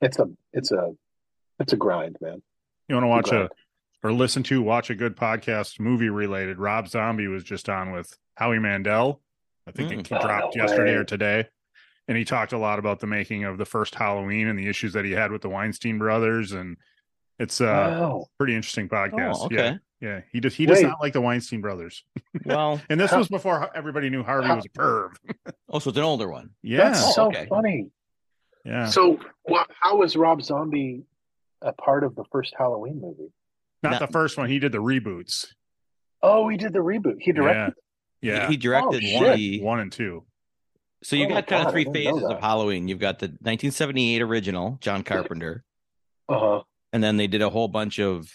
[SPEAKER 2] it's a it's a it's a grind, man.
[SPEAKER 4] You want to watch
[SPEAKER 2] Grind.
[SPEAKER 4] a or listen to watch a good podcast movie related. Rob Zombie was just on with Howie Mandel. I think it
[SPEAKER 2] Mm. Oh,
[SPEAKER 4] dropped
[SPEAKER 2] no
[SPEAKER 4] yesterday
[SPEAKER 2] way.
[SPEAKER 4] or today. And he talked a lot about the making of the first Halloween and the issues that he had with the Weinstein brothers. And it's a
[SPEAKER 2] wow.
[SPEAKER 4] pretty interesting podcast.
[SPEAKER 3] Oh,
[SPEAKER 4] Yeah.
[SPEAKER 3] okay.
[SPEAKER 4] Yeah. He does he does
[SPEAKER 2] Wait.
[SPEAKER 4] not like the Weinstein brothers.
[SPEAKER 3] Well,
[SPEAKER 4] And this
[SPEAKER 2] How-
[SPEAKER 4] was before everybody knew Harvey
[SPEAKER 2] how-
[SPEAKER 4] was a perv.
[SPEAKER 3] also it's an older one.
[SPEAKER 4] Yeah.
[SPEAKER 2] That's
[SPEAKER 3] Oh,
[SPEAKER 2] so
[SPEAKER 3] okay.
[SPEAKER 2] funny.
[SPEAKER 4] yeah.
[SPEAKER 2] So, wha how was Rob Zombie a part of the first Halloween movie?
[SPEAKER 4] Not
[SPEAKER 3] Not-
[SPEAKER 4] the first one. He did the reboots.
[SPEAKER 2] Oh, he did the reboot. He directed.
[SPEAKER 4] Yeah.
[SPEAKER 3] He directed
[SPEAKER 2] Oh, shit.
[SPEAKER 3] one.
[SPEAKER 4] He, one and two.
[SPEAKER 3] So you
[SPEAKER 2] Oh
[SPEAKER 3] got kind
[SPEAKER 2] God,
[SPEAKER 3] of three phases of. Halloween. You've got the 1978 original, John Carpenter,
[SPEAKER 2] Uh huh.
[SPEAKER 3] and then they did a whole bunch of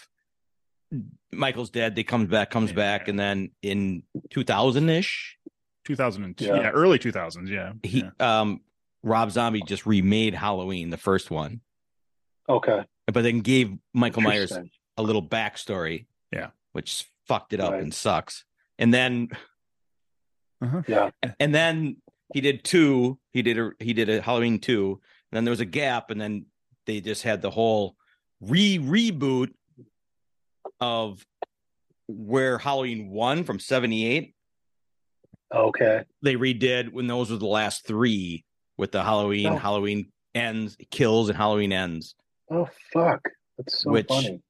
[SPEAKER 3] Michael's dead. They comes back, comes back, and then in 2000 ish,
[SPEAKER 4] 2002.
[SPEAKER 2] Yeah.
[SPEAKER 4] Yeah. Early 2000s. Yeah.
[SPEAKER 3] he
[SPEAKER 4] yeah.
[SPEAKER 3] um Rob Zombie just remade Halloween, the first one,
[SPEAKER 2] Okay.
[SPEAKER 3] but then gave Michael Myers
[SPEAKER 2] Interesting.
[SPEAKER 3] A little backstory.
[SPEAKER 4] Yeah.
[SPEAKER 3] which fucked it up
[SPEAKER 2] Right.
[SPEAKER 3] and sucks. And then uh-huh.
[SPEAKER 2] Yeah.
[SPEAKER 3] and then he did two. He did a he did a Halloween two. And then there was a gap, and then they just had the whole re reboot of where Halloween one from seventy eight.
[SPEAKER 2] Okay.
[SPEAKER 3] They redid when those were the last three with the Halloween,
[SPEAKER 2] Oh.
[SPEAKER 3] Halloween ends, kills, and Halloween ends.
[SPEAKER 2] Oh fuck. That's so
[SPEAKER 3] Which-
[SPEAKER 2] funny.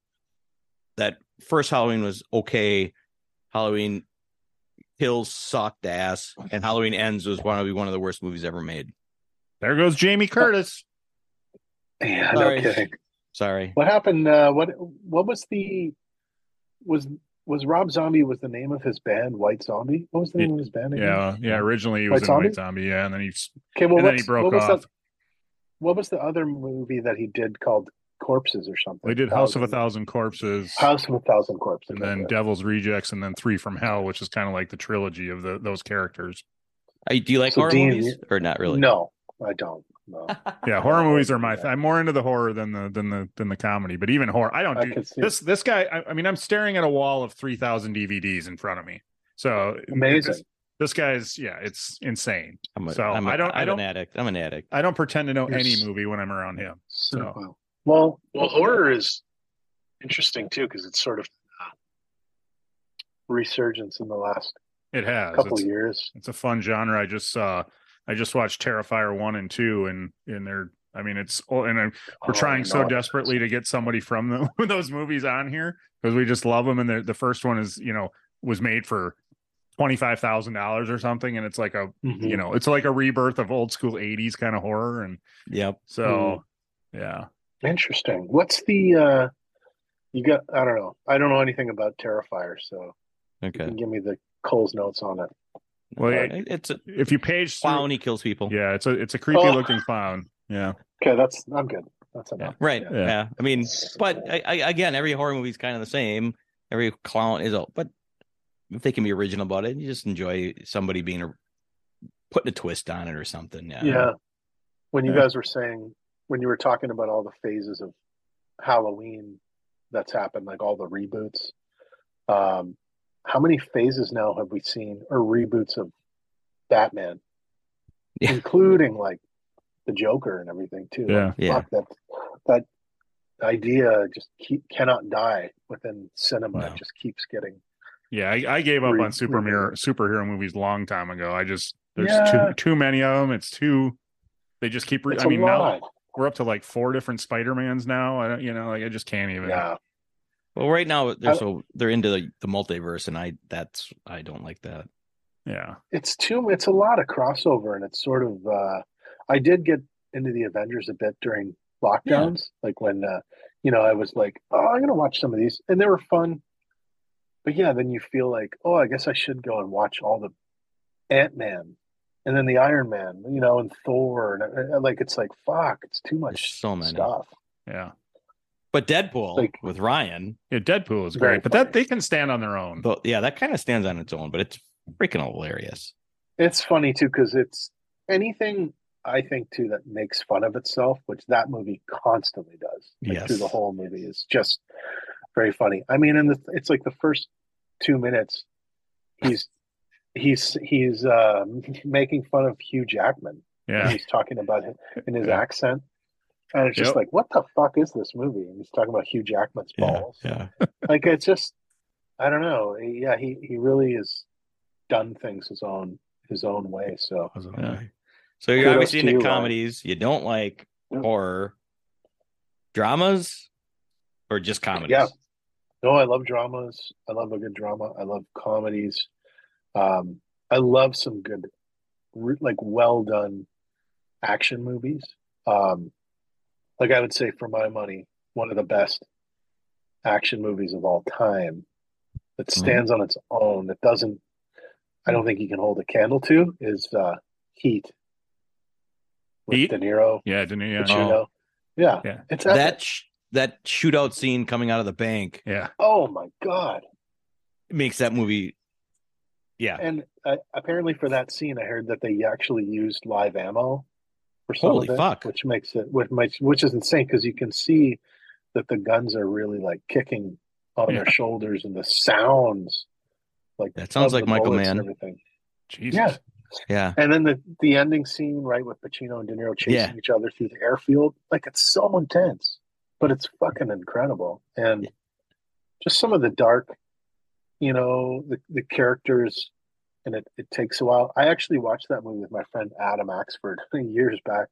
[SPEAKER 3] That first Halloween was okay. Halloween kills sucked ass, and Halloween ends was one of one of the worst movies ever made.
[SPEAKER 4] There goes Jamie Curtis.
[SPEAKER 2] Yeah.
[SPEAKER 3] Sorry.
[SPEAKER 2] No kidding.
[SPEAKER 3] Sorry.
[SPEAKER 2] What happened? Uh, what what was the was was Rob Zombie was the name of his band White Zombie? What was the name of his band again?
[SPEAKER 4] Yeah, yeah. Originally he was
[SPEAKER 2] White
[SPEAKER 4] in
[SPEAKER 2] Zombie?
[SPEAKER 4] White Zombie, yeah, and then he
[SPEAKER 2] Okay, well,
[SPEAKER 4] and then he broke
[SPEAKER 2] what was
[SPEAKER 4] off.
[SPEAKER 2] The, what was the other movie that he did called corpses or something.
[SPEAKER 4] They did House of a Thousand Corpses,
[SPEAKER 2] House of a Thousand Corpses,
[SPEAKER 4] and then
[SPEAKER 2] yeah.
[SPEAKER 4] Devil's Rejects, and then Three from Hell, which is kind of like the trilogy of the those characters.
[SPEAKER 3] Are you- do you like
[SPEAKER 2] So
[SPEAKER 3] horror
[SPEAKER 2] Dean,
[SPEAKER 3] movies or not really?
[SPEAKER 2] No, I don't. No.
[SPEAKER 4] Yeah, horror movies are my. Th- I'm more into the horror than the than the than the comedy. But even horror, I don't
[SPEAKER 2] I
[SPEAKER 4] do
[SPEAKER 2] can
[SPEAKER 4] this. This guy, I, I mean, I'm staring at a wall of three thousand DVDs in front of me. So
[SPEAKER 2] Amazing.
[SPEAKER 4] This, this guy's, yeah, it's insane.
[SPEAKER 3] I'm a,
[SPEAKER 4] So,
[SPEAKER 3] I'm a,
[SPEAKER 4] I don't- I
[SPEAKER 3] I'm
[SPEAKER 4] don't-
[SPEAKER 3] an addict. I'm an addict.
[SPEAKER 4] I don't pretend to know
[SPEAKER 2] You're
[SPEAKER 4] any movie when I'm around him. So-
[SPEAKER 2] Cinephile. Well, well, horror is interesting too because it's sort of uh, resurgence in the last
[SPEAKER 4] It has.
[SPEAKER 2] couple
[SPEAKER 4] It's,
[SPEAKER 2] of years.
[SPEAKER 4] it's a fun genre. I just saw. I just watched Terrifier one and two, and and they're. I mean, it's and I'm, we're
[SPEAKER 2] Oh,
[SPEAKER 4] trying so desperately to get somebody from the, those movies on here because we just love them. And the the first one is you know was made for twenty five thousand dollars or something, and it's like a
[SPEAKER 2] Mhm.
[SPEAKER 4] you know it's like a rebirth of old school '80s kind of horror, and
[SPEAKER 3] Yep.
[SPEAKER 4] so yeah.
[SPEAKER 2] Interesting. What's the uh you got I don't know. I don't know anything about Terrifier, so you
[SPEAKER 3] Okay.
[SPEAKER 2] can give me the Cole's notes on it.
[SPEAKER 4] Well,
[SPEAKER 3] Uh, it's a
[SPEAKER 4] if you page through-
[SPEAKER 3] clown. He kills people.
[SPEAKER 4] yeah, it's a it's a creepy
[SPEAKER 2] Oh.
[SPEAKER 4] looking clown. Yeah,
[SPEAKER 2] Okay, that's I'm good. That's enough.
[SPEAKER 3] Right.
[SPEAKER 2] Yeah.
[SPEAKER 3] Yeah.
[SPEAKER 4] Yeah.
[SPEAKER 3] I mean, but I, I, again, every horror movie is kind of the same. Every clown is, a, but if they can be original about it, you just enjoy somebody being a, putting a twist on it or something. Yeah.
[SPEAKER 2] Yeah. When you
[SPEAKER 4] Yeah.
[SPEAKER 2] guys were saying when you were talking about all the phases of Halloween that's happened, like all the reboots, um, how many phases now have we seen or reboots of Batman?
[SPEAKER 3] Yeah.
[SPEAKER 2] Including like the Joker and everything too.
[SPEAKER 4] Yeah.
[SPEAKER 2] Like,
[SPEAKER 3] Yeah.
[SPEAKER 2] fuck, that that idea just keep cannot die within cinema.
[SPEAKER 3] No.
[SPEAKER 2] It just keeps getting
[SPEAKER 4] yeah. I, I gave up
[SPEAKER 2] Re-
[SPEAKER 4] on superhero superhero movies a long time ago. I just there's
[SPEAKER 2] Yeah.
[SPEAKER 4] too too many of them. It's too. They just keep. Re- I mean,
[SPEAKER 2] a
[SPEAKER 4] now
[SPEAKER 2] lot.
[SPEAKER 4] We're up to like four different Spider Mans now. I don't, you know, like I just can't even.
[SPEAKER 2] Yeah.
[SPEAKER 3] Well, right now they're
[SPEAKER 2] I-
[SPEAKER 3] so they're into the, the multiverse, and I that's I don't like that.
[SPEAKER 4] Yeah.
[SPEAKER 2] it's too it's a lot of crossover and it's sort of uh i did get into the avengers a bit during lockdowns like when uh you know i was like oh i'm gonna watch some of these and they were fun but yeah then you feel like oh i guess i should go and watch all the ant-man and then the iron man you know and thor and uh, like it's like fuck it's too much
[SPEAKER 3] There's so many.
[SPEAKER 2] stuff
[SPEAKER 4] Yeah.
[SPEAKER 3] But Deadpool
[SPEAKER 2] Like-
[SPEAKER 3] with Ryan,
[SPEAKER 4] Yeah. Deadpool is great, but that they can stand on their own.
[SPEAKER 3] but yeah, that kind of stands on its own. But it's freaking hilarious.
[SPEAKER 2] It's funny too because it's anything I think too that makes fun of itself, which that movie constantly does. Like through the whole movie is just very funny. I mean, and the, it's like the first two minutes, he's he's he's uh, making fun of Hugh Jackman. and
[SPEAKER 4] Yeah.
[SPEAKER 2] he's talking about him in his
[SPEAKER 4] Yeah.
[SPEAKER 2] accent, and it's just
[SPEAKER 4] Yep.
[SPEAKER 2] like, what the fuck is this movie? And he's talking about Hugh Jackman's balls.
[SPEAKER 3] yeah.
[SPEAKER 2] Like it's just, I don't know. Yeah, he he really has done things his own his own way. So
[SPEAKER 4] Yeah.
[SPEAKER 3] So you're
[SPEAKER 2] Kudos
[SPEAKER 3] obviously
[SPEAKER 2] to
[SPEAKER 3] into
[SPEAKER 2] you, Ryan.
[SPEAKER 3] comedies. You don't like
[SPEAKER 2] Yeah.
[SPEAKER 3] horror, dramas, or just comedies.
[SPEAKER 2] Yeah. No, I love dramas. I love a good drama. I love comedies. Um, I love some good, like well done action movies. Um, like I would say, for my money, one of the best action movies of all time that
[SPEAKER 3] Mhm.
[SPEAKER 2] stands on its own. That doesn't, I don't think you can hold a candle to is uh, Heat with
[SPEAKER 4] Heat?
[SPEAKER 2] De Niro,
[SPEAKER 4] Yeah. Didn't you?
[SPEAKER 2] Pacino. Yeah,
[SPEAKER 4] Yeah.
[SPEAKER 2] it's epic.
[SPEAKER 3] That sh- that shootout scene coming out of the bank
[SPEAKER 4] Yeah.
[SPEAKER 2] oh my god.
[SPEAKER 3] It makes that movie. Yeah.
[SPEAKER 2] And uh, apparently, for that scene, I heard that they actually used live ammo for some
[SPEAKER 3] Holy
[SPEAKER 2] of it,
[SPEAKER 3] fuck.
[SPEAKER 2] which makes it which makes which is insane because you can see that the guns are really like kicking on
[SPEAKER 4] Yeah.
[SPEAKER 2] their shoulders and the sounds like
[SPEAKER 3] That sounds like Michael Mann.
[SPEAKER 2] everything.
[SPEAKER 4] Jesus.
[SPEAKER 2] Yeah.
[SPEAKER 3] Yeah.
[SPEAKER 2] And then the the ending scene, right, with Pacino and De Niro chasing
[SPEAKER 3] Yeah.
[SPEAKER 2] each other through the airfield, like it's so intense, but it's fucking incredible. And just some of the dark, you know, the the characters, and it, it takes a while. I actually watched that movie with my friend Adam Axford years back,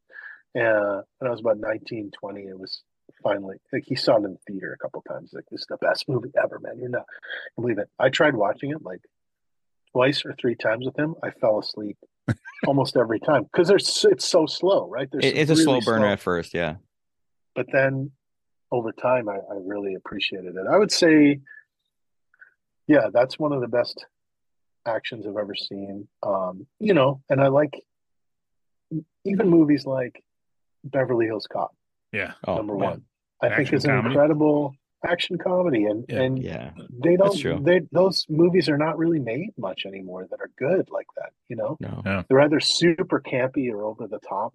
[SPEAKER 2] uh, when I was about 19, 20. It was finally like he saw it in the theater a couple times. Like this is the best movie ever, man. You're not I believe it. I tried watching it like twice or three times with him. I fell asleep almost every time because there's it's so slow, right? There's
[SPEAKER 3] It- it's a slow burner at first. Yeah.
[SPEAKER 2] but then over time, I, I really appreciated it. I would say, yeah, that's one of the best actions I've ever seen. Um, you know, and I like even movies like Beverly Hills Cop,
[SPEAKER 4] Yeah.
[SPEAKER 3] Oh,
[SPEAKER 2] number
[SPEAKER 3] yeah.
[SPEAKER 2] one. I think
[SPEAKER 4] Action
[SPEAKER 2] is an
[SPEAKER 4] comedy?
[SPEAKER 2] incredible action comedy, and
[SPEAKER 4] Yeah.
[SPEAKER 2] and
[SPEAKER 3] Yeah.
[SPEAKER 2] they don't they those movies are not really made much anymore that are good like that. You know,
[SPEAKER 3] No.
[SPEAKER 2] they're either super campy or over the top,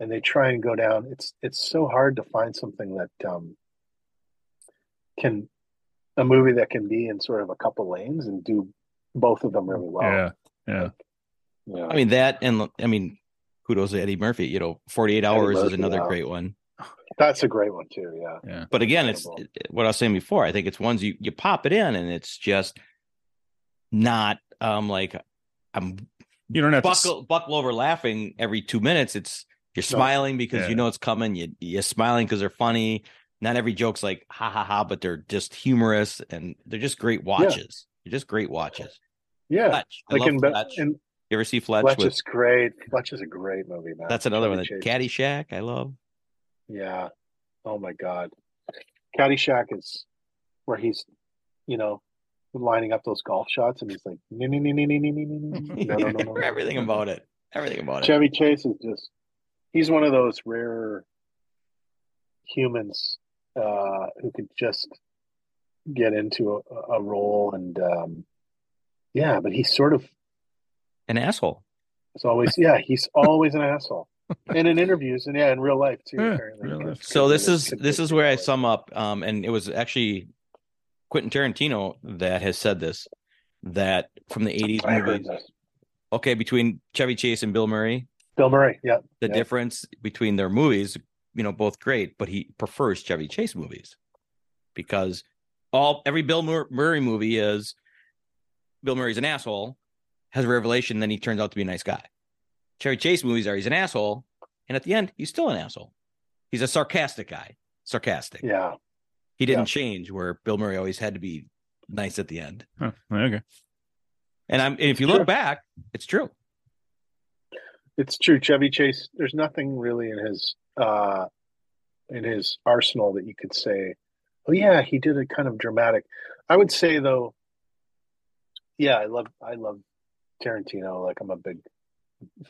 [SPEAKER 2] and they try and go down. It's it's so hard to find something that um can a movie that can be in sort of a couple lanes and do both of them really well.
[SPEAKER 4] Yeah. Yeah.
[SPEAKER 2] Yeah.
[SPEAKER 3] I mean that, and I mean, kudos to Eddie Murphy. You know, Forty Eight Hours is another
[SPEAKER 2] yeah.
[SPEAKER 3] great one.
[SPEAKER 2] that's a great one too. Yeah.
[SPEAKER 4] Yeah.
[SPEAKER 3] But again, it's what I was saying before. I think it's ones you you pop it in, and it's just not um like I'm
[SPEAKER 4] You don't have to. s-
[SPEAKER 3] buckle buckle over laughing every two minutes. It's you're smiling because
[SPEAKER 4] Yeah.
[SPEAKER 3] you know it's coming. You you're smiling because they're funny not every joke's like ha ha ha, but they're just humorous and they're just great watches. Yeah. They're just great watches.
[SPEAKER 2] Yeah,
[SPEAKER 3] Fletch. I
[SPEAKER 2] like in,
[SPEAKER 3] Fletch.
[SPEAKER 2] In,
[SPEAKER 3] you ever see Fletch?
[SPEAKER 2] Fletch
[SPEAKER 3] with,
[SPEAKER 2] is great. Fletch is a great movie, man.
[SPEAKER 3] That's another Chevy one. That Caddyshack, I love.
[SPEAKER 2] Yeah. Oh my god, Caddyshack is where he's, you know, lining up those golf shots, and he's like, nee, nee, nee, nee, no, no, no, no, no.
[SPEAKER 3] everything about it. Everything about it.
[SPEAKER 2] Chevy Chase is just—he's one of those rare humans uh, who could just get into a, a role. And um, yeah, but he's sort of,
[SPEAKER 3] An asshole.
[SPEAKER 2] it's always, yeah, he's always an asshole. And in interviews and yeah, in real life too.
[SPEAKER 4] Yeah,
[SPEAKER 2] apparently.
[SPEAKER 4] real life.
[SPEAKER 3] So this is this is where I sum up. Um, and it was actually Quentin Tarantino that has said this that from the '80s movies. Okay, between Chevy Chase and Bill Murray,
[SPEAKER 2] Bill Murray. Yeah.
[SPEAKER 3] the
[SPEAKER 2] Yeah.
[SPEAKER 3] difference between their movies, you know, both great, but he prefers Chevy Chase movies because all every Bill Mur- Murray movie is Bill Murray's an asshole, has a revelation, then he turns out to be a nice guy. Chevy Chase movies are he's an asshole, and at the end he's still an asshole. He's a sarcastic guy, sarcastic.
[SPEAKER 2] Yeah.
[SPEAKER 3] He didn't
[SPEAKER 2] Yeah.
[SPEAKER 3] change where Bill Murray always had to be nice at the end.
[SPEAKER 4] Huh, okay.
[SPEAKER 3] And I'm and if you
[SPEAKER 2] Sure.
[SPEAKER 3] look back, it's true.
[SPEAKER 2] It's true. Chevy Chase, there's nothing really in his uh in his arsenal that you could say, oh yeah, he did a kind of dramatic. I would say though, yeah, I love I love Tarantino. Like I'm a big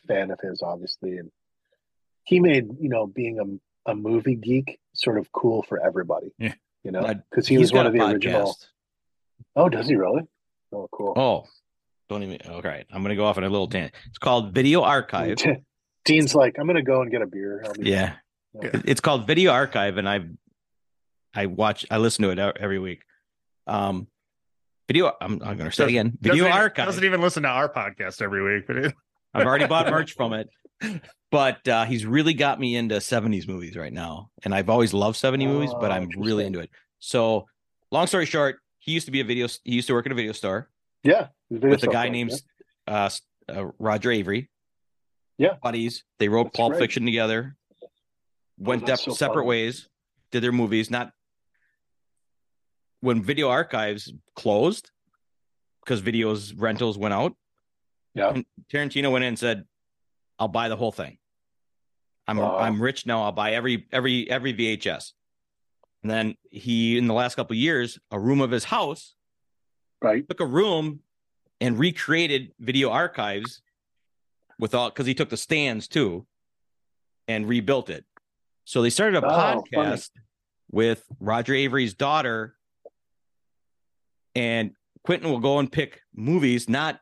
[SPEAKER 2] fan of his, obviously, and he made you know being a a movie geek sort of cool for everybody.
[SPEAKER 4] Yeah.
[SPEAKER 2] you know, because he was one of the original. Oh, does he really? Oh, cool.
[SPEAKER 3] Oh, don't even. All right, I'm gonna go off on a little tangent. It's called Video Archive.
[SPEAKER 2] Dean's like, I'm gonna go and get a beer.
[SPEAKER 3] Yeah,
[SPEAKER 2] Yeah.
[SPEAKER 3] It's called Video Archive, and I, I watch, I listen to it every week. Um, video. I'm, I'm gonna say it again. Video
[SPEAKER 4] doesn't even,
[SPEAKER 3] Archive.
[SPEAKER 4] doesn't even listen to our podcast every week, but it,
[SPEAKER 3] I've already bought merch from it, but uh, he's really got me into 70s movies right now, and I've always loved 70 movies, but
[SPEAKER 2] Oh,
[SPEAKER 3] I'm really into it. So, long story short, he used to be a video. He used to work at a video store.
[SPEAKER 2] yeah. Video
[SPEAKER 3] with a guy named
[SPEAKER 2] yeah.
[SPEAKER 3] uh, uh, Roger Avary.
[SPEAKER 2] Yeah.
[SPEAKER 3] buddies. They wrote
[SPEAKER 2] That's
[SPEAKER 3] Pulp
[SPEAKER 2] right.
[SPEAKER 3] Fiction together. Went oh,
[SPEAKER 2] that's
[SPEAKER 3] dep-
[SPEAKER 2] so
[SPEAKER 3] separate
[SPEAKER 2] funny.
[SPEAKER 3] ways. Did their movies. Not when video archives closed because videos rentals went out.
[SPEAKER 2] Yeah.
[SPEAKER 3] Tarantino went in and said, "I'll buy the whole thing. I'm
[SPEAKER 2] Wow.
[SPEAKER 3] I'm rich now. I'll buy every every every VHS." And then he, in the last couple years, a room of his house
[SPEAKER 2] Right.
[SPEAKER 3] took a room and recreated video archives with all because he took the stands too and rebuilt it. So they started a
[SPEAKER 2] Oh, funny.
[SPEAKER 3] podcast with Roger Avary's daughter, and Quentin will go and pick movies, not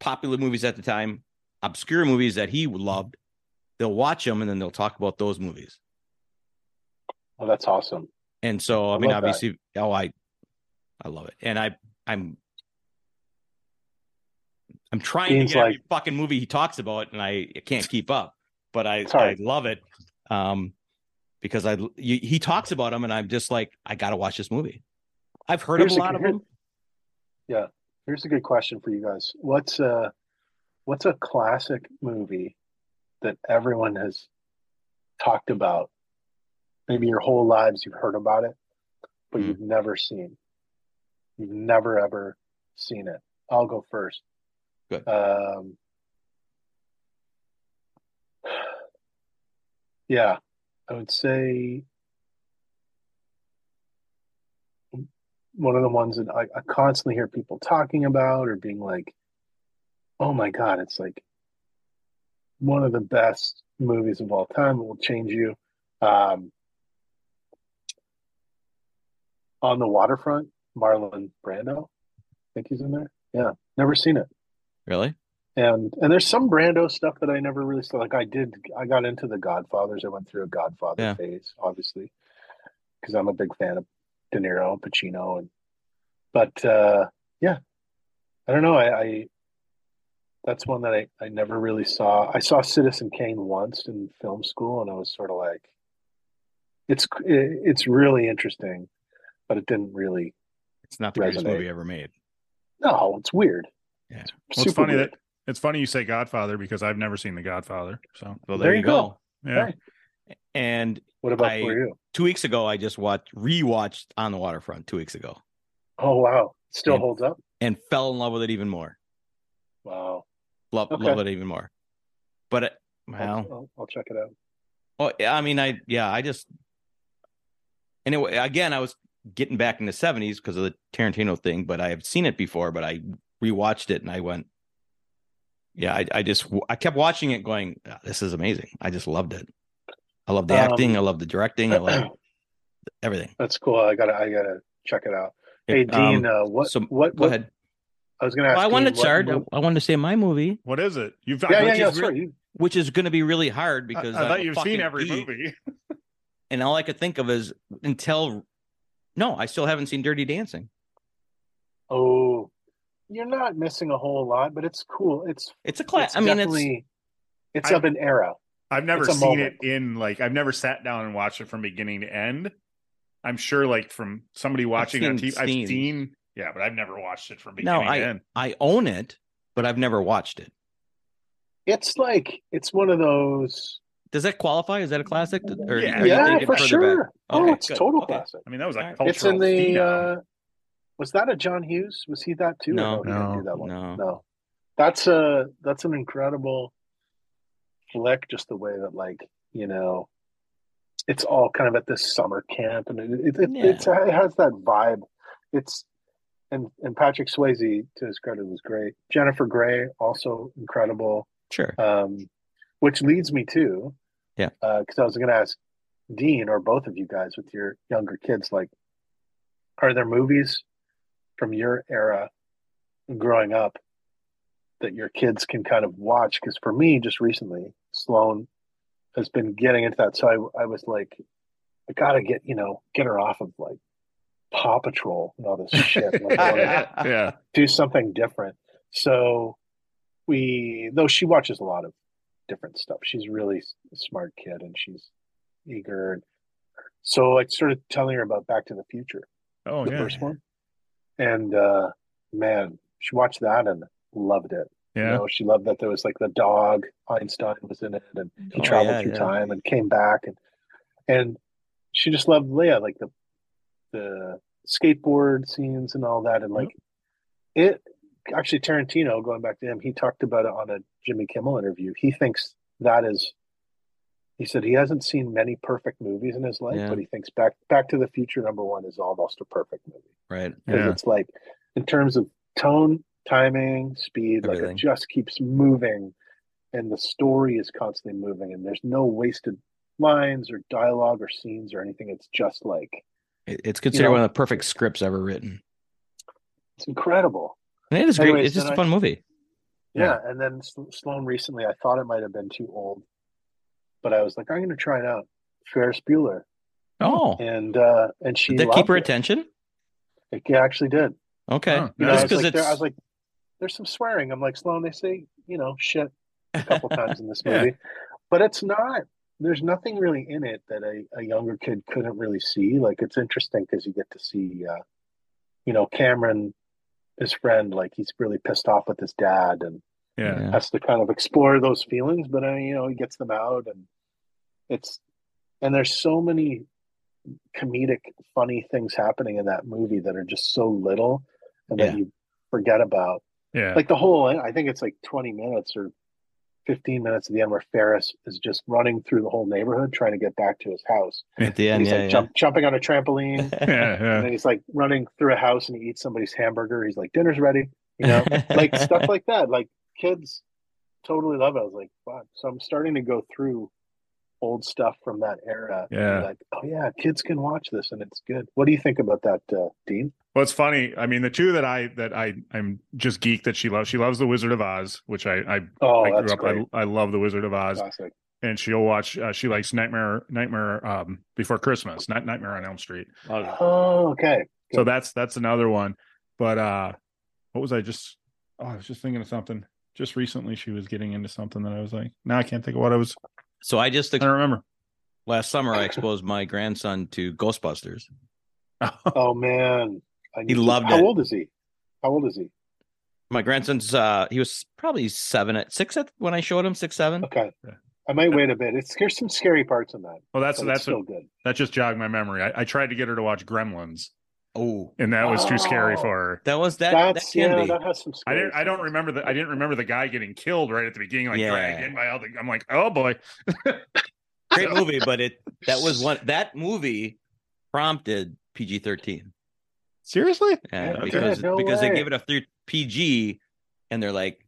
[SPEAKER 3] popular movies at the time, obscure movies that he loved. They'll watch them and then they'll talk about those movies.
[SPEAKER 2] Oh, that's awesome.
[SPEAKER 3] And so, I,
[SPEAKER 2] I
[SPEAKER 3] mean,
[SPEAKER 2] love that.
[SPEAKER 3] obviously, oh, I, I love it, and I, I'm, I'm trying
[SPEAKER 2] Dean's
[SPEAKER 3] to get every fucking movie he talks about, and I can't keep up, but I. I love it, um, because I, you, he talks about them, and I'm just like, I got to watch this movie. I've heard
[SPEAKER 2] Here's
[SPEAKER 3] of a
[SPEAKER 2] a-
[SPEAKER 3] lot of
[SPEAKER 2] here-
[SPEAKER 3] Yeah,
[SPEAKER 2] Here's a good question for you guys. What's a what's a classic movie that everyone has talked about? Maybe your whole lives you've heard about it, but
[SPEAKER 3] Hmm.
[SPEAKER 2] you've never seen. You've never ever seen it. I'll go first.
[SPEAKER 3] Good.
[SPEAKER 2] Um, yeah, I would say one of the ones that I, I constantly hear people talking about or being like, oh my God, it's like one of the best movies of all time. It will change you. Um, on the waterfront. Marlon Brando, I think he's in there. Yeah, never seen it.
[SPEAKER 3] Really?
[SPEAKER 2] And and there's some Brando stuff that I never really saw. Like I did, I got into the Godfathers. I went through a Godfather
[SPEAKER 3] Yeah.
[SPEAKER 2] phase, obviously, because I'm a big fan of De Niro, and Pacino, and but uh, yeah, I don't know. I, I that's one that I, I never really saw. I saw Citizen Kane once in film school, and I was sort of like, it's it's really interesting, but it didn't really.
[SPEAKER 3] It's not the greatest movie ever made.
[SPEAKER 2] No, it's weird.
[SPEAKER 3] Yeah.
[SPEAKER 2] It's
[SPEAKER 4] Well, it's funny
[SPEAKER 2] weird.
[SPEAKER 4] that it's funny you say Godfather because I've never seen The Godfather. So
[SPEAKER 3] Well,
[SPEAKER 2] There
[SPEAKER 3] there,
[SPEAKER 2] you
[SPEAKER 3] you go.
[SPEAKER 4] yeah,
[SPEAKER 2] Hey.
[SPEAKER 3] And
[SPEAKER 2] What about
[SPEAKER 3] I-
[SPEAKER 2] for you?
[SPEAKER 3] two weeks ago, I just watched rewatched On the Waterfront two weeks ago
[SPEAKER 2] Oh wow, still
[SPEAKER 3] And-
[SPEAKER 2] holds up.
[SPEAKER 3] and fell in love with it even more.
[SPEAKER 2] Wow.
[SPEAKER 3] Love
[SPEAKER 2] Okay.
[SPEAKER 3] love it even more. But uh, it,
[SPEAKER 2] I'll,
[SPEAKER 3] well,
[SPEAKER 2] I'll, I'll check it out.
[SPEAKER 3] well, I mean, I yeah, I just anyway. Again, I was getting back in the seventies because of the Tarantino thing, but I have seen it before. But I rewatched it and I went, yeah, I, I just I kept watching it, going, "Ah, this is amazing. I just loved it. I love the
[SPEAKER 2] Um,
[SPEAKER 3] acting. I love the directing. I love everything.
[SPEAKER 2] That's cool. I gotta I gotta check it out. Hey
[SPEAKER 3] It-
[SPEAKER 2] Dean,
[SPEAKER 3] um,
[SPEAKER 2] uh, what
[SPEAKER 3] so
[SPEAKER 2] what
[SPEAKER 3] go
[SPEAKER 2] what-
[SPEAKER 3] ahead.
[SPEAKER 2] I was gonna ask.
[SPEAKER 3] Well, I wanted to start. I,
[SPEAKER 2] mo-
[SPEAKER 3] I wanted to say my movie,
[SPEAKER 4] what is it? You've
[SPEAKER 2] Yeah, yeah,
[SPEAKER 3] which
[SPEAKER 2] yeah.
[SPEAKER 3] is
[SPEAKER 2] Sorry.
[SPEAKER 3] re- which is going to be really hard because
[SPEAKER 4] I
[SPEAKER 3] I'm
[SPEAKER 4] thought
[SPEAKER 3] a
[SPEAKER 4] you've seen every
[SPEAKER 3] geek,
[SPEAKER 4] movie.
[SPEAKER 3] and all I could think of is until no, I still haven't seen Dirty Dancing.
[SPEAKER 2] Oh, you're not missing a whole lot, but it's cool. It's
[SPEAKER 3] It's a class. I mean, it's
[SPEAKER 2] it's
[SPEAKER 4] I-
[SPEAKER 2] of an era.
[SPEAKER 4] I've never seen
[SPEAKER 2] moment.
[SPEAKER 4] it in like I've never sat down and watched it from beginning to end. I'm sure like from somebody watching on TV. I've seen yeah, but I've never watched it from
[SPEAKER 3] No,
[SPEAKER 4] beginning to end.
[SPEAKER 3] I own it, but I've never watched it.
[SPEAKER 2] It's like it's one of those.
[SPEAKER 3] Does that qualify? Is that a classic? Or
[SPEAKER 4] Yeah.
[SPEAKER 2] Yeah, for sure.
[SPEAKER 3] back?
[SPEAKER 2] Oh,
[SPEAKER 3] Okay,
[SPEAKER 2] it's
[SPEAKER 3] good.
[SPEAKER 2] total
[SPEAKER 3] Okay.
[SPEAKER 2] classic.
[SPEAKER 4] I mean, that was a
[SPEAKER 3] Alright.
[SPEAKER 4] cultural
[SPEAKER 2] It's in the. Uh, was that a John Hughes? Was he that too? Or
[SPEAKER 3] No.
[SPEAKER 2] he
[SPEAKER 4] No,
[SPEAKER 2] that one.
[SPEAKER 3] no.
[SPEAKER 2] no. That's a that's an incredible flick. Just the way that like you know, it's all kind of at this summer camp, and it, it, it,
[SPEAKER 3] Yeah.
[SPEAKER 2] it's, it has that vibe. It's and and Patrick Swayze, to his credit, was great. Jennifer Grey also incredible.
[SPEAKER 3] Sure.
[SPEAKER 2] Um, which leads me to,
[SPEAKER 3] Yeah.
[SPEAKER 2] because I was going to ask Dean or both of you guys with your younger kids, like, are there movies from your era growing up that your kids can kind of watch? Because for me, just recently, Sloan has been getting into that. So I, I was like, I gotta get you know get her off of like Paw Patrol and all this shit. Like,
[SPEAKER 4] yeah.
[SPEAKER 2] do something different. So we, though she watches a lot of different stuff. She's really smart kid and she's eager. So I started telling her about Back to the Future,
[SPEAKER 4] Oh
[SPEAKER 2] the
[SPEAKER 4] yeah.
[SPEAKER 2] first one, and uh, man, she watched that and loved it. You know, she loved that there was like the dog Einstein was in it, and he
[SPEAKER 3] Oh,
[SPEAKER 2] traveled
[SPEAKER 3] yeah,
[SPEAKER 2] through
[SPEAKER 3] yeah.
[SPEAKER 2] time and came back, and and she just loved Leia, like the the skateboard scenes and all that, and like it. Actually, Tarantino, going back to him, he talked about it on a Jimmy Kimmel interview. He thinks that is. He said he hasn't seen many perfect movies in his life,
[SPEAKER 3] Yeah.
[SPEAKER 2] but he thinks Back Back to the Future number one is almost a perfect movie
[SPEAKER 3] Right.
[SPEAKER 2] because
[SPEAKER 4] Yeah.
[SPEAKER 2] it's like in terms of tone, timing, speed, like it just keeps moving, and the story is constantly moving, and there's no wasted lines or dialogue or scenes or anything. It's just like
[SPEAKER 3] It's considered
[SPEAKER 2] know-
[SPEAKER 3] one of the perfect scripts ever written.
[SPEAKER 2] it's incredible.
[SPEAKER 3] And it is great. It's just
[SPEAKER 2] a
[SPEAKER 3] a
[SPEAKER 2] I-
[SPEAKER 3] fun movie.
[SPEAKER 2] Yeah, and then Sl- Sloan recently, I thought it might have been too old, but I was like, I'm going to try it out. Ferris Bueller,
[SPEAKER 3] Oh,
[SPEAKER 2] and uh, and she
[SPEAKER 3] did that keep her
[SPEAKER 2] it.
[SPEAKER 3] attention?
[SPEAKER 2] It actually did.
[SPEAKER 3] Okay.
[SPEAKER 4] Huh.
[SPEAKER 2] You know,
[SPEAKER 3] Just
[SPEAKER 2] I was,
[SPEAKER 3] because
[SPEAKER 2] like, there- I was like, there's some swearing. I'm like, Sloan, they say, you know, shit a couple times in this
[SPEAKER 4] Yeah.
[SPEAKER 2] movie, but it's not. There's nothing really in it that a, a younger kid couldn't really see. Like, it's interesting because you get to see, uh, you know, Cameron, his friend, like he's really pissed off with his dad and
[SPEAKER 4] Yeah.
[SPEAKER 3] Yeah.
[SPEAKER 2] has to kind of explore those feelings. But uh, you know, he gets them out, and it's and there's so many comedic, funny things happening in that movie that are just so little and that you forget about.
[SPEAKER 4] Yeah.
[SPEAKER 2] like the whole i think it's like 20 minutes or 15 minutes at the end where ferris is just running through the whole neighborhood trying to get back to his house.
[SPEAKER 3] At the
[SPEAKER 2] and
[SPEAKER 3] end,
[SPEAKER 2] he's
[SPEAKER 3] yeah.
[SPEAKER 2] like jump, jumping on a trampoline.
[SPEAKER 3] Yeah.
[SPEAKER 4] yeah.
[SPEAKER 2] and he's like running through a house and he eats somebody's hamburger. He's like dinner's ready. You know? Like stuff like that. Like kids totally love it. I was like wow so i'm starting to go through old stuff from that era.
[SPEAKER 4] Yeah.
[SPEAKER 2] like, oh yeah, kids can watch this and it's good. What do you think about that, uh, Dean?
[SPEAKER 4] Well, it's funny. I mean, the two that I that I I'm just geek that she loves. She loves the Wizard of Oz, which I I,
[SPEAKER 2] Oh,
[SPEAKER 4] I grew up.
[SPEAKER 2] great.
[SPEAKER 4] I, I love the Wizard of Oz,
[SPEAKER 2] Classic.
[SPEAKER 4] and she'll watch. Uh, she likes Nightmare Nightmare um, Before Christmas, not Nightmare on Elm Street.
[SPEAKER 2] Oh, okay.
[SPEAKER 4] So that's that's another one. But uh what was I just? Oh, I was just thinking of something. Just recently, she was getting into something that I was like, now I can't think of what I was.
[SPEAKER 3] So I just
[SPEAKER 4] I don't remember.
[SPEAKER 3] last summer I exposed my grandson to Ghostbusters.
[SPEAKER 2] Oh man, I need to-
[SPEAKER 3] loved
[SPEAKER 2] How
[SPEAKER 3] it.
[SPEAKER 2] old is he? How old is he?
[SPEAKER 3] My grandson's uh he was probably seven at six at when I showed him six seven.
[SPEAKER 2] Okay,
[SPEAKER 4] Yeah.
[SPEAKER 2] I might wait a bit. It's there's some scary parts in that.
[SPEAKER 4] Well, that's that's
[SPEAKER 2] it's still
[SPEAKER 4] what,
[SPEAKER 2] good.
[SPEAKER 4] that just jogged my memory. I, I tried to get her to watch Gremlins,
[SPEAKER 3] Oh,
[SPEAKER 4] and that was too scary
[SPEAKER 2] Oh.
[SPEAKER 4] for her.
[SPEAKER 3] that was that. That
[SPEAKER 2] That's
[SPEAKER 3] can
[SPEAKER 2] yeah,
[SPEAKER 3] be.
[SPEAKER 2] that has some.
[SPEAKER 4] I didn't. I don't remember that. I didn't remember the guy getting killed right at the beginning, like
[SPEAKER 3] Yeah.
[SPEAKER 4] dragged in by all the. I'm like, oh boy.
[SPEAKER 3] Great movie, but it that was one that movie prompted PG thirteen.
[SPEAKER 4] Seriously?
[SPEAKER 3] Yeah,
[SPEAKER 2] Yeah,
[SPEAKER 3] because
[SPEAKER 2] no
[SPEAKER 3] because they
[SPEAKER 2] way.
[SPEAKER 3] gave it a thir- PG, and they're like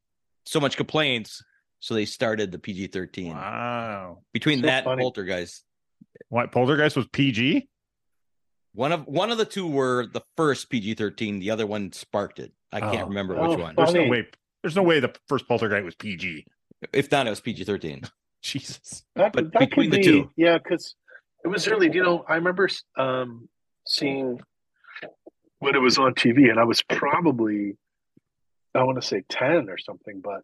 [SPEAKER 3] so much complaints, so they started the PG thirteen.
[SPEAKER 4] Wow.
[SPEAKER 3] Between
[SPEAKER 2] So
[SPEAKER 3] that and
[SPEAKER 2] funny.
[SPEAKER 3] Poltergeist,
[SPEAKER 4] What Poltergeist was PG?
[SPEAKER 3] One of one of the two were the first PG thirteen. The other one sparked it. I can't
[SPEAKER 4] Oh.
[SPEAKER 3] remember
[SPEAKER 2] Oh,
[SPEAKER 3] which one.
[SPEAKER 4] There's no way. There's no way the first Poltergeist was PG.
[SPEAKER 3] If not, it was PG thirteen.
[SPEAKER 4] Jesus.
[SPEAKER 2] That,
[SPEAKER 3] But
[SPEAKER 2] that
[SPEAKER 3] between
[SPEAKER 2] could
[SPEAKER 3] the
[SPEAKER 2] be,
[SPEAKER 3] two.
[SPEAKER 2] yeah, because it was really, you know, I remember um, seeing when it was on TV, and I was probably, I want to say ten or something, but,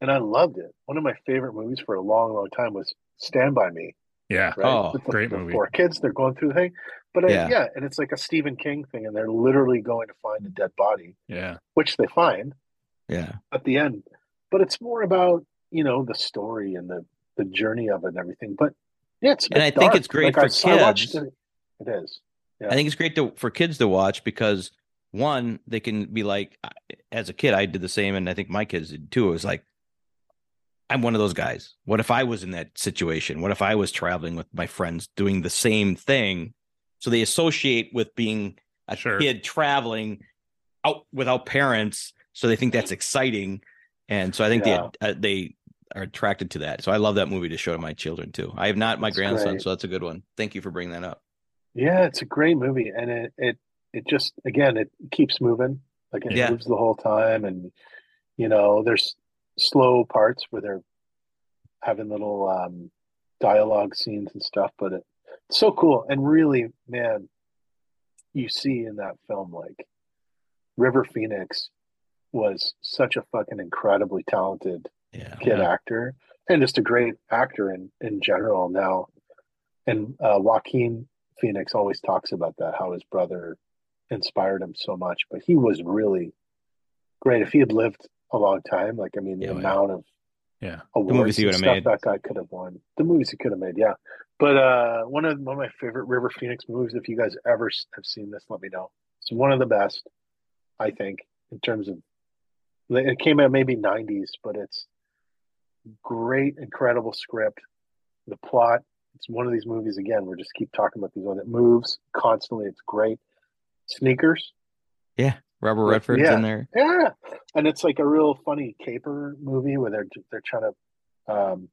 [SPEAKER 2] and I loved it. One of my favorite movies for a long, long time was Stand by Me.
[SPEAKER 4] Yeah.
[SPEAKER 2] Right?
[SPEAKER 3] Oh,
[SPEAKER 2] With the,
[SPEAKER 4] great
[SPEAKER 2] the
[SPEAKER 4] movie.
[SPEAKER 2] Four kids, they're going through the thing, but
[SPEAKER 3] Yeah.
[SPEAKER 2] yeah, and it's like a Stephen King thing, and they're literally going to find a dead body,
[SPEAKER 4] Yeah.
[SPEAKER 2] which they find
[SPEAKER 3] Yeah,
[SPEAKER 2] at the end. But it's more about you know the story and the the journey of it and everything. But yeah, it's
[SPEAKER 3] And I think it's great
[SPEAKER 2] Like,
[SPEAKER 3] for
[SPEAKER 2] I, I
[SPEAKER 3] kids.
[SPEAKER 2] it. It is. Yeah.
[SPEAKER 3] I think it's great to for kids to watch because one, they can be like, as a kid, I did the same, and I think my kids did too. It was like, I'm one of those guys. What if I was in that situation? What if I was traveling with my friends doing the same thing? So they associate with being a
[SPEAKER 4] Sure.
[SPEAKER 3] kid traveling out without parents, so they think that's exciting, and so I think
[SPEAKER 2] Yeah.
[SPEAKER 3] they uh, they are attracted to that. So I love that movie to show to my children too. I have not my
[SPEAKER 2] That's
[SPEAKER 3] grandson,
[SPEAKER 2] great.
[SPEAKER 3] so that's a good one. Thank you for bringing that up.
[SPEAKER 2] Yeah, it's a great movie, and it it it just again it keeps moving. Like it
[SPEAKER 3] Yeah.
[SPEAKER 2] moves the whole time, and you know there's slow parts where they're having little um, dialogue scenes and stuff, but it, it's so cool. And really, man, you see in that film like River Phoenix was such a fucking incredibly talented
[SPEAKER 3] Yeah,
[SPEAKER 2] kid actor and just a great actor in in general now. And uh, Joaquin Phoenix always talks about that how his brother inspired him so much, but he was really great. If he had lived a long time, like I mean, the
[SPEAKER 3] Yeah, yeah.
[SPEAKER 2] amount of
[SPEAKER 4] Yeah.
[SPEAKER 2] awards
[SPEAKER 3] movies he
[SPEAKER 2] and
[SPEAKER 3] would've
[SPEAKER 2] stuff
[SPEAKER 3] made.
[SPEAKER 2] that guy could have won, the movies he could have made, yeah. But uh, one of one of my favorite River Phoenix movies, if you guys ever have seen this, let me know. It's one of the best, I think, in terms of. It came out maybe '90s, but it's great, incredible script. The plot. It's one of these movies again. We just keep talking about these ones. It moves constantly. It's great. Sneakers. Yeah, Robert
[SPEAKER 3] Redford's
[SPEAKER 2] Yeah.
[SPEAKER 3] in there.
[SPEAKER 2] Yeah, and it's like a real funny caper movie where they're they're trying to, um,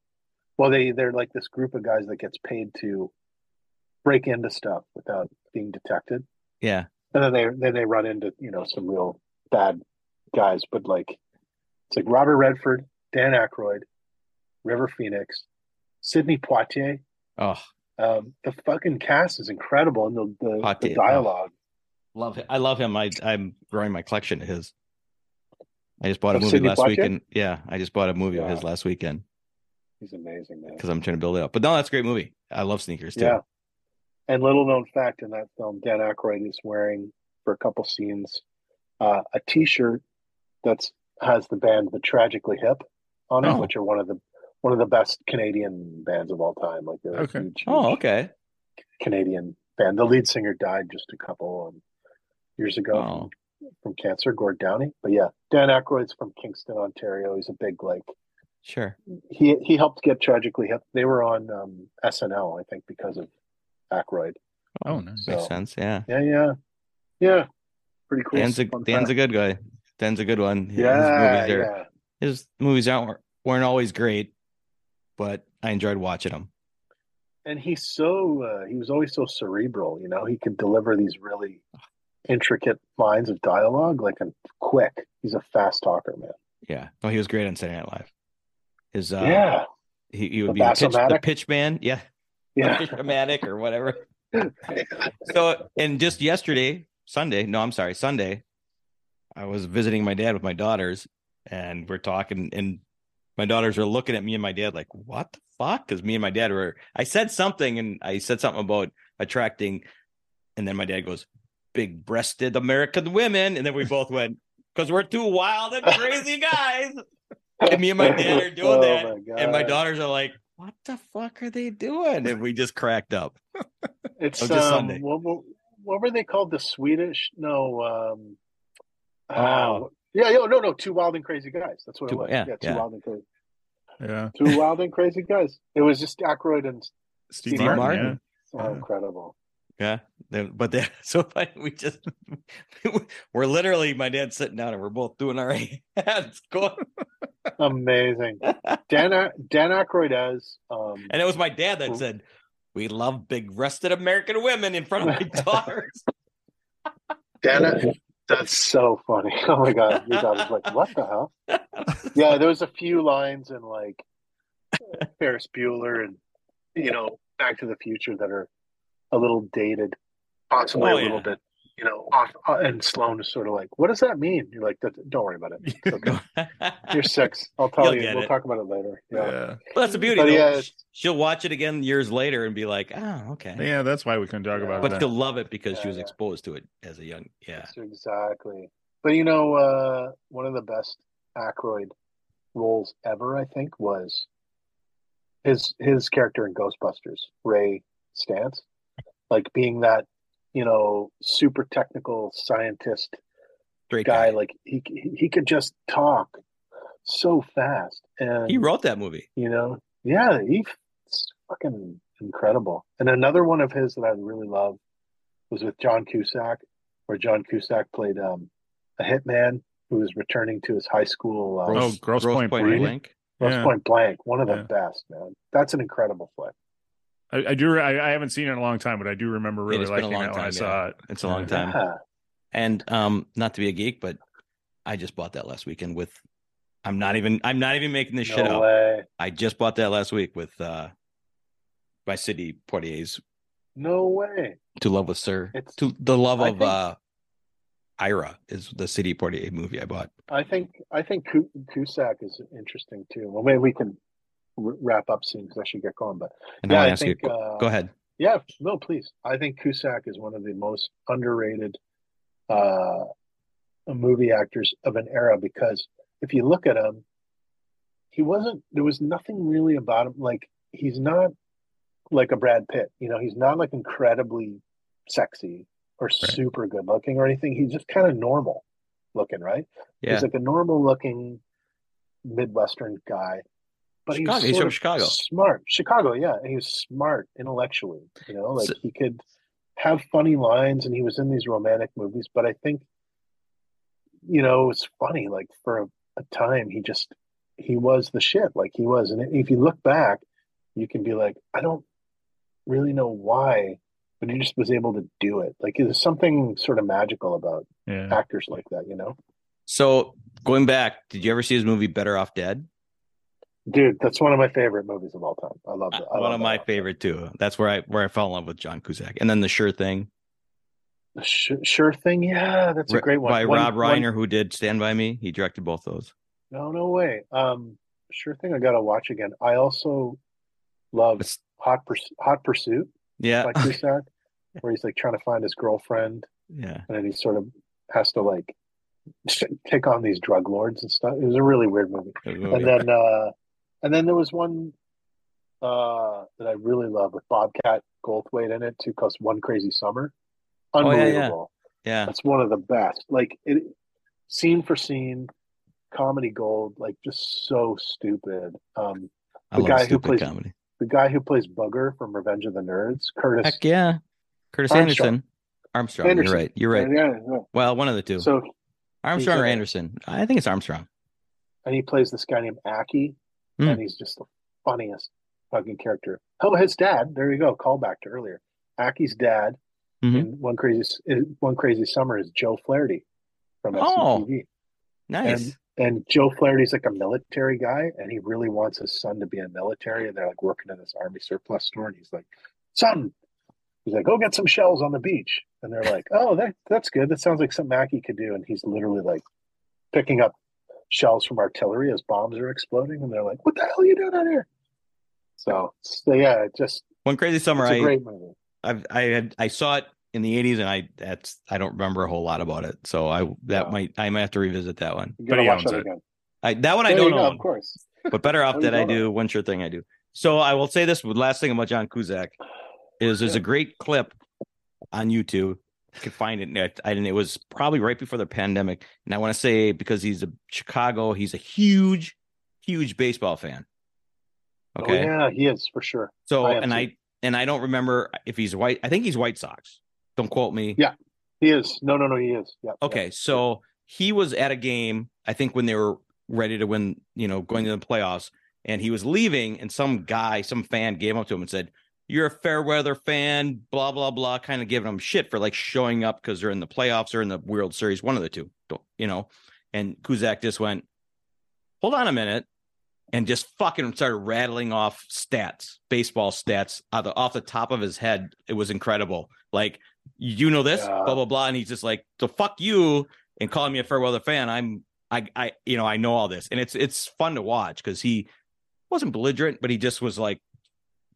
[SPEAKER 2] well, they they're like this group of guys that gets paid to break into stuff without being detected,
[SPEAKER 3] Yeah,
[SPEAKER 2] and then they then they run into you know some real bad guys, but like it's like Robert Redford, Dan Aykroyd, River Phoenix, Sidney Poitier.
[SPEAKER 3] oh,
[SPEAKER 2] Um, the fucking cast is incredible, and the the, the
[SPEAKER 3] Poitier, oh.
[SPEAKER 2] dialogue.
[SPEAKER 3] love it. I love him. I I'm growing my collection of his. I just bought a movie
[SPEAKER 2] Sidney
[SPEAKER 3] last
[SPEAKER 2] Poitier?
[SPEAKER 3] weekend. Yeah, I just bought a movie of his last weekend
[SPEAKER 2] He's amazing, man.
[SPEAKER 3] because I'm trying to build it up. But no, that's a great movie. I love sneakers too.
[SPEAKER 2] Yeah. And little known fact in that film, Dan Aykroyd is wearing for a couple scenes uh, a T-shirt that's has the band The Tragically Hip on it,
[SPEAKER 3] Oh.
[SPEAKER 2] which are one of the one of the best Canadian bands of all time. Like they're a
[SPEAKER 4] Okay.
[SPEAKER 2] huge,
[SPEAKER 3] Oh, okay.
[SPEAKER 2] Canadian band. The lead singer died just a couple um, years ago
[SPEAKER 3] Oh,
[SPEAKER 2] from, from cancer, Gord Downie. But yeah, Dan Aykroyd's from Kingston, Ontario. He's a big like
[SPEAKER 3] sure.
[SPEAKER 2] he he helped get Tragically Hip. They were on um, SNL, I think, because of Aykroyd.
[SPEAKER 4] Oh, nice.
[SPEAKER 3] Makes sense. Yeah.
[SPEAKER 2] Yeah, yeah, yeah. Pretty cool.
[SPEAKER 3] Dan's a Dan's a good guy. Dan's a good one. His
[SPEAKER 2] yeah,
[SPEAKER 3] movies are
[SPEAKER 2] yeah.
[SPEAKER 3] his movies aren't weren't always great, but I enjoyed watching them.
[SPEAKER 2] and he's so uh, he was always so cerebral. You know, he could deliver these really intricate lines of dialogue like and quick. He's a fast talker, man.
[SPEAKER 3] Yeah. No, he was great on Saturday Night Live. His uh
[SPEAKER 2] yeah,
[SPEAKER 3] he, he would
[SPEAKER 2] The
[SPEAKER 3] be the pitch, the pitch man. Yeah.
[SPEAKER 2] yeah.
[SPEAKER 3] Pitch or whatever. So and just yesterday, Sunday, no, I'm sorry, Sunday, I was visiting my dad with my daughters, and we're talking, and my daughters are looking at me and my dad like, "What the fuck?" Because me and my dad were. I said something, and I said something about attracting, and then my dad goes, "Big-breasted American women," and then we both went, "Because we're two wild and crazy guys." And me and my dad are doing
[SPEAKER 2] Oh
[SPEAKER 3] that,
[SPEAKER 2] my
[SPEAKER 3] and my daughters are like, "What the fuck are they doing?" And we just cracked up.
[SPEAKER 2] It's
[SPEAKER 3] Oh, just
[SPEAKER 2] um,
[SPEAKER 3] Sunday.
[SPEAKER 2] what, what, what were they called? The Swedish? No. Um,
[SPEAKER 3] Oh.
[SPEAKER 2] uh, yeah, yo, no, no, two wild and crazy guys. That's what
[SPEAKER 3] Two-
[SPEAKER 2] it was.
[SPEAKER 3] yeah,
[SPEAKER 2] two
[SPEAKER 3] yeah.
[SPEAKER 2] wild and crazy,
[SPEAKER 4] Yeah.
[SPEAKER 2] two wild and crazy guys. It was just Aykroyd and
[SPEAKER 4] Steve,
[SPEAKER 2] Steve
[SPEAKER 4] Martin.
[SPEAKER 3] Martin.
[SPEAKER 2] so
[SPEAKER 4] Yeah.
[SPEAKER 2] incredible.
[SPEAKER 3] Yeah, they, but they so funny. We just we're literally my dad's sitting down and we're both doing our hands going,
[SPEAKER 2] Amazing. Dan Dan Aykroyd as um,
[SPEAKER 3] and it was my dad that said, "We love big-breasted American women" in front of my daughters.
[SPEAKER 2] Dan. That's so funny. Oh my god, your dad was like, "What the hell?" Yeah, there was a few lines in like Ferris Bueller and you know Back to the Future that are a little dated, possibly
[SPEAKER 3] Oh,
[SPEAKER 2] a little
[SPEAKER 3] yeah.
[SPEAKER 2] bit, you know, off. Uh, and Sloan is sort of like, "What does that mean?" You're like, "Don't worry about it. It's okay. You're six. I'll tell
[SPEAKER 3] You'll
[SPEAKER 2] you. We'll
[SPEAKER 3] it.
[SPEAKER 2] talk about it later." Yeah.
[SPEAKER 4] Yeah.
[SPEAKER 3] Well, that's the beauty.
[SPEAKER 2] But yeah,
[SPEAKER 3] she'll watch it again years later and be like, "Oh, okay,"
[SPEAKER 4] Yeah, that's why we couldn't talk about
[SPEAKER 3] but
[SPEAKER 4] it.
[SPEAKER 3] But
[SPEAKER 4] she'll
[SPEAKER 3] love it because she was
[SPEAKER 2] yeah.
[SPEAKER 3] exposed to it as a young. Yeah,
[SPEAKER 2] That's exactly. But you know, uh, one of the best Aykroyd roles ever, I think, was his his character in Ghostbusters, Ray Stantz, like being that you know super technical scientist
[SPEAKER 3] great
[SPEAKER 2] guy.
[SPEAKER 3] guy.
[SPEAKER 2] Like he he could just talk so fast, and
[SPEAKER 3] He wrote that movie.
[SPEAKER 2] you know, yeah, he's fucking incredible. And another one of his that I really love was with John Cusack, where John Cusack played um, a hitman who was returning to his high school. Uh,
[SPEAKER 4] Oh, Grosse Pointe
[SPEAKER 2] Blank.
[SPEAKER 3] Blank.
[SPEAKER 2] Grosse
[SPEAKER 4] yeah.
[SPEAKER 2] Pointe Blank, one of the
[SPEAKER 4] Yeah.
[SPEAKER 2] best, man. That's an incredible flick.
[SPEAKER 4] I, I do. I, I haven't seen it in a long time, but I do remember really
[SPEAKER 3] it's been a
[SPEAKER 4] liking
[SPEAKER 3] long
[SPEAKER 4] that when I
[SPEAKER 3] time,
[SPEAKER 4] saw
[SPEAKER 3] yeah.
[SPEAKER 4] it.
[SPEAKER 3] It's a long time.
[SPEAKER 2] Yeah.
[SPEAKER 3] And um, not to be a geek, but I just bought that last weekend with. I'm not even. I'm not even making this shit
[SPEAKER 2] No
[SPEAKER 3] up. I just bought that last week with uh by Sidney Poitier's
[SPEAKER 2] No way.
[SPEAKER 3] "To Love with Sir."
[SPEAKER 2] It's-
[SPEAKER 3] to the love
[SPEAKER 2] I
[SPEAKER 3] of
[SPEAKER 2] think-
[SPEAKER 3] uh Ira is the Sidney Poitier movie I bought.
[SPEAKER 2] I think I think Cu- Cusack is interesting too. Well, maybe we can r- wrap up soon because I should get going. But
[SPEAKER 3] And
[SPEAKER 2] yeah,
[SPEAKER 3] I
[SPEAKER 2] I think
[SPEAKER 3] you.
[SPEAKER 2] uh,
[SPEAKER 3] Go ahead.
[SPEAKER 2] Yeah, no, please. I think Cusack is one of the most underrated uh, movie actors of an era because if you look at him, he wasn't. There was nothing really about him. Like he's not like a Brad Pitt. You know, he's not like incredibly sexy or super good looking or anything. He's just kind of normal looking, right?
[SPEAKER 3] Yeah,
[SPEAKER 2] He's like a normal looking Midwestern guy. But
[SPEAKER 3] Chicago.
[SPEAKER 2] he's,
[SPEAKER 3] He's from Chicago.
[SPEAKER 2] Smart. Chicago, yeah. And he was smart intellectually, you know, like
[SPEAKER 3] So-
[SPEAKER 2] he could have funny lines and he was in these romantic movies. But I think, you know, it's funny, like for a, a time he just he was the shit. Like he was. And if you look back, you can be like, I don't really know why, but he just was able to do it. Like there's something sort of magical about
[SPEAKER 4] Yeah.
[SPEAKER 2] actors like that, you know?
[SPEAKER 3] So going back, did you ever see his movie Better Off Dead?
[SPEAKER 2] Dude, that's one of my favorite movies of all time. I love it. I
[SPEAKER 3] One
[SPEAKER 2] love
[SPEAKER 3] of my favorite too. That's where I where I fell in love with John Cusack. And then the Sure Thing
[SPEAKER 2] The Sure, sure thing. Yeah, that's a great one.
[SPEAKER 3] by
[SPEAKER 2] One-
[SPEAKER 3] Rob
[SPEAKER 2] one-
[SPEAKER 3] Reiner, who did Stand by Me. He directed both those.
[SPEAKER 2] No, no way. Um, sure thing. I got to watch again. I also love
[SPEAKER 3] It's-
[SPEAKER 2] Hot Purs- Hot Pursuit
[SPEAKER 3] Yeah,
[SPEAKER 2] by Cusack, where he's like trying to find his girlfriend,
[SPEAKER 3] yeah.
[SPEAKER 2] and then he sort of has to like take on these drug lords and stuff. It was a really weird movie. And then, uh, and then there was one uh, that I really love with Bobcat Goldthwait in it too, called One Crazy Summer.
[SPEAKER 3] Oh, yeah, yeah.
[SPEAKER 2] Unbelievable.
[SPEAKER 3] yeah.
[SPEAKER 2] That's one of the best. Like it, scene for scene, comedy gold. Like just so stupid. Um, the guy who plays-
[SPEAKER 3] comedy.
[SPEAKER 2] the guy who plays Bugger from Revenge of the Nerds, Curtis.
[SPEAKER 3] Heck yeah. Curtis
[SPEAKER 2] Armstrong.
[SPEAKER 3] Anderson. Armstrong.
[SPEAKER 2] Anderson.
[SPEAKER 3] You're right. You're right.
[SPEAKER 2] Yeah, yeah.
[SPEAKER 3] Well, one of the two.
[SPEAKER 2] So
[SPEAKER 3] Armstrong or Anderson? I think it's Armstrong.
[SPEAKER 2] and he plays this guy named Aki,
[SPEAKER 3] Hmm.
[SPEAKER 2] and he's just the funniest, fucking character. Oh, his dad. There you go. Call back to earlier. Aki's dad
[SPEAKER 3] Mhm.
[SPEAKER 2] in one crazy one crazy summer is Joe Flaherty from
[SPEAKER 3] Oh.
[SPEAKER 2] SCTV.
[SPEAKER 3] Nice.
[SPEAKER 2] And Joe Flaherty's like a military guy, and he really wants his son to be in military. And they're like working in this army surplus store, and he's like, "Son," he's like, "Go get some shells on the beach." And they're like, "Oh, that that's good. That sounds like something Aki could do." And he's literally like picking up shells from artillery as bombs are exploding, and they're like, "What the hell are you doing out here?" So, so yeah, it just
[SPEAKER 3] One crazy summer,
[SPEAKER 2] it's a
[SPEAKER 3] I
[SPEAKER 2] great movie.
[SPEAKER 3] I've, I had I saw it in the '80s, and I that's I don't remember a whole lot about it. So I that
[SPEAKER 2] Wow.
[SPEAKER 3] might I might have to revisit that one.
[SPEAKER 2] You
[SPEAKER 4] But he
[SPEAKER 2] watch
[SPEAKER 4] owns it.
[SPEAKER 2] again.
[SPEAKER 3] I that one I
[SPEAKER 2] There you
[SPEAKER 3] don't know,
[SPEAKER 2] of course.
[SPEAKER 3] but better off that I
[SPEAKER 2] don't.
[SPEAKER 3] One sure thing I do. So I will say this: last thing about John Cusack is there's a great clip on YouTube. Can find it. and it was probably right before the pandemic. And I want to say because he's a Chicago, he's a huge, huge baseball fan. Oh, okay.
[SPEAKER 2] Oh, yeah, he is for sure.
[SPEAKER 3] So
[SPEAKER 2] I
[SPEAKER 3] and
[SPEAKER 2] too.
[SPEAKER 3] I and I don't remember if he's white. I think he's White Sox. Don't quote me.
[SPEAKER 2] Yeah. He is. No, no, no, he is. Yeah.
[SPEAKER 3] Okay, so he was at a game, I think when they were ready to win, you know, going to the playoffs, and he was leaving, and some guy, some fan gave up to him and said, You're a fair weather fan, blah, blah, blah, kind of giving them shit for like showing up because they're in the playoffs or in the World Series, one of the two, don't- you know. And Cusack just went, Hold on a minute. And just fucking started rattling off stats, baseball stats out the, off the top of his head. It was incredible. Like, you know this,
[SPEAKER 2] Yeah.
[SPEAKER 3] blah blah blah, and he's just like, "So fuck you," and calling me a fair weather fan. I'm, I, I, you know, I know all this, and it's it's fun to watch because he wasn't belligerent, but he just was like,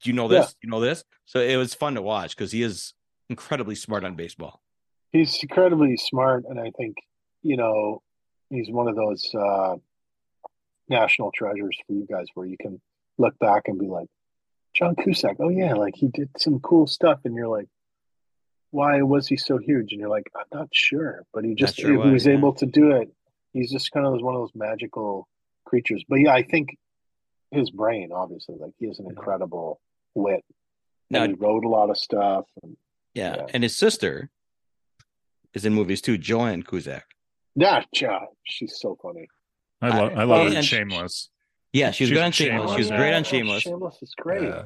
[SPEAKER 3] "Do you know this? You know this?" So it was fun to watch because he is incredibly smart on baseball.
[SPEAKER 2] he's incredibly smart, and I think you know he's one of those uh, national treasures for you guys, where you can look back and be like, John Cusack. Oh yeah, like he did some cool stuff, and you're like, why was he so huge? And you're like, I'm not sure, but he just
[SPEAKER 3] sure
[SPEAKER 2] he
[SPEAKER 3] why,
[SPEAKER 2] was
[SPEAKER 3] yeah.
[SPEAKER 2] able to do it. He's just kind of one of those magical creatures. But yeah, I think his brain, obviously, like he is an incredible wit.
[SPEAKER 3] Now-
[SPEAKER 2] and he wrote a lot of stuff. And,
[SPEAKER 3] Yeah,
[SPEAKER 2] Yeah.
[SPEAKER 3] and his sister is in movies too, Joanne Cusack.
[SPEAKER 2] yeah, yeah, she's so funny.
[SPEAKER 4] I love I love
[SPEAKER 3] and-
[SPEAKER 4] it. Shameless.
[SPEAKER 3] Yeah, she was
[SPEAKER 4] She's
[SPEAKER 3] good on Shameless.
[SPEAKER 4] Shameless,
[SPEAKER 3] She was
[SPEAKER 4] yeah.
[SPEAKER 3] great on Shameless.
[SPEAKER 2] Shameless is great.
[SPEAKER 4] Yeah.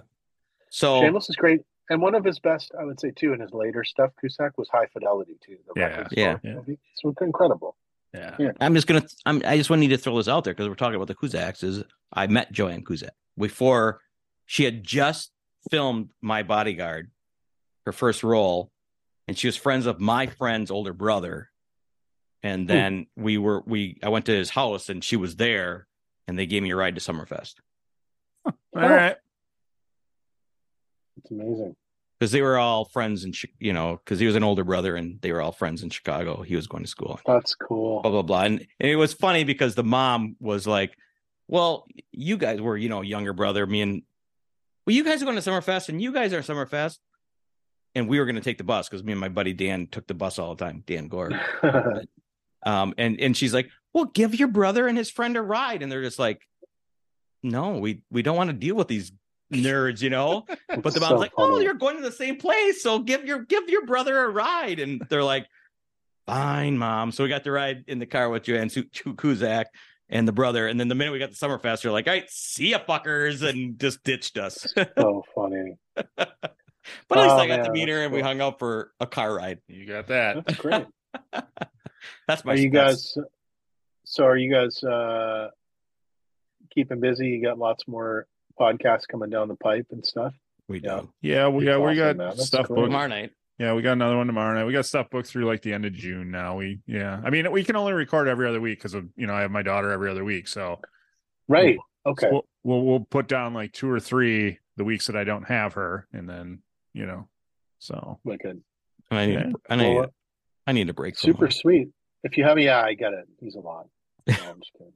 [SPEAKER 3] So
[SPEAKER 2] Shameless is great. And one of his best, I would say, too, in his later stuff, Cusack was High Fidelity too. The
[SPEAKER 4] Yeah,
[SPEAKER 2] record
[SPEAKER 3] yeah.
[SPEAKER 2] store. It's incredible.
[SPEAKER 4] Yeah.
[SPEAKER 2] Yeah.
[SPEAKER 3] I'm just gonna. I'm. I just want to need to throw this out there because we're talking about the Cusacks. Is I met Joanne Cusack before she had just filmed My Bodyguard, her first role, and she was friends of my friend's older brother. And hmm. then we were we. I went to his house and she was there, and they gave me a ride to Summerfest
[SPEAKER 4] All right.
[SPEAKER 2] It's amazing.
[SPEAKER 3] because they were all friends and you know because he was an older brother and they were all friends in Chicago. He was going to school.
[SPEAKER 2] That's cool.
[SPEAKER 3] blah blah blah. And, and it was funny because the mom was like, "Well, you guys were, you know, younger brother. Me and well, you guys are going to Summerfest, and you guys are Summerfest, and we were going to take the bus because me and my buddy Dan took the bus all the time. Dan Gore. Um, and and she's like, "Well, give your brother and his friend a ride," and they're just like, "No, we we don't want to deal with these." nerds you know but the mom's
[SPEAKER 2] so
[SPEAKER 3] like oh you're going to the same place so give your give your brother a ride and they're like fine mom so we got to ride in the car with joanne Cusack and the brother and then the minute we got to summerfest they're like all right see ya fuckers and just ditched us but
[SPEAKER 2] so funny.
[SPEAKER 3] But at least
[SPEAKER 2] Oh,
[SPEAKER 3] i got to
[SPEAKER 2] man,
[SPEAKER 3] meet her
[SPEAKER 2] that's
[SPEAKER 3] and we hung out for a car ride
[SPEAKER 4] You got that.
[SPEAKER 2] That's great.
[SPEAKER 3] that's my
[SPEAKER 2] are you guys? So are you guys uh, keeping busy? You got lots more podcasts coming down the pipe and stuff.
[SPEAKER 3] we do
[SPEAKER 4] Yeah, we yeah, we
[SPEAKER 2] Awesome,
[SPEAKER 4] got
[SPEAKER 2] man.
[SPEAKER 4] Stuff
[SPEAKER 2] cool.
[SPEAKER 4] booked.
[SPEAKER 3] tomorrow night
[SPEAKER 4] Yeah, we got another one tomorrow night. We got stuff booked through like the end of June now. We yeah. I mean, we can only record every other week because of you know I have my daughter every other week. So
[SPEAKER 2] Right. Okay.
[SPEAKER 4] we'll, we'll we'll put down like two or three the weeks that I don't have her, and then you know, so
[SPEAKER 2] Wicked.
[SPEAKER 3] and i need
[SPEAKER 4] Yeah.
[SPEAKER 3] I need
[SPEAKER 2] Well,
[SPEAKER 3] i need a break
[SPEAKER 2] Super
[SPEAKER 3] her.
[SPEAKER 2] sweet. If you have, yeah, I get it. He's a lot. No, I'm just kidding.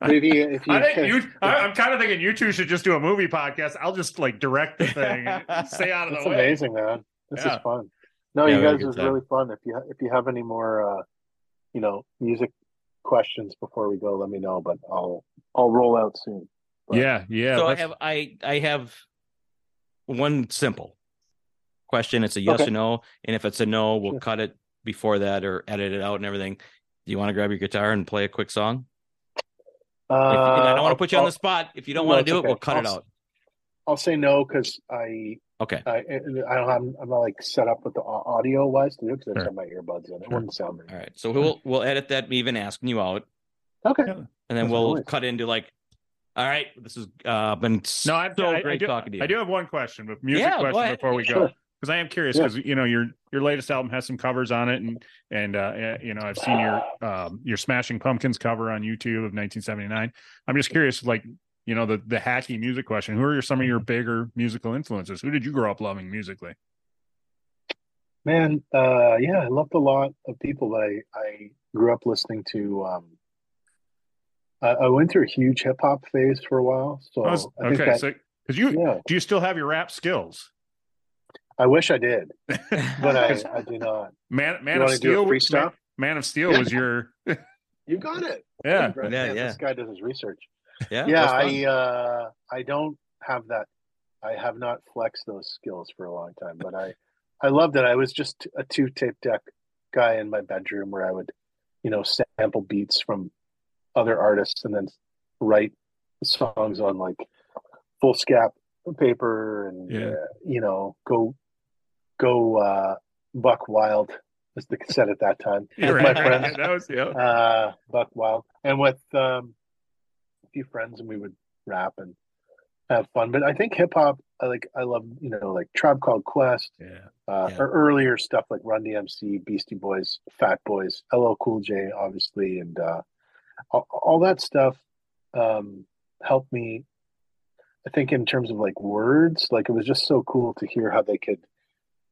[SPEAKER 2] But if you,
[SPEAKER 4] I think you. I, I'm kind of thinking you two should just do a movie podcast. I'll just like direct the thing, and stay out of
[SPEAKER 2] That's
[SPEAKER 4] the way.
[SPEAKER 2] That's amazing, man. This
[SPEAKER 4] Yeah.
[SPEAKER 2] is fun. No,
[SPEAKER 3] Yeah,
[SPEAKER 2] you
[SPEAKER 3] we had a
[SPEAKER 2] guys
[SPEAKER 3] good
[SPEAKER 2] is
[SPEAKER 3] time.
[SPEAKER 2] really fun. If you if you have any more, uh, you know, music questions before we go, let me know. But I'll I'll roll out soon. But-
[SPEAKER 4] Yeah, yeah.
[SPEAKER 3] so I
[SPEAKER 4] let's-
[SPEAKER 3] have I I have one simple question. It's a yes
[SPEAKER 2] Okay.
[SPEAKER 3] or no, and if it's a no, we'll
[SPEAKER 2] Sure.
[SPEAKER 3] cut it before that or edit it out and everything. Do you want to grab your guitar and play a quick song?
[SPEAKER 2] Uh,
[SPEAKER 3] and I don't want to put you on
[SPEAKER 2] I'll-
[SPEAKER 3] the spot. If you don't
[SPEAKER 2] no,
[SPEAKER 3] want to do
[SPEAKER 2] okay.
[SPEAKER 3] it, we'll cut it
[SPEAKER 2] I'll-
[SPEAKER 3] out.
[SPEAKER 2] I'll say no because I
[SPEAKER 3] Okay.
[SPEAKER 2] I I don't have, I'm not like set up with the audio wise to do because I just
[SPEAKER 4] Sure.
[SPEAKER 2] have my earbuds in. It
[SPEAKER 4] Sure.
[SPEAKER 2] wouldn't sound
[SPEAKER 3] Right.
[SPEAKER 2] very
[SPEAKER 3] right. So we'll we'll edit that even asking you out,
[SPEAKER 2] okay.
[SPEAKER 3] And then
[SPEAKER 2] That's
[SPEAKER 3] we'll
[SPEAKER 2] nice.
[SPEAKER 3] cut into like, all right, this has uh, been
[SPEAKER 4] No, I,
[SPEAKER 3] so
[SPEAKER 4] I, I
[SPEAKER 3] great
[SPEAKER 4] do,
[SPEAKER 3] talking to you.
[SPEAKER 4] I do have one question, but music
[SPEAKER 3] Yeah,
[SPEAKER 4] question
[SPEAKER 3] ahead.
[SPEAKER 4] before we go. Because I am curious
[SPEAKER 2] Yeah.
[SPEAKER 4] because you know your your latest album has some covers on it, and and uh, eh, you know I've seen your um, your Smashing Pumpkins cover on YouTube of 1979. I'm just curious, like you know the the hacky music question. Who are your, some of your bigger musical influences? Who did you grow up loving musically?
[SPEAKER 2] Man, uh, yeah, I loved a lot of people, but I, I grew up listening to. Um, I, I went through a huge hip hop phase for a while, so
[SPEAKER 4] I was-
[SPEAKER 2] I think
[SPEAKER 4] okay,
[SPEAKER 2] that,
[SPEAKER 4] so because you
[SPEAKER 2] yeah,
[SPEAKER 4] do you still have your rap skills?
[SPEAKER 2] I wish I did, but I, I do not.
[SPEAKER 4] Man, Man
[SPEAKER 2] You
[SPEAKER 4] of
[SPEAKER 2] do a
[SPEAKER 4] Steel. Man, Man of Steel was your
[SPEAKER 2] You got it.
[SPEAKER 4] yeah.
[SPEAKER 2] Brett,
[SPEAKER 3] Yeah, yeah.
[SPEAKER 2] This guy does his research.
[SPEAKER 3] Yeah,
[SPEAKER 2] yeah. I uh, I don't have that. I have not flexed those skills for a long time, but I I loved it. I was just a two tape deck guy in my bedroom where I would, you know, sample beats from other artists and then write songs on like full scap paper and
[SPEAKER 4] Yeah.
[SPEAKER 2] uh, you know go go uh, buck wild was the cassette at that time with my friends
[SPEAKER 4] that was yeah.
[SPEAKER 2] uh, Buck Wild, and with um, few friends, and we would rap and have fun. But I think hip hop, I like, I love, you know, like Tribe Called Quest,
[SPEAKER 4] Yeah.
[SPEAKER 2] uh,
[SPEAKER 3] Yeah.
[SPEAKER 2] or earlier stuff like Run DMC, Beastie Boys, Fat Boys, LL Cool J, obviously, and uh, all, all that stuff um, helped me. I think in terms of like words, like it was just so cool to hear how they could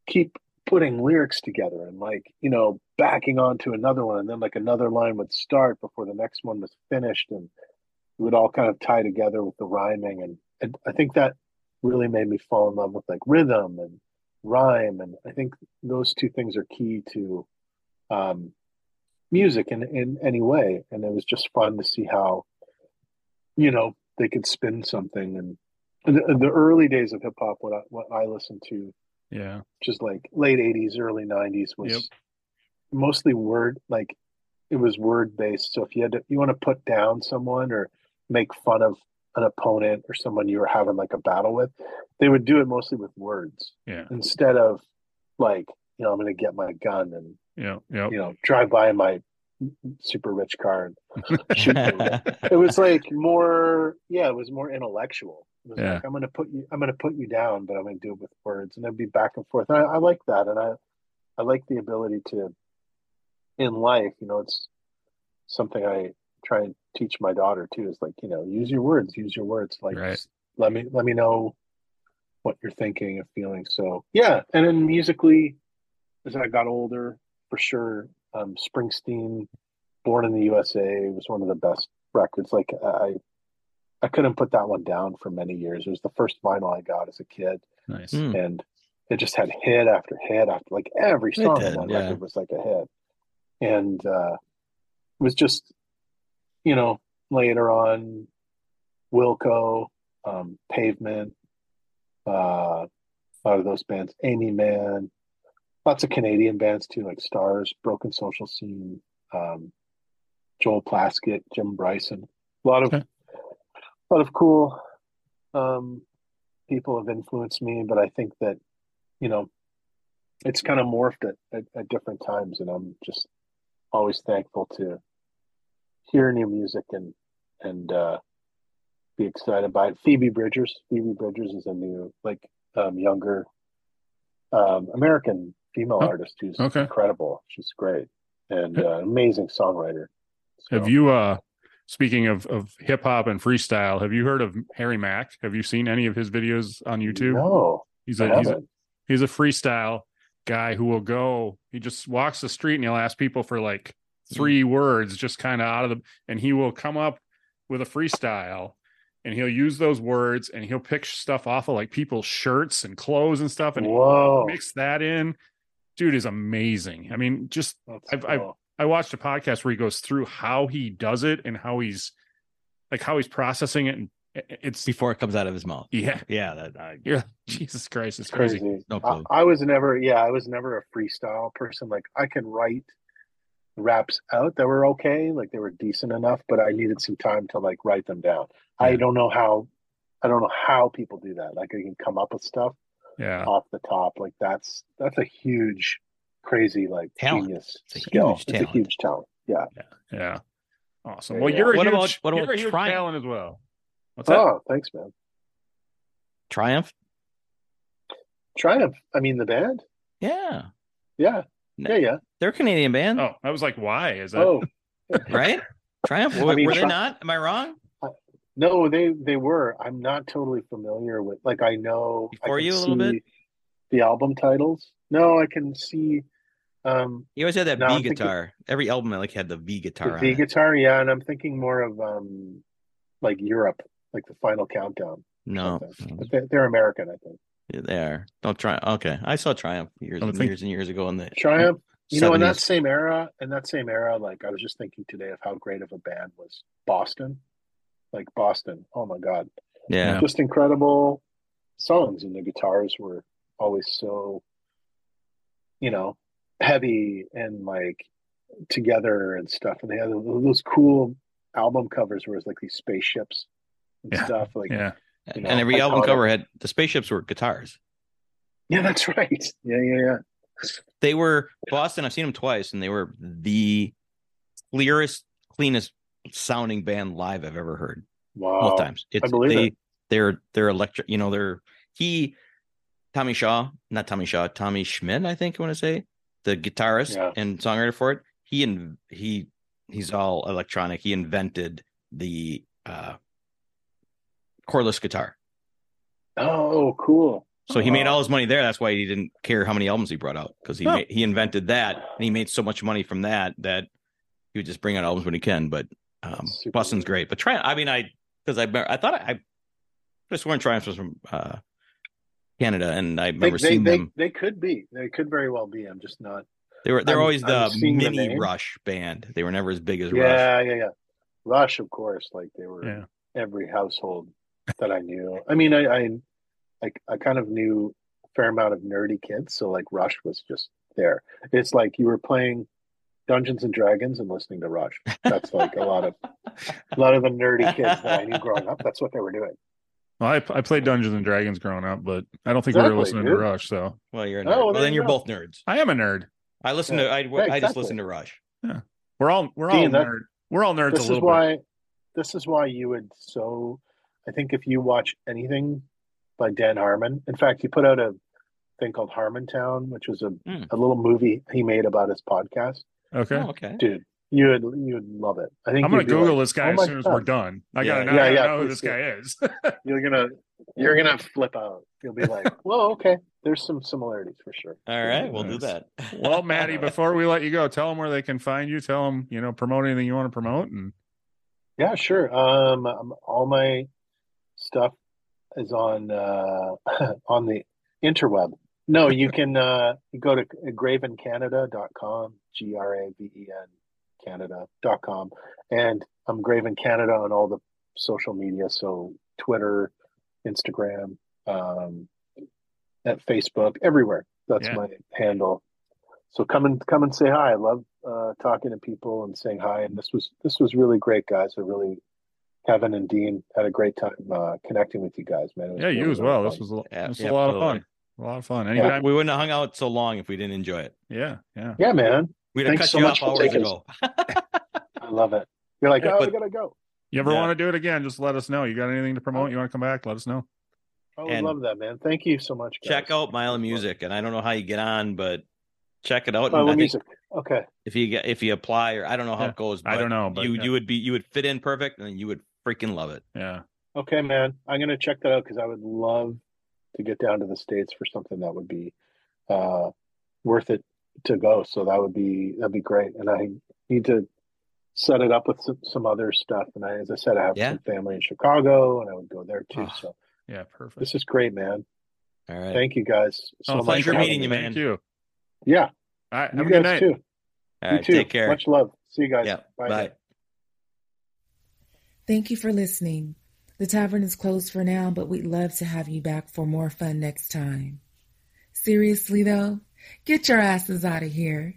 [SPEAKER 2] keep putting lyrics together and like you know backing onto another one and then like another line would start before the next one was finished and it would all kind of tie together with the rhyming. And, and i think that really made me fall in love with like rhythm and rhyme. And i think those two things are key to um, music in, in any way. And it was just fun to see how you know they could spin something. And the, the early days of hip hop what I, what I listened to
[SPEAKER 4] Yeah.
[SPEAKER 2] just like late 80s early 90s was
[SPEAKER 4] Yep.
[SPEAKER 2] mostly word like it was word based so if you had to you want to put down someone or make fun of an opponent or someone you were having like a battle with they would do it mostly with words
[SPEAKER 4] Yeah.
[SPEAKER 2] instead of like you know i'm going to get my gun and
[SPEAKER 4] Yeah. Yeah.
[SPEAKER 2] you know drive by in my super rich car and shoot it was like more yeah it was more intellectual it was
[SPEAKER 4] Yeah.
[SPEAKER 2] like i'm gonna put you i'm gonna put you down but i'm gonna do it with words and it'd be back and forth and I, I like that and i i like the ability to in life you know it's something i try and teach my daughter too is like you know use your words use your words like
[SPEAKER 4] Right.
[SPEAKER 2] let me let me know what you're thinking and feeling so yeah and then musically as i got older for sure um springsteen born in the usa was one of the best records like i i couldn't put that one down for many years it was the first vinyl i got as a kid
[SPEAKER 4] Nice.
[SPEAKER 3] Hmm.
[SPEAKER 2] and it just had hit after hit after like every song
[SPEAKER 3] did,
[SPEAKER 2] on that
[SPEAKER 3] yeah.
[SPEAKER 2] record was like a hit and uh it was just you know later on wilco um pavement uh a lot of those bands aimee mann lots of canadian bands too like stars broken social scene um joel plaskett jim bryson a lot of
[SPEAKER 4] Okay.
[SPEAKER 2] a lot of cool um people have influenced me but i think that you know it's kind of morphed at, at, at different times and i'm just always thankful to hear new music and and uh be excited by it phoebe bridgers phoebe bridgers is a new like um younger um american female
[SPEAKER 4] Oh,
[SPEAKER 2] artist who's
[SPEAKER 4] okay.
[SPEAKER 2] incredible she's great and uh, amazing songwriter So-
[SPEAKER 4] Have you uh speaking of of hip hop and freestyle, have you heard of Harry Mack? Have you seen any of his videos on YouTube?
[SPEAKER 2] no
[SPEAKER 4] He's a he's a, he's a freestyle guy who will go he just walks the street and he'll ask people for like three mm. words just kind of out of the and he will come up with a freestyle and he'll use those words and he'll pick stuff off of like people's shirts and clothes and stuff and
[SPEAKER 2] whoa
[SPEAKER 4] mix that in dude is amazing i mean just I've- I've- I watched a podcast where he goes through how he does it and how he's like how he's processing it and it's
[SPEAKER 3] before it comes out of his mouth.
[SPEAKER 4] yeah
[SPEAKER 3] Yeah, that I,
[SPEAKER 4] yeah Jesus Christ it's
[SPEAKER 2] It's
[SPEAKER 4] crazy,
[SPEAKER 2] crazy.
[SPEAKER 3] No
[SPEAKER 2] I,
[SPEAKER 3] clue.
[SPEAKER 2] I was never, yeah, I was never a freestyle person. Like I can write raps out that were okay, like they were decent enough, but I needed some time to like write them down. I don't know how I don't know how people do that. Like they can come up with stuff
[SPEAKER 4] Yeah.
[SPEAKER 2] off the top. Like that's that's a huge, crazy like
[SPEAKER 3] Talent.
[SPEAKER 2] genius
[SPEAKER 3] It's a
[SPEAKER 2] skill.
[SPEAKER 3] huge
[SPEAKER 2] it's
[SPEAKER 3] talent.
[SPEAKER 2] a huge talent. Yeah.
[SPEAKER 4] Yeah. yeah. Awesome.
[SPEAKER 2] Yeah,
[SPEAKER 4] Well,
[SPEAKER 2] yeah.
[SPEAKER 4] you're a
[SPEAKER 3] What
[SPEAKER 4] huge,
[SPEAKER 3] about- what
[SPEAKER 4] you're
[SPEAKER 3] about
[SPEAKER 4] a huge
[SPEAKER 3] Triumph?
[SPEAKER 4] talent as well. What's that?
[SPEAKER 2] Oh, thanks, man.
[SPEAKER 3] Triumph.
[SPEAKER 2] Triumph. I mean the band.
[SPEAKER 3] Yeah,
[SPEAKER 2] Yeah.
[SPEAKER 3] No.
[SPEAKER 2] Yeah. Yeah.
[SPEAKER 3] they're a Canadian band,
[SPEAKER 4] Oh, I was like, why is that?
[SPEAKER 2] Oh
[SPEAKER 3] right? Triumph.
[SPEAKER 2] I
[SPEAKER 3] Were,
[SPEAKER 2] mean,
[SPEAKER 3] were they not? Am I wrong?
[SPEAKER 2] no, they they were. I'm not totally familiar with. Like I know. I
[SPEAKER 3] Before
[SPEAKER 2] can
[SPEAKER 3] you a little bit?
[SPEAKER 2] The album titles. No, I can see. Um,
[SPEAKER 3] You always had that
[SPEAKER 2] No,
[SPEAKER 3] V
[SPEAKER 2] I'm thinking-
[SPEAKER 3] guitar. Every album I like had the V guitar.
[SPEAKER 2] the
[SPEAKER 3] on
[SPEAKER 2] V
[SPEAKER 3] it.
[SPEAKER 2] guitar. Yeah, and I'm thinking more of um, like Europe, like the Final Countdown.
[SPEAKER 3] No,
[SPEAKER 2] But they, they're American, I think.
[SPEAKER 3] Yeah, they are. Don't try. Okay, I saw Triumph years and
[SPEAKER 4] think-
[SPEAKER 3] years and years ago in the
[SPEAKER 2] Triumph. You know, in that same era, in that same era, like I was just thinking today of how great of a band was Boston. Like Boston. Oh my God.
[SPEAKER 3] Yeah,
[SPEAKER 2] Just incredible songs and the guitars were always so you know, heavy and like together and stuff. And they had those cool album covers where it's like these spaceships and
[SPEAKER 4] Yeah.
[SPEAKER 2] stuff. Like
[SPEAKER 4] Yeah.
[SPEAKER 2] You know,
[SPEAKER 3] and every album
[SPEAKER 2] iconic.
[SPEAKER 3] cover had the spaceships were guitars.
[SPEAKER 2] Yeah, that's right. Yeah, yeah, yeah.
[SPEAKER 3] They were Boston. I've seen them twice, and they were the clearest, cleanest sounding band live I've ever heard.
[SPEAKER 2] Wow.
[SPEAKER 3] Both times. It's
[SPEAKER 2] believe
[SPEAKER 3] they
[SPEAKER 2] it.
[SPEAKER 3] they're they're electric. You know, they're he Tommy Shaw, not Tommy Shaw, Tommy Schmidt. I think I want to say the guitarist
[SPEAKER 2] Yeah.
[SPEAKER 3] and songwriter for it. He and he he's all electronic. He invented the uh cordless guitar.
[SPEAKER 2] Oh, cool.
[SPEAKER 3] So he made all his money there. That's why he didn't care how many albums he brought out because he
[SPEAKER 4] Huh.
[SPEAKER 3] ma- he invented that and he made so much money from that that he would just bring out albums when he can. But um,
[SPEAKER 2] Super
[SPEAKER 3] Boston's
[SPEAKER 2] weird.
[SPEAKER 3] great. But try. I mean, I because I I thought I, I just sworn Triumph was from uh, Canada, and I
[SPEAKER 2] They,
[SPEAKER 3] remember
[SPEAKER 2] they,
[SPEAKER 3] seeing
[SPEAKER 2] they,
[SPEAKER 3] them.
[SPEAKER 2] they could be. They could very well be. I'm just not.
[SPEAKER 3] They were they're
[SPEAKER 2] I'm-
[SPEAKER 3] always the
[SPEAKER 2] seeing the
[SPEAKER 3] mini. Rush band. They were never as big as Rush.
[SPEAKER 2] Yeah, yeah, yeah. Rush, of course. Like they were
[SPEAKER 4] Yeah.
[SPEAKER 2] every household that I knew. I mean, I, I, like, I kind of knew a fair amount of nerdy kids, so like Rush was just there. It's like you were playing Dungeons and Dragons and listening to Rush. That's like a lot of a lot of the nerdy kids that I knew growing up. That's what they were doing.
[SPEAKER 4] Well, I, I played Dungeons and Dragons growing up, but I don't think we were
[SPEAKER 2] Exactly,
[SPEAKER 4] listening to. Rush. So
[SPEAKER 3] Well, you're a oh, nerd.
[SPEAKER 2] Oh, well,
[SPEAKER 3] well, then
[SPEAKER 2] you
[SPEAKER 3] you're
[SPEAKER 2] go.
[SPEAKER 3] both nerds.
[SPEAKER 4] I am a nerd.
[SPEAKER 3] I listen
[SPEAKER 2] Yeah.
[SPEAKER 3] to I,
[SPEAKER 2] Yeah,
[SPEAKER 3] I just
[SPEAKER 2] exactly.
[SPEAKER 3] listen to Rush.
[SPEAKER 4] Yeah, we're all we're
[SPEAKER 2] Dean,
[SPEAKER 4] all
[SPEAKER 2] that-
[SPEAKER 4] nerd. We're all nerds
[SPEAKER 2] This
[SPEAKER 4] a
[SPEAKER 2] is
[SPEAKER 4] little bit.
[SPEAKER 2] why. This is why you would so. I think if you watch anything by Dan Harmon, in fact, he put out a thing called Harmontown, which was a,
[SPEAKER 3] Hmm.
[SPEAKER 2] a little movie he made about his podcast.
[SPEAKER 4] Okay.
[SPEAKER 3] Oh, okay.
[SPEAKER 2] Dude, you would you would love it. I think
[SPEAKER 4] I'm gonna
[SPEAKER 2] you'd
[SPEAKER 4] Google
[SPEAKER 2] like,
[SPEAKER 4] this guy
[SPEAKER 2] "Oh
[SPEAKER 4] as
[SPEAKER 2] my
[SPEAKER 4] soon as we're done. I
[SPEAKER 3] Yeah.
[SPEAKER 4] gotta know,
[SPEAKER 2] Yeah,
[SPEAKER 4] I
[SPEAKER 2] yeah,
[SPEAKER 4] know who this guy is.
[SPEAKER 2] You're gonna you're gonna flip out. You'll be like, "Well, okay, there's some similarities for sure."
[SPEAKER 3] All right, we'll do that.
[SPEAKER 4] well, Matty, before we let you go, tell them where they can find you. Tell them, you know, promote anything you want to promote. And
[SPEAKER 2] Yeah, sure. Um, um, all my stuff is on uh, on the interweb. No, you can uh, go to gravencanada.com, G R A V E N Canada.com, and I'm Graven Canada on all the social media, so Twitter, Instagram, um, at Facebook, everywhere. That's
[SPEAKER 4] Yeah.
[SPEAKER 2] my handle. So come and come and say hi. I love uh, talking to people and saying hi. And this was this was really great, guys. I really Kevin and Dean had a great time uh, connecting with you guys, man. It was
[SPEAKER 4] yeah, you as well.
[SPEAKER 2] fun.
[SPEAKER 4] This was a,
[SPEAKER 3] Yeah,
[SPEAKER 4] this was
[SPEAKER 3] yeah,
[SPEAKER 4] a lot of fun. A lot of fun.
[SPEAKER 2] Yeah.
[SPEAKER 3] We wouldn't have hung out so long if we didn't enjoy it.
[SPEAKER 4] Yeah, yeah.
[SPEAKER 2] yeah, man.
[SPEAKER 3] We'd have
[SPEAKER 2] Thanks
[SPEAKER 3] cut
[SPEAKER 2] so
[SPEAKER 3] you off hours ago.
[SPEAKER 2] I love it. You're like,
[SPEAKER 3] Yeah,
[SPEAKER 2] oh,
[SPEAKER 3] but-
[SPEAKER 2] we gotta go.
[SPEAKER 4] You ever
[SPEAKER 3] Yeah.
[SPEAKER 4] want to do it again? Just let us know. You got anything to promote? You want to come back? Let us know.
[SPEAKER 2] I would
[SPEAKER 3] And
[SPEAKER 2] love that, man. Thank you so much. Guys.
[SPEAKER 3] check out Mile of Music, and I don't know how you get on, but check it out.
[SPEAKER 2] Oh,
[SPEAKER 3] and
[SPEAKER 2] music. Okay.
[SPEAKER 3] if you get if you apply, or I don't know how
[SPEAKER 4] Yeah,
[SPEAKER 3] it goes.
[SPEAKER 4] I don't know, but
[SPEAKER 3] you
[SPEAKER 4] yeah.
[SPEAKER 3] you would be you would fit in perfect, and you would freaking love it.
[SPEAKER 4] Yeah.
[SPEAKER 2] Okay, man. I'm gonna check that out because I would love to get down to the states for something that would be uh, worth it to go. So that would be that'd be great. And I need to set it up with some, some other stuff. And I, as I said, I have
[SPEAKER 3] Yeah.
[SPEAKER 2] some family in Chicago, and I would go there too.
[SPEAKER 4] Ah,
[SPEAKER 2] so
[SPEAKER 4] Yeah. Perfect.
[SPEAKER 2] this is great, man.
[SPEAKER 3] All right.
[SPEAKER 2] Thank you guys so
[SPEAKER 4] oh,
[SPEAKER 2] much.
[SPEAKER 4] thanks
[SPEAKER 2] for
[SPEAKER 4] for
[SPEAKER 3] pleasure meeting you, man.
[SPEAKER 4] Thank you.
[SPEAKER 2] Yeah,
[SPEAKER 4] All right.
[SPEAKER 2] you
[SPEAKER 4] Have a good
[SPEAKER 2] guys
[SPEAKER 4] night.
[SPEAKER 2] too.
[SPEAKER 3] All
[SPEAKER 2] you
[SPEAKER 3] right.
[SPEAKER 2] too.
[SPEAKER 3] Take care.
[SPEAKER 2] Much love. See you guys.
[SPEAKER 3] Yeah.
[SPEAKER 2] Bye.
[SPEAKER 3] Bye.
[SPEAKER 5] Thank you for listening. The tavern is closed for now, but we'd love to have you back for more fun next time. Seriously though, get your asses out of here.